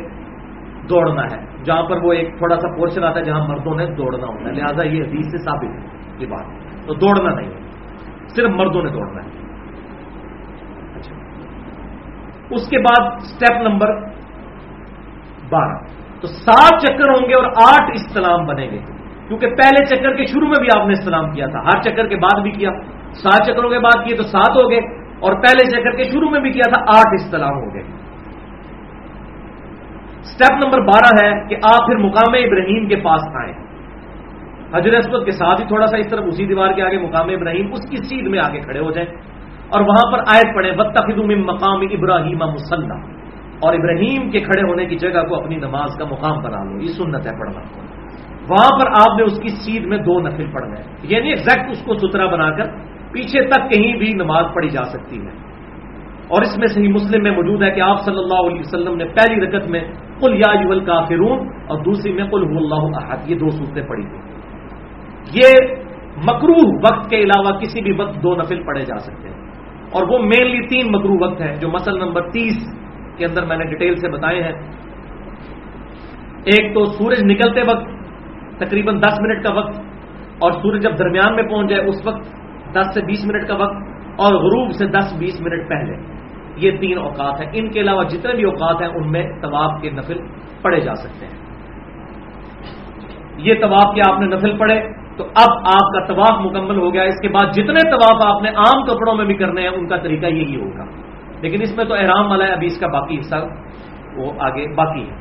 دوڑنا ہے۔ جہاں پر وہ ایک تھوڑا سا پورشن آتا ہے جہاں مردوں نے دوڑنا ہوتا ہے۔ لہٰذا یہ حدیث سے ثابت ہے یہ بات۔ تو دوڑنا نہیں ہے صرف مردوں نے دوڑنا ہے۔ اچھا۔ اس کے بعد اسٹیپ نمبر بارہ۔ تو سات چکر ہوں گے اور آٹھ استلام بنے گے۔ کیونکہ پہلے چکر کے شروع میں بھی آپ نے استعلام کیا تھا، ہر چکر کے بعد بھی کیا۔ سات چکروں کے بعد کیے تو سات ہو گئے، اور پہلے چکر کے شروع میں بھی کیا تھا، آٹھ استعلام ہو گئے۔ اسٹیپ نمبر بارہ ہے کہ آپ پھر مقام ابراہیم کے پاس آئیں۔ حضر اسود کے ساتھ ہی تھوڑا سا اس طرف اسی دیوار کے آگے مقام ابراہیم، اس کی سیدھ میں آگے کھڑے ہو جائیں۔ اور وہاں پر آیت پڑے میں مقام ابراہیم مسلح اور ابراہیم کے کھڑے ہونے کی جگہ کو اپنی نماز کا مقام بنا لو، یہ سنت ہے پڑھنا۔ وہاں پر آپ نے اس کی سیدھ میں دو نفل پڑھنا ہے یعنی ایگزیکٹ اس کو سترا بنا کر پیچھے تک کہیں بھی نماز پڑھی جا سکتی ہے۔ اور اس میں صحیح مسلم میں موجود ہے کہ آپ صلی اللہ علیہ وسلم نے پہلی رکت میں کل یا یول کافرون اور دوسری میں کل اللہ احد، یہ دو صورتیں پڑھی تھیں۔ یہ مکرو وقت کے علاوہ کسی بھی وقت دو نفل پڑھے جا سکتے ہیں۔ اور وہ مینلی تین مکرو وقت ہیں جو مسل نمبر تیس کے اندر میں نے ڈیٹیل سے بتائے ہیں۔ ایک تو سورج نکلتے وقت، تقریباً دس منٹ کا وقت، اور سورج جب درمیان میں پہنچ جائے، اس وقت دس سے بیس منٹ کا وقت، اور غروب سے دس بیس منٹ پہلے۔ یہ تین اوقات ہیں۔ ان کے علاوہ جتنے بھی اوقات ہیں، ان میں طواف کے نفل پڑھے جا سکتے ہیں۔ یہ طواف کے آپ نے نفل پڑھے، تو اب آپ کا طواف مکمل ہو گیا۔ اس کے بعد جتنے طواف آپ نے عام کپڑوں میں بھی کرنے ہیں، ان کا طریقہ یہی ہوگا۔ لیکن اس میں تو احرام والا ہے، ابھی اس کا باقی حصہ وہ آگے باقی ہے۔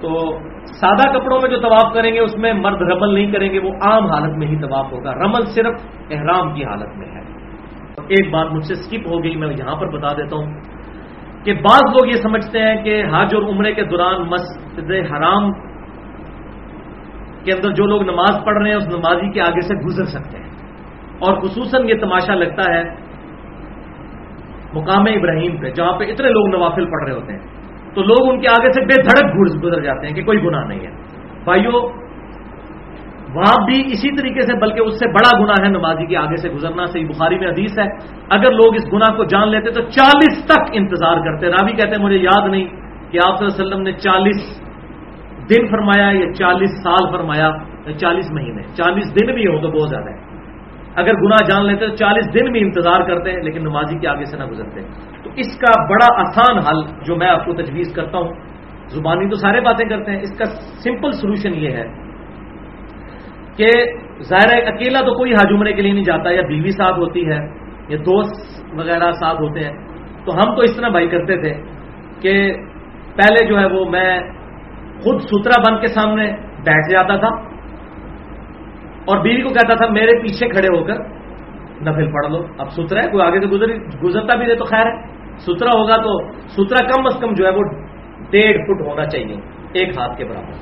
تو سادہ کپڑوں میں جو طواف کریں گے، اس میں مرد رمل نہیں کریں گے، وہ عام حالت میں ہی طواف ہوگا۔ رمل صرف احرام کی حالت میں ہے۔ ایک بات مجھ سے اسکپ ہو گئی، میں یہاں پر بتا دیتا ہوں کہ بعض لوگ یہ سمجھتے ہیں کہ حج اور عمرے کے دوران مسجد حرام کے اندر جو لوگ نماز پڑھ رہے ہیں، اس نمازی کے آگے سے گزر سکتے ہیں۔ اور خصوصاً یہ تماشا لگتا ہے مقام ابراہیم پہ، جہاں پہ اتنے لوگ نوافل پڑھ رہے ہوتے ہیں۔ تو لوگ ان کے آگے سے بے دھڑک گزر جاتے ہیں کہ کوئی گناہ نہیں ہے۔ بھائیو، وہاں بھی اسی طریقے سے، بلکہ اس سے بڑا گنا ہے نمازی کے آگے سے گزرنا۔ صحیح بخاری میں حدیث ہے، اگر لوگ اس گنا کو جان لیتے تو چالیس تک انتظار کرتے۔ راوی کہتے ہیں، مجھے یاد نہیں کہ آپ صلی اللہ علیہ وسلم نے چالیس دن فرمایا یا چالیس سال فرمایا یا چالیس مہینے۔ چالیس دن بھی ہو تو بہت زیادہ ہے۔ اگر گناہ جان لیتے تو چالیس دن بھی انتظار کرتے ہیں، لیکن نمازی کے آگے سے نہ گزرتے۔ تو اس کا بڑا آسان حل جو میں آپ کو تجویز کرتا ہوں، زبانی تو سارے باتیں کرتے ہیں، اس کا سمپل سولوشن یہ ہے کہ ظاہر اکیلا تو کوئی حج عمرے کے لیے نہیں جاتا، یا بیوی ساتھ ہوتی ہے، یا دوست وغیرہ ساتھ ہوتے ہیں۔ تو ہم تو اس طرح بھائی کرتے تھے کہ پہلے جو ہے وہ میں خود سترا بن کے سامنے بیٹھ جاتا تھا اور بیوی کو کہتا تھا، میرے پیچھے کھڑے ہو کر نفل پڑھ لو. اب سترا ہے، کوئی آگے سے گزر گزرتا بھی دے تو خیر ہے۔ سترا ہوگا تو سترا کم از کم جو ہے وہ ڈیڑھ فٹ ہونا چاہیے، ایک ہاتھ کے برابر۔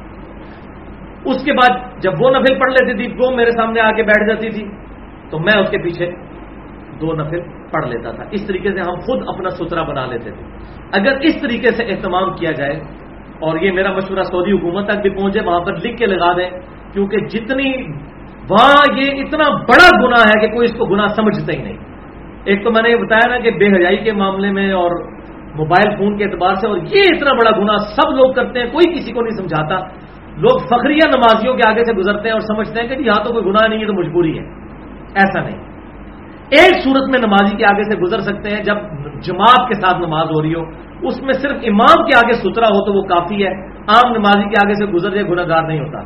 اس کے بعد جب وہ نفل پڑھ لیتی تھی، وہ میرے سامنے آ کے بیٹھ جاتی تھی، تو میں اس کے پیچھے دو نفل پڑھ لیتا تھا۔ اس طریقے سے ہم خود اپنا ستھرا بنا لیتے تھے۔ اگر اس طریقے سے اہتمام کیا جائے اور یہ میرا مشورہ سعودی حکومت تک بھی پہنچے، وہاں پر لکھ کے لگا دیں، کیونکہ جتنی وہاں یہ اتنا بڑا گنا ہے کہ کوئی اس کو گنا سمجھتا ہی نہیں۔ ایک تو میں نے یہ بتایا نا کہ بے حجائی کے معاملے میں اور موبائل فون کے اعتبار سے اور یہ اتنا بڑا گنا سب لوگ کرتے ہیں، کوئی کسی کو نہیں سمجھاتا۔ لوگ فخریہ نمازیوں کے آگے سے گزرتے ہیں اور سمجھتے ہیں کہ جی یہاں تو کوئی گناہ نہیں ہے تو مجبوری ہے۔ ایسا نہیں۔ ایک صورت میں نمازی کے آگے سے گزر سکتے ہیں، جب جماعت کے ساتھ نماز ہو رہی ہو، اس میں صرف امام کے آگے سترا ہو تو وہ کافی ہے۔ عام نمازی کے آگے سے گزر جائے گناہ گار نہیں ہوتا۔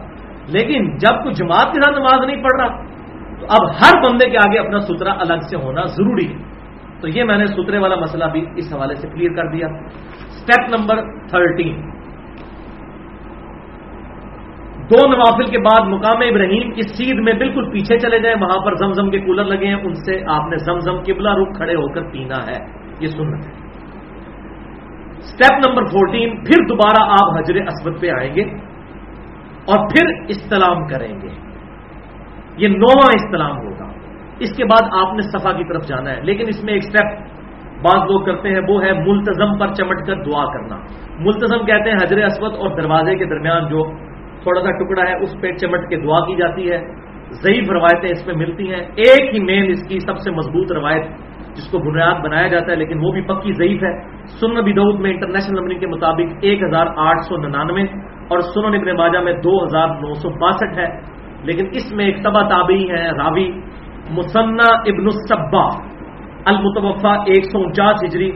لیکن جب کوئی جماعت کے ساتھ نماز نہیں پڑھ رہا، تو اب ہر بندے کے آگے اپنا سترا الگ سے ہونا ضروری ہے۔ تو یہ میں نے سترے والا مسئلہ بھی اس حوالے سے کلیئر کر دیا۔ اسٹیپ نمبر تھرٹین دو نوافل کے بعد مقام ابراہیم کی سیدھ میں بالکل پیچھے چلے جائیں وہاں پر زمزم کے کولر لگے ہیں۔ ان سے آپ نے زمزم قبلہ رخ کھڑے ہو کر پینا ہے۔ یہ سنت ہے۔ اسٹیپ نمبر فورٹین پھر دوبارہ آپ حجر اسود پہ آئیں گے۔ اور پھر استلام کریں گے۔ یہ نواں استلام ہوگا۔ اس کے بعد آپ نے صفا کی طرف جانا ہے۔ لیکن اس میں ایک اسٹیپ بعض لوگ کرتے ہیں، وہ ہے ملتظم پر چمٹ کر دعا کرنا۔ ملتظم کہتے ہیں حجر اسود اور دروازے کے درمیان جو تھوڑا سا ٹکڑا ہے، اس پہ چمٹ کے دعا کی جاتی ہے۔ ضعیف روایتیں اس میں ملتی ہیں۔ ایک ہی مین اس کی سب سے مضبوط روایت جس کو بنیاد بنایا جاتا ہے، لیکن وہ بھی پکی ضعیف ہے۔ سن نبی دعود میں انٹرنیشنل نمبرنگ کے مطابق ایک ہزار آٹھ سو ننانوے اور سنن ابن ماجہ میں دو ہزار نو سو باسٹھ ہے۔ لیکن اس میں ایک تبا تابعی ہے، راوی مسنا ابن الصبا المتوفا ایک سو انچاس ہجری۔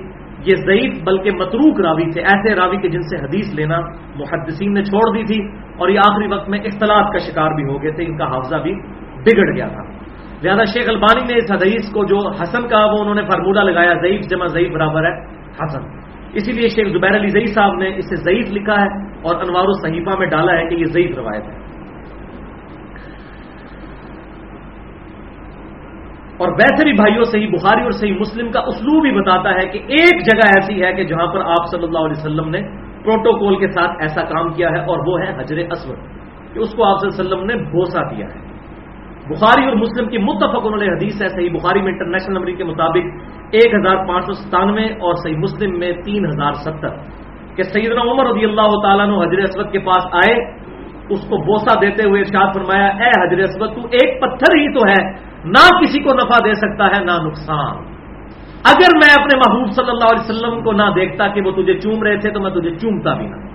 یہ ضعیف بلکہ متروک راوی تھے۔ ایسے راوی کے جن سے حدیث لینا محدثین نے چھوڑ دی تھی اور یہ آخری وقت میں اختلاط کا شکار بھی ہو گئے تھے، ان کا حافظہ بھی بگڑ گیا تھا۔ لہذا شیخ البانی نے اس حدیث کو جو حسن کا وہ انہوں نے فارمولہ لگایا، ضعیف جمع، ضعیف برابر ہے، حسن۔ اسی لیے شیخ زبیر علی ضعیف صاحب نے اسے ضعیف لکھا ہے اور انوار الصحیفہ میں ڈالا ہے کہ یہ ضعیف روایت ہے۔ اور ویسے بھی بھائیوں صحیح بخاری اور صحیح مسلم کا اسلوب ہی بتاتا ہے کہ ایک جگہ ایسی ہے کہ جہاں پر آپ صلی اللہ علیہ وسلم نے پروٹوکول کے ساتھ ایسا کام کیا ہے اور وہ ہے حجر اسود، کہ اس کو آپ صلی اللہ علیہ وسلم نے بوسا دیا ہے۔ بخاری اور مسلم کی متفق انہوں نے حدیث ہے، صحیح بخاری میں انٹرنیشنل نمبر کے مطابق ایک ہزار پانچ سو ستانوے اور صحیح مسلم میں تین ہزار ستر۔ کہ سیدنا عمر رضی اللہ تعالیٰ نے حجر اسود کے پاس آئے، اس کو بوسا دیتے ہوئے ارشاد فرمایا، اے حجر اسود، تو ایک پتھر ہی تو ہے، نہ کسی کو نفع دے سکتا ہے، نہ نقصان۔ اگر میں اپنے محبوب صلی اللہ علیہ وسلم کو نہ دیکھتا کہ وہ تجھے چوم رہے تھے، تو میں تجھے چومتا بھی نہ۔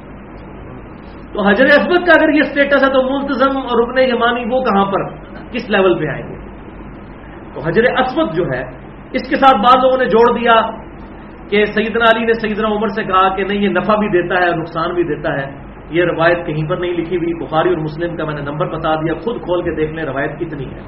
تو حجر اسود کا اگر یہ اسٹیٹس ہے تو ملتظم اور رکن یمانی وہ کہاں پر؟ کس لیول پہ آئیں گے؟ تو حجر اسود جو ہے، اس کے ساتھ بعض لوگوں نے جوڑ دیا کہ سیدنا علی نے سیدنا عمر سے کہا کہ نہیں، یہ نفع بھی دیتا ہے، نقصان بھی دیتا ہے۔ یہ روایت کہیں پر نہیں لکھی ہوئی، بخاری اور مسلم کا میں نے نمبر بتا دیا، خود کھول کے دیکھ لیں روایت کتنی ہے۔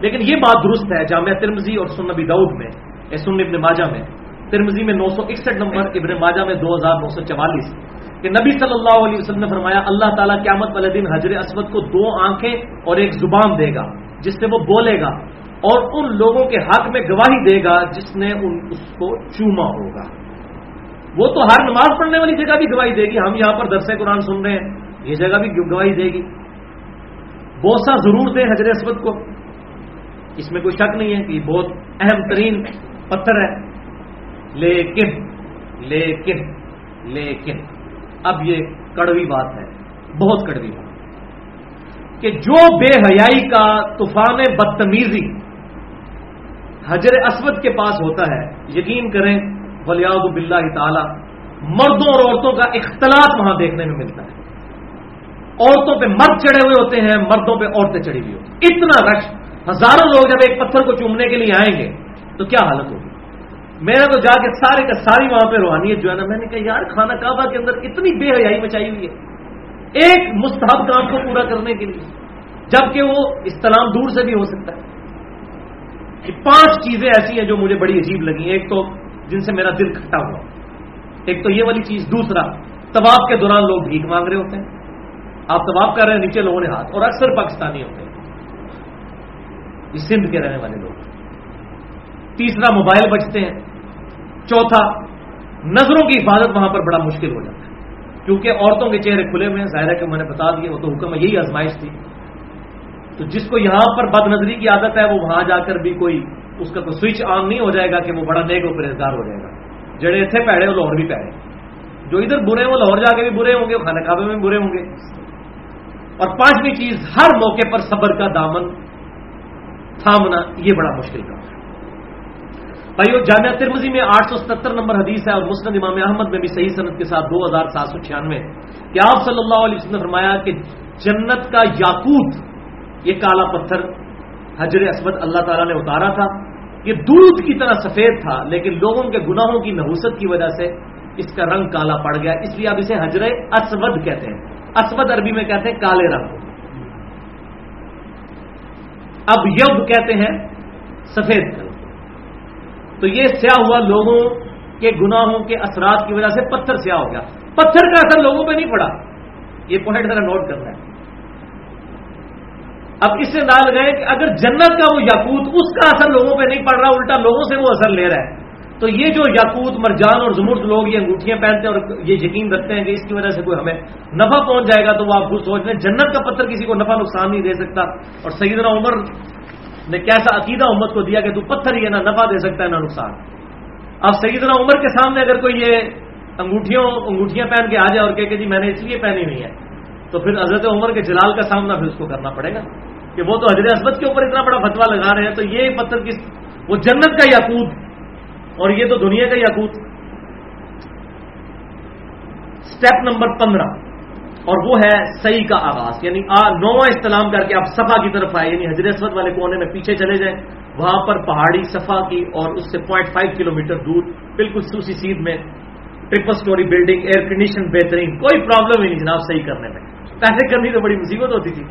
لیکن یہ بات درست ہے جامعہ ترمزی اور سن نبی دعود میں سن ابن ماجہ میں۔ ترمزی میں نو سو اکسٹھ نمبر، ابن ماجہ میں دو ہزار نو سو چوالیس۔ کہ نبی صلی اللہ علیہ وسلم نے فرمایا، اللہ تعالیٰ قیامت والے دن حضر اسود کو دو آنکھیں اور ایک زبان دے گا، جس سے وہ بولے گا اور ان لوگوں کے حق میں گواہی دے گا جس نے ان اس کو چوما ہوگا۔ وہ تو ہر نماز پڑھنے والی جگہ بھی گواہی دے گی، ہم یہاں پر درس قرآن سن رہے ہیں، یہ جگہ بھی گواہی دے گی۔ بوسا ضرور دے حضر اسود کو۔ اس میں کوئی شک نہیں ہے کہ یہ بہت اہم ترین پتھر ہے۔ لیکن لیکن لیکن۔ اب یہ کڑوی بات ہے، بہت کڑوی بات۔ کہ جو بے حیائی کا طوفان بدتمیزی حجر اسود کے پاس ہوتا ہے، یقین کریں ولیاد بلّہ تعالی، مردوں اور عورتوں کا اختلاط وہاں دیکھنے میں ملتا ہے۔ عورتوں پہ مرد چڑھے ہوئے ہوتے ہیں، مردوں پہ عورتیں چڑھی ہوئی ہوتی اتنا رش، ہزاروں لوگ جب ایک پتھر کو چومنے کے لیے آئیں گے، تو کیا حالت ہوگی؟ میرا تو جا کے سارے کا ساری وہاں پہ روحانیت جو ہے نا، میں نے کہا، یار کھانا کعبہ کے اندر اتنی بے حیائی مچائی ہوئی ہے۔ ایک مستحب کام کو پورا کرنے کے لیے، جبکہ وہ استلام دور سے بھی ہو سکتا ہے۔ کہ پانچ چیزیں ایسی ہیں جو مجھے بڑی عجیب لگی ایک تو جن سے میرا دل کھٹا ہوا۔ ایک تو یہ والی چیز۔ دوسرا طباف کے دوران لوگ بھیک مانگ رہے ہوتے ہیں۔ آپ طباف کر رہے ہیں، نیچے لوگوں نے ہاتھ، اور اکثر پاکستانی ہوتے ہیں۔ یہ سندھ کے رہنے والے لوگ۔ تیسرا، موبائل بچتے ہیں۔ چوتھا، نظروں کی حفاظت وہاں پر بڑا مشکل ہو جاتا ہے۔ کیونکہ عورتوں کے چہرے کھلے ہوئے ہیں، ظاہر ہے کہ میں نے بتا دیا وہ تو حکم یہی آزمائش تھی۔ تو جس کو یہاں پر بد نظری کی عادت ہے، وہ وہاں جا کر بھی کوئی، اس کا کوئی سوئچ آن نہیں ہو جائے گا کہ وہ بڑا نیک و پرہزگار ہو جائے گا۔ جڑے اتنے پیڑے، وہ لاہور بھی پیڑے۔ جو ادھر برے ہیں، وہ لاہور جا کے بھی برے ہوں گے خانہ کعبے میں برے ہوں گے۔ اور پانچویں چیز، ہر موقع پر صبر کا دامن تھامنا، یہ بڑا مشکل کام ہے۔ بھائی جامعہ ترمزی میں آٹھ سو ستر نمبر حدیث ہے اور مسلم امام احمد میں بھی صحیح صنعت کے ساتھ دو ہزار سات سو چھیانوے کہ آپ صلی اللہ علیہ وسلم نے فرمایا کہ جنت کا یاقوت، یہ کالا پتھر حجر اسود اللہ تعالیٰ نے اتارا تھا۔ یہ دودھ کی طرح سفید تھا، لیکن لوگوں کے گناہوں کی نحوست کی وجہ سے اس کا رنگ کالا پڑ گیا۔ اس لیے اب اسے حجر اسود کہتے ہیں۔ اسود عربی میں کہتے ہیں کالے رنگ۔ اب یب کہتے ہیں سفید۔ کلر تو یہ سیاہ ہوا لوگوں کے گناہوں کے اثرات کی وجہ سے پتھر سیاہ ہو گیا۔ پتھر کا اثر لوگوں پہ نہیں پڑا۔ یہ پوائنٹ ذرا نوٹ کرنا ہے۔ اب اس سے ڈال گئے کہ اگر جنت کا وہ یاقوت اس کا اثر لوگوں پہ نہیں پڑ رہا، الٹا لوگوں سے وہ اثر لے رہا ہے۔ تو یہ جو یاقوت، مرجان اور زمرد لوگ یہ انگوٹھیاں پہنتے ہیں اور یہ یقین رکھتے ہیں کہ اس کی وجہ سے کوئی ہمیں نفع پہنچ جائے گا، تو وہ آپ خود سوچ لیں جنت کا پتھر کسی کو نفع، نقصان نہیں دے سکتا۔ اور سیدنا عمر نے کیسا عقیدہ امت کو دیا کہ تو پتھر یہ نہ نفع دے سکتا ہے، نہ نقصان۔ اب سیدنا عمر کے سامنے اگر کوئی یہ انگوٹھیوں انگوٹھیاں پہن کے آ جائے اور کہ جی میں نے اس لیے پہنی ہوئی ہے، تو پھر حضرت عمر کے جلال کا سامنا پھر اس کو کرنا پڑے گا کہ وہ تو حضرت اسمت کے اوپر اتنا بڑا فتوا لگا رہے ہیں، تو یہ پتھر کس وہ جنت کا یاقوت اور یہ تو دنیا کا یاقوت۔ اسٹیپ نمبر پندرہ۔ اور وہ ہے صحیح کا آغاز یعنی نواں استعلام کر کے آپ صفا کی طرف آئے یعنی حضرت اسود والے کونے میں پیچھے چلے جائیں۔ وہاں پر پہاڑی صفا کی اور اس سے پوائنٹ فائیو کلو میٹر دور، بالکل سوسی سیدھ میں triple storey building air condition بہترین، کوئی پرابلم ہی نہیں جناب صحیح کرنے میں۔ پیسے کرنی تو بڑی مصیبت ہوتی تھی۔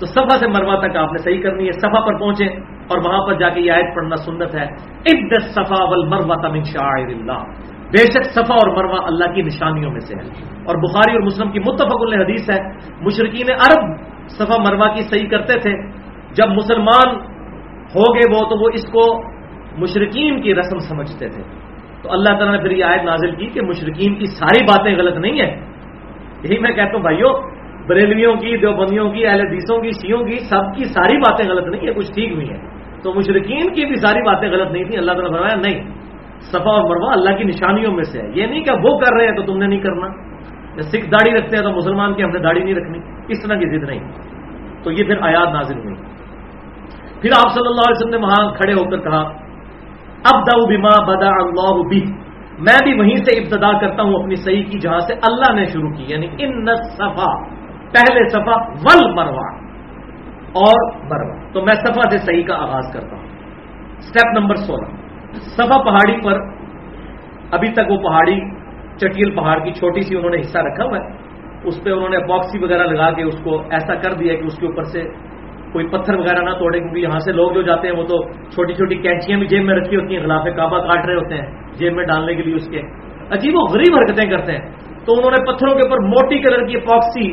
تو سفا سے مروا تک آپ نے صحیح کرنی ہے سفا پر پہنچے اور وہاں پر جا کے یہ آیت پڑھنا سنت ہے۔ اب صفا ول مروا تم شاعر اللہ۔ بے شک صفا اور مروا اللہ کی نشانیوں میں سے ہے اور بخاری اور مسلم کی متفق حدیث ہے مشرقین عرب صفا مروا کی صحیح کرتے تھے۔ جب مسلمان ہو گئے وہ تو وہ اس کو مشرقین کی رسم سمجھتے تھے۔ تو اللہ تعالیٰ نے پھر یہ آیت نازل کی کہ مشرقین کی ساری باتیں غلط نہیں ہیں۔ یہی میں کہتا ہوں، بھائیو، بریلویوں کی، دیوبندیوں کی، اہل حدیثوں کی شیوں کی، سب کی ساری باتیں غلط نہیں ہے کچھ ٹھیک ہوئی ہیں۔ تو مشرقین کی بھی ساری باتیں غلط نہیں تھیں، اللہ تعالیٰ نے فرمایا نہیں۔ صفا اور مروا اللہ کی نشانیوں میں سے ہے۔ یہ نہیں کہ وہ کر رہے ہیں تو تم نے نہیں کرنا۔ سکھ داڑھی رکھتے ہیں تو مسلمان کی ہم نے داڑھی نہیں رکھنی۔ اس طرح کی ضد نہیں۔ تو یہ پھر آیات نازل ہوئی۔ پھر آپ صلی اللہ علیہ وسلم نے وہاں کھڑے ہو کر کہا اب داؤ بیما بدا اللہ بھی میں بھی وہیں سے ابتدا کرتا ہوں اپنی صحیح کی، جہاں سے اللہ نے شروع کی۔ یعنی ان صفا، پہلے صفا، ول مروا اور مروا تو میں صفا سے صحیح کا آغاز کرتا ہوں۔ اسٹیپ نمبر سولہ۔ صفا پہاڑی پر، ابھی تک وہ پہاڑی چٹیل پہاڑ کی چھوٹی سی انہوں نے حصہ رکھا ہوا ہے۔ اس پہ انہوں نے باکسی وغیرہ لگا کے اس کو ایسا کر دیا کہ اس کے اوپر سے کوئی پتھر وغیرہ نہ توڑے، کیونکہ یہاں سے لوگ جو جاتے ہیں وہ تو چھوٹی چھوٹی کینچیاں بھی جیب میں رکھی ہوتی ہیں، خلاف کعبہ کاٹ رہے ہوتے ہیں جیب میں ڈالنے کے لیے اس کے۔ عجیب و غریب حرکتیں کرتے ہیں۔ تو انہوں نے پتھروں کے اوپر موٹی کلر کی پاکسی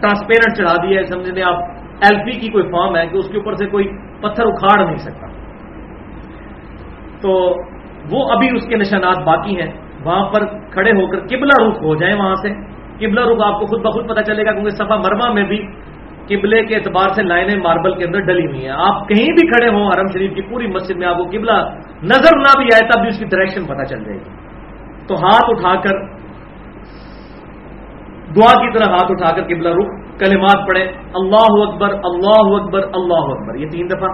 ٹرانسپیرنٹ چڑھا دی ہے سمجھ لیں آپ ایل پی کی کوئی فارم ہے کہ اس کے اوپر سے کوئی پتھر اکھاڑ نہیں سکتا۔ تو وہ ابھی اس کے نشانات باقی ہیں۔ وہاں پر کھڑے ہو کر قبلہ رخ ہو جائیں وہاں سے۔ قبلہ رخ آپ کو خود بخود پتا چلے گا کیونکہ صفا مرما میں بھی قبلے کے اعتبار سے لائنیں ماربل کے اندر ڈلی ہوئی ہیں۔ آپ کہیں بھی کھڑے ہوں حرم شریف کی پوری مسجد میں آپ کو قبلہ نظر نہ بھی آئے تب بھی اس کی ڈائریکشن پتا چل جائے گی۔ تو ہاتھ اٹھا کر دعا کی طرح ہاتھ اٹھا کر قبلہ رخ، کلمات پڑھے اللہ اکبر اللہ اکبر اللہ اکبر۔ یہ تین دفعہ۔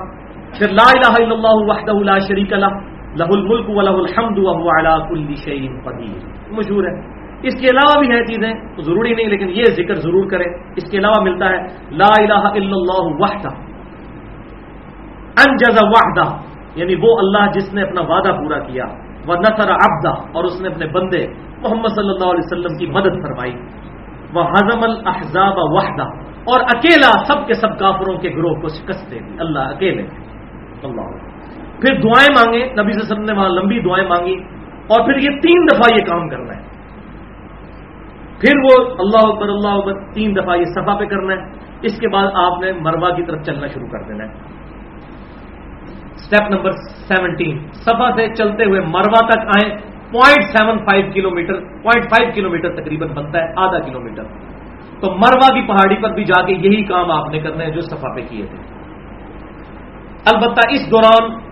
پھر لا الہ الا اللہ وحدہ لا شریک لہ۔ لہ الملک و لہ الحمد وهو على كل شيء قدیر۔ مشہور ہے۔ اس کے علاوہ بھی ہیں چیزیں ضروری نہیں، لیکن یہ ذکر ضرور کریں۔ اس کے علاوہ ملتا ہے لا الہ الا اللہ وحدہ۔ انجز وحدہ۔ یعنی وہ اللہ جس نے اپنا وعدہ پورا کیا۔ وہ نثر عبدہ۔ اور اس نے اپنے بندے محمد صلی اللہ علیہ وسلم کی مدد فرمائی۔ وہ ہزم الحضاب وحدہ۔ اور اکیلا سب کے سب کافروں کے گروہ کو شکست دے دی۔ اللہ اکیلے۔ اللہ۔ پھر دعائیں مانگے نبی صلی اللہ علیہ وسلم نے وہاں لمبی دعائیں مانگی اور پھر یہ تین دفعہ یہ کام کرنا ہے۔ پھر وہ اللہ اکبر اللہ اکبر، تین دفعہ یہ صفا پہ کرنا ہے۔ اس کے بعد آپ نے مروا کی طرف چلنا شروع کر دینا ہے۔ اسٹیپ نمبر سیونٹین صفا سے چلتے ہوئے مروا تک آئیں۔ Point seven five kilometre point five kilometre تقریباً بنتا ہے، آدھا کلو میٹر تو مروا کی پہاڑی پر بھی جا کے یہی کام آپ نے کرنا ہے جو صفا پہ کیے تھے۔ البتہ اس دوران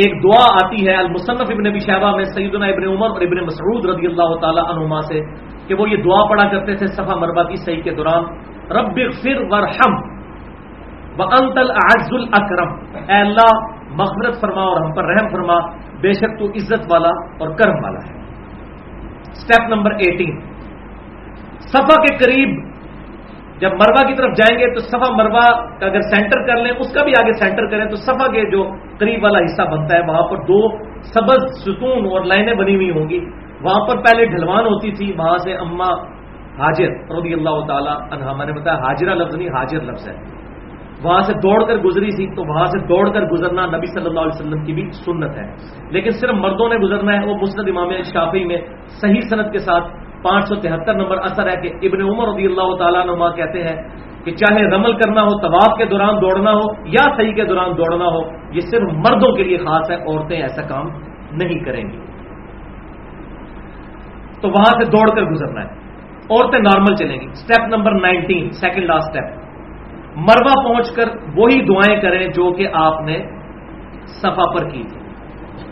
ایک دعا آتی ہے المصنف ابن ابی شہبہ میں سیدنا ابن عمر اور ابن مسعود رضی اللہ تعالی عنہما سے کہ وہ یہ دعا پڑا کرتے تھے صفا مربع کی صحیح کے دوران، رب فر ورحم انتل اعز الاکرم۔ اے اللہ، مغفرت فرما اور ہم پر رحم فرما، بے شک تو عزت والا اور کرم والا ہے۔ اسٹیپ نمبر ایٹین صفا کے قریب جب مروا کی طرف جائیں گے تو صفا مروا کا اگر سینٹر کر لیں، اس کا بھی آگے سینٹر کریں تو صفا کے جو قریب والا حصہ بنتا ہے، وہاں پر دو سبز ستون اور لائنیں بنی ہوئی ہوں گی۔ وہاں پر پہلے ڈھلوان ہوتی تھی، وہاں سے اما حاجر رضی اللہ تعالیٰ عنہ میں نے بتایا حاجرہ لفظ نہیں، حاجر لفظ ہے۔ وہاں سے دوڑ کر گزری تھی، تو وہاں سے دوڑ کر گزرنا نبی صلی اللہ علیہ وسلم کی بھی سنت ہے۔ لیکن صرف مردوں نے گزرنا ہے، وہ مسند امام شافی میں صحیح صنعت کے ساتھ پانچ سو تہتر نمبر اثر ہے کہ ابن عمر رضی اللہ تعالیٰ نما کہتے ہیں کہ چاہے رمل کرنا ہو، طواف کے دوران دوڑنا ہو یا صحیح کے دوران دوڑنا ہو، یہ صرف مردوں کے لیے خاص ہے، عورتیں ایسا کام نہیں کریں گی۔ تو وہاں سے دوڑ کر گزرنا ہے۔ عورتیں نارمل چلیں گی۔ Step number nineteen, second last step Marwah پہنچ کر وہی دعائیں کریں جو کہ آپ نے سفا پر کی تھی۔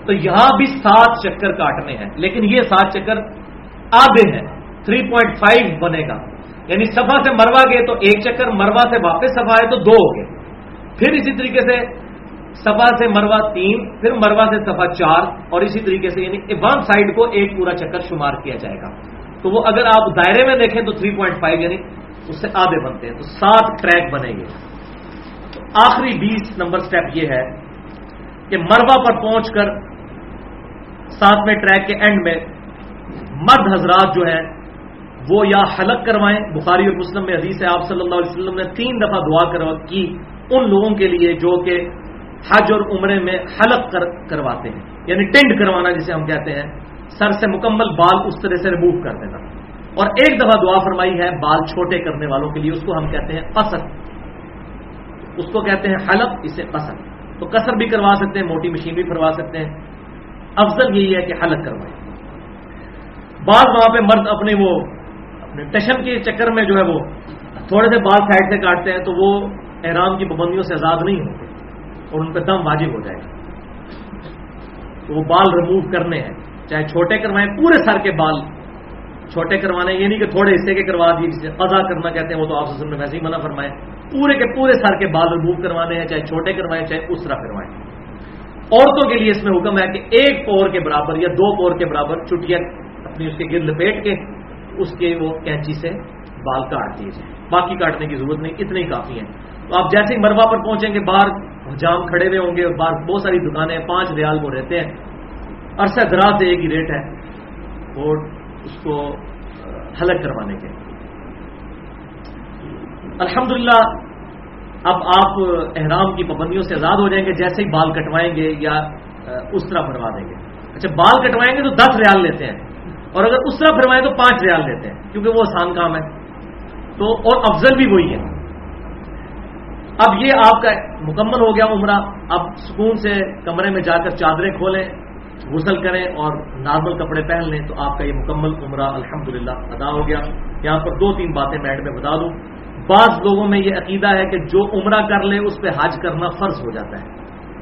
تو یہاں بھی سات چکر کاٹنے ہیں، لیکن یہ سات چکر آدھے ہیں۔ تھری پوائنٹ فائیو بنے گا۔ یعنی سفا سے مروا گئے تو ایک چکر مروا سے واپس سفا ہے تو دو ہو گئے۔ پھر اسی طریقے سے سفا سے مروا تین، پھر مروا سے سفا چار اور اسی طریقے سے یعنی ون سائڈ کو ایک پورا چکر شمار کیا جائے گا۔ تو وہ اگر آپ دائرے میں دیکھیں تو تھری پوائنٹ فائیو یعنی اس سے آدھے بنتے ہیں۔ تو سات ٹریک بنے گے تو آخری بیس نمبر سٹیپ یہ ہے کہ مروا پر پہنچ کر ساتویں ٹریک کے اینڈ میں مرد حضرات جو ہیں، وہ یا حلق کروائیں۔ بخاری اور مسلم میں حدیث ہے، آپ صلی اللہ علیہ وسلم نے تین دفعہ دعا کی ان لوگوں کے لیے جو کہ حج اور عمرے میں حلق کر کرواتے ہیں۔ یعنی ٹینڈ کروانا جسے ہم کہتے ہیں۔ سر سے مکمل بال اس طرح سے ریموو کر دینا۔ اور ایک دفعہ دعا فرمائی ہے بال چھوٹے کرنے والوں کے لیے، اس کو ہم کہتے ہیں قصر۔ اس کو کہتے ہیں حلق، اسے قصر۔ تو قصر بھی کروا سکتے ہیں، موٹی مشین بھی فروا سکتے ہیں۔ افضل یہی ہے کہ حلق کروائیں۔ بعض وہاں پہ مرد اپنے وہ اپنے ٹشن کے چکر میں جو ہے وہ تھوڑے سے بال سائڈ سے کاٹتے ہیں تو وہ احرام کی پابندیوں سے آزاد نہیں ہوتے اور ان پہ دم واجب ہو جائے گا۔ تو وہ بال ریموو کرنے ہیں۔ چاہے چھوٹے کروائیں، پورے سر کے بال چھوٹے کروانے، یہ نہیں کہ تھوڑے حصے کے کروا دیے، جسے قضا کرنا کہتے ہیں، وہ تو آپ نے ویسے ہی منع فرمائے پورے کے پورے سر کے بال ریموو کروانے ہیں، چاہے چھوٹے کروائیں، چاہے اس طرح کروائیں۔ عورتوں کے لیے اس میں حکم ہے کہ ایک پور کے برابر یا دو پور کے برابر چٹیا اپنی اس کے گرد لپیٹ کے، اس کے وہ کینچی سے بال کاٹ دیے جائیں۔ باقی کاٹنے کی ضرورت نہیں، اتنے ہی کافی ہیں۔ تو آپ جیسے ہی مروا پر پہنچیں گے، باہر جام کھڑے ہوئے ہوں گے، باہر بہت ساری دکانیں، پانچ ریال وہ رہتے ہیں۔ عرصہ دراز سے ایک ہی ریٹ ہے اور اس کو حلق کروانے کے۔ الحمدللہ، اب آپ احرام کی پابندیوں سے آزاد ہو جائیں گے، جیسے ہی بال کٹوائیں گے یا اس طرح بھروا دیں گے۔ اچھا بال کٹوائیں گے تو دس ریال لیتے ہیں۔ اور اگر اس طرح فرمائے تو پانچ ریال دیتے ہیں، کیونکہ وہ آسان کام ہے۔ تو اور افضل بھی وہی ہے۔ اب یہ آپ کا مکمل ہو گیا عمرہ۔ اب سکون سے کمرے میں جا کر چادریں کھولیں، غسل کریں اور نارمل کپڑے پہن لیں، تو آپ کا یہ مکمل عمرہ الحمدللہ ادا ہو گیا۔ یہاں پر دو تین باتیں میں میں بتا دوں۔ بعض لوگوں میں یہ عقیدہ ہے کہ جو عمرہ کر لے، اس پہ حج کرنا فرض ہو جاتا ہے۔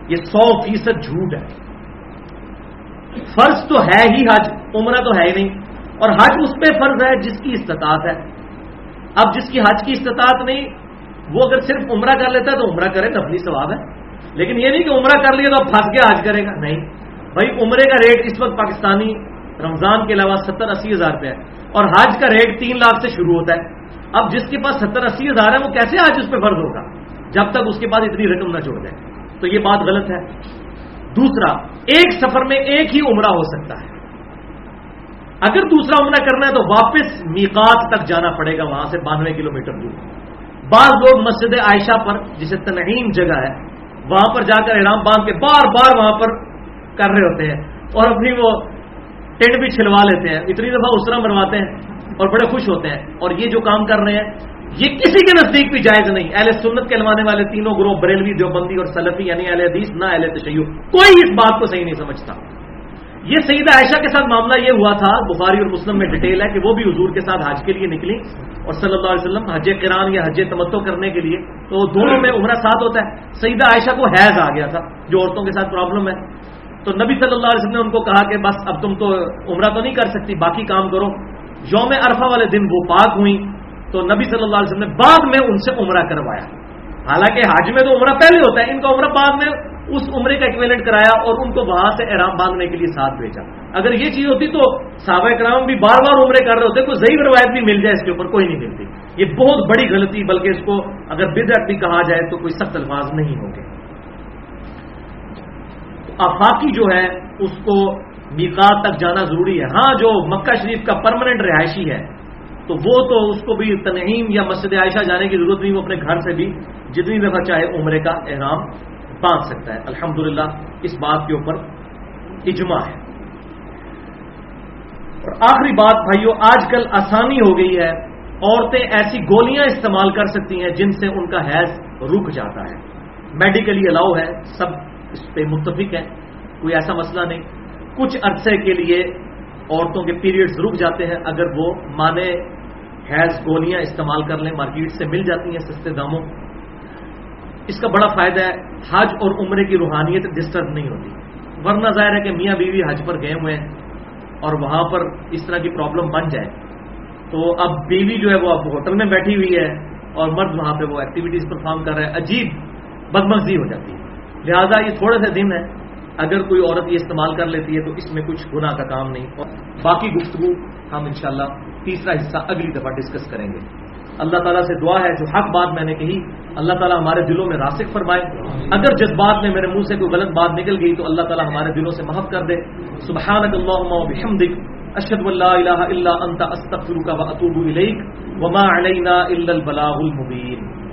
یہ سو فیصد جھوٹ ہے۔ فرض تو ہے ہی حج، عمرہ تو ہے ہی نہیں۔ اور حج اس پہ فرض ہے جس کی استطاعت ہے۔ اب جس کی حج کی استطاعت نہیں، وہ اگر صرف عمرہ کر لیتا ہے تو عمرہ کرے نفلی ثواب ہے۔ لیکن یہ نہیں کہ عمرہ کر لیا تو اب پھنس گیا، حج کرے گا۔ نہیں۔ بھائی، عمرے کا ریٹ اس وقت پاکستانی رمضان کے علاوہ ستر اسی ہزار روپے ہے۔ اور حج کا ریٹ تین لاکھ سے شروع ہوتا ہے۔ اب جس کے پاس ستر اسی ہزار ہے، وہ کیسے حج اس پہ فرض ہوگا؟ جب تک اس کے پاس اتنی رقم نہ چھوڑ دیں تو یہ بات غلط ہے۔ دوسرا، ایک سفر میں ایک ہی عمرہ ہو سکتا ہے۔ اگر دوسرا عمرہ کرنا ہے تو واپس میقات تک جانا پڑے گا، وہاں سے بانوے کلو میٹر دور۔ بعض لوگ مسجد عائشہ پر، جسے تنہیم جگہ ہے، وہاں پر جا کر احرام باندھ کے بار بار وہاں پر کر رہے ہوتے ہیں اور اپنی وہ ٹینٹ بھی چھلوا لیتے ہیں۔ اتنی دفعہ اسرا مرواتے ہیں۔ اور بڑے خوش ہوتے ہیں اور یہ جو کام کر رہے ہیں، یہ کسی کے نزدیک بھی جائز نہیں۔ اہل سنت کے لوانے والے تینوں گروہ بریلوی، دیوبندی اور سلفی یعنی اہل حدیث، نہ اہل تشیع۔ کوئی اس بات کو صحیح نہیں سمجھتا۔ یہ سیدہ عائشہ کے ساتھ معاملہ یہ ہوا تھا، بخاری اور مسلم میں ڈیٹیل ہے کہ وہ بھی حضور کے ساتھ حج کے لیے نکلی اور صلی اللہ علیہ وسلم حج کران یا حج تمتو کرنے کے لیے۔ تو دونوں میں عمرہ ساتھ ہوتا ہے۔ سیدہ عائشہ کو حیض آ گیا تھا، جو عورتوں کے ساتھ پرابلم ہے۔ تو نبی صلی اللہ علیہ وسلم نے ان کو کہا کہ بس اب تم تو عمرہ تو نہیں کر سکتی، باقی کام کرو۔ یوم عرفہ والے دن وہ پاک ہوئی تو نبی صلی اللہ علیہ وسلم نے بعد میں ان سے عمرہ کروایا۔ حالانکہ حج میں تو عمرہ پہلے ہوتا ہے، ان کا عمرہ بعد میں اس عمرے کا ایکویلنٹ کرایا اور ان کو وہاں سے احرام باندھنے کے لیے ساتھ بھیجا۔ اگر یہ چیز ہوتی تو صحابہ کرام بھی بار بار عمرے کر رہے ہوتے، کوئی ضعیف روایت بھی مل جائے اس کے اوپر، کوئی نہیں ملتی۔ یہ بہت بڑی غلطی، بلکہ اس کو اگر بدعت بھی کہا جائے تو کوئی سخت الفاظ نہیں ہوں گے۔ آفاقی جو ہے، اس کو میقات تک جانا ضروری ہے۔ ہاں جو مکہ شریف کا پرماننٹ رہائشی ہے، تو وہ تو اس کو بھی تنہیم یا مسجد عائشہ جانے کی ضرورت نہیں، وہ اپنے گھر سے بھی جتنی دفعہ چاہے عمرے کا احرام باندھ سکتا ہے۔ الحمد اس بات کے اوپر اجماع ہے۔ اور آخری بات بھائیو، آج کل آسانی ہو گئی ہے، عورتیں ایسی گولیاں استعمال کر سکتی ہیں جن سے ان کا حیض رک جاتا ہے۔ میڈیکلی الاؤ ہے، سب اس پہ متفق ہے کوئی ایسا مسئلہ نہیں۔ کچھ عرصے کے لیے عورتوں کے پیریڈز رک جاتے ہیں اگر وہ مانے حیض گولیاں استعمال کر لیں، مارکیٹ سے مل جاتی ہیں سستے داموں۔ اس کا بڑا فائدہ ہے، حج اور عمرے کی روحانیت ڈسٹرب نہیں ہوتی۔ ورنہ ظاہر ہے کہ میاں بیوی حج پر گئے ہوئے ہیں اور وہاں پر اس طرح کی پرابلم بن جائے۔ تو اب بیوی جو ہے وہ اب ہوٹل میں بیٹھی ہوئی ہے اور مرد وہاں پہ وہ ایکٹیویٹیز پرفارم کر رہا ہے عجیب بدمزی ہو جاتی ہے۔ لہٰذا یہ تھوڑے سے دن ہے اگر کوئی عورت یہ استعمال کر لیتی ہے تو اس میں کچھ گناہ کا کام نہیں۔ اور باقی گفتگو ہم انشاءاللہ تیسرا حصہ اگلی دفعہ ڈسکس کریں گے۔ اللہ تعالیٰ سے دعا ہے جو حق بات میں نے کہی، اللہ تعالیٰ ہمارے دلوں میں راسک فرمائے۔ اگر جس بات میں میرے منہ سے کوئی غلط بات نکل گئی تو اللہ تعالیٰ ہمارے دلوں سے محف کر دے۔ اشد اللہ اللہ انت، استغفرک و اطوب الیک۔ وما علینا الا البلاغ المبین۔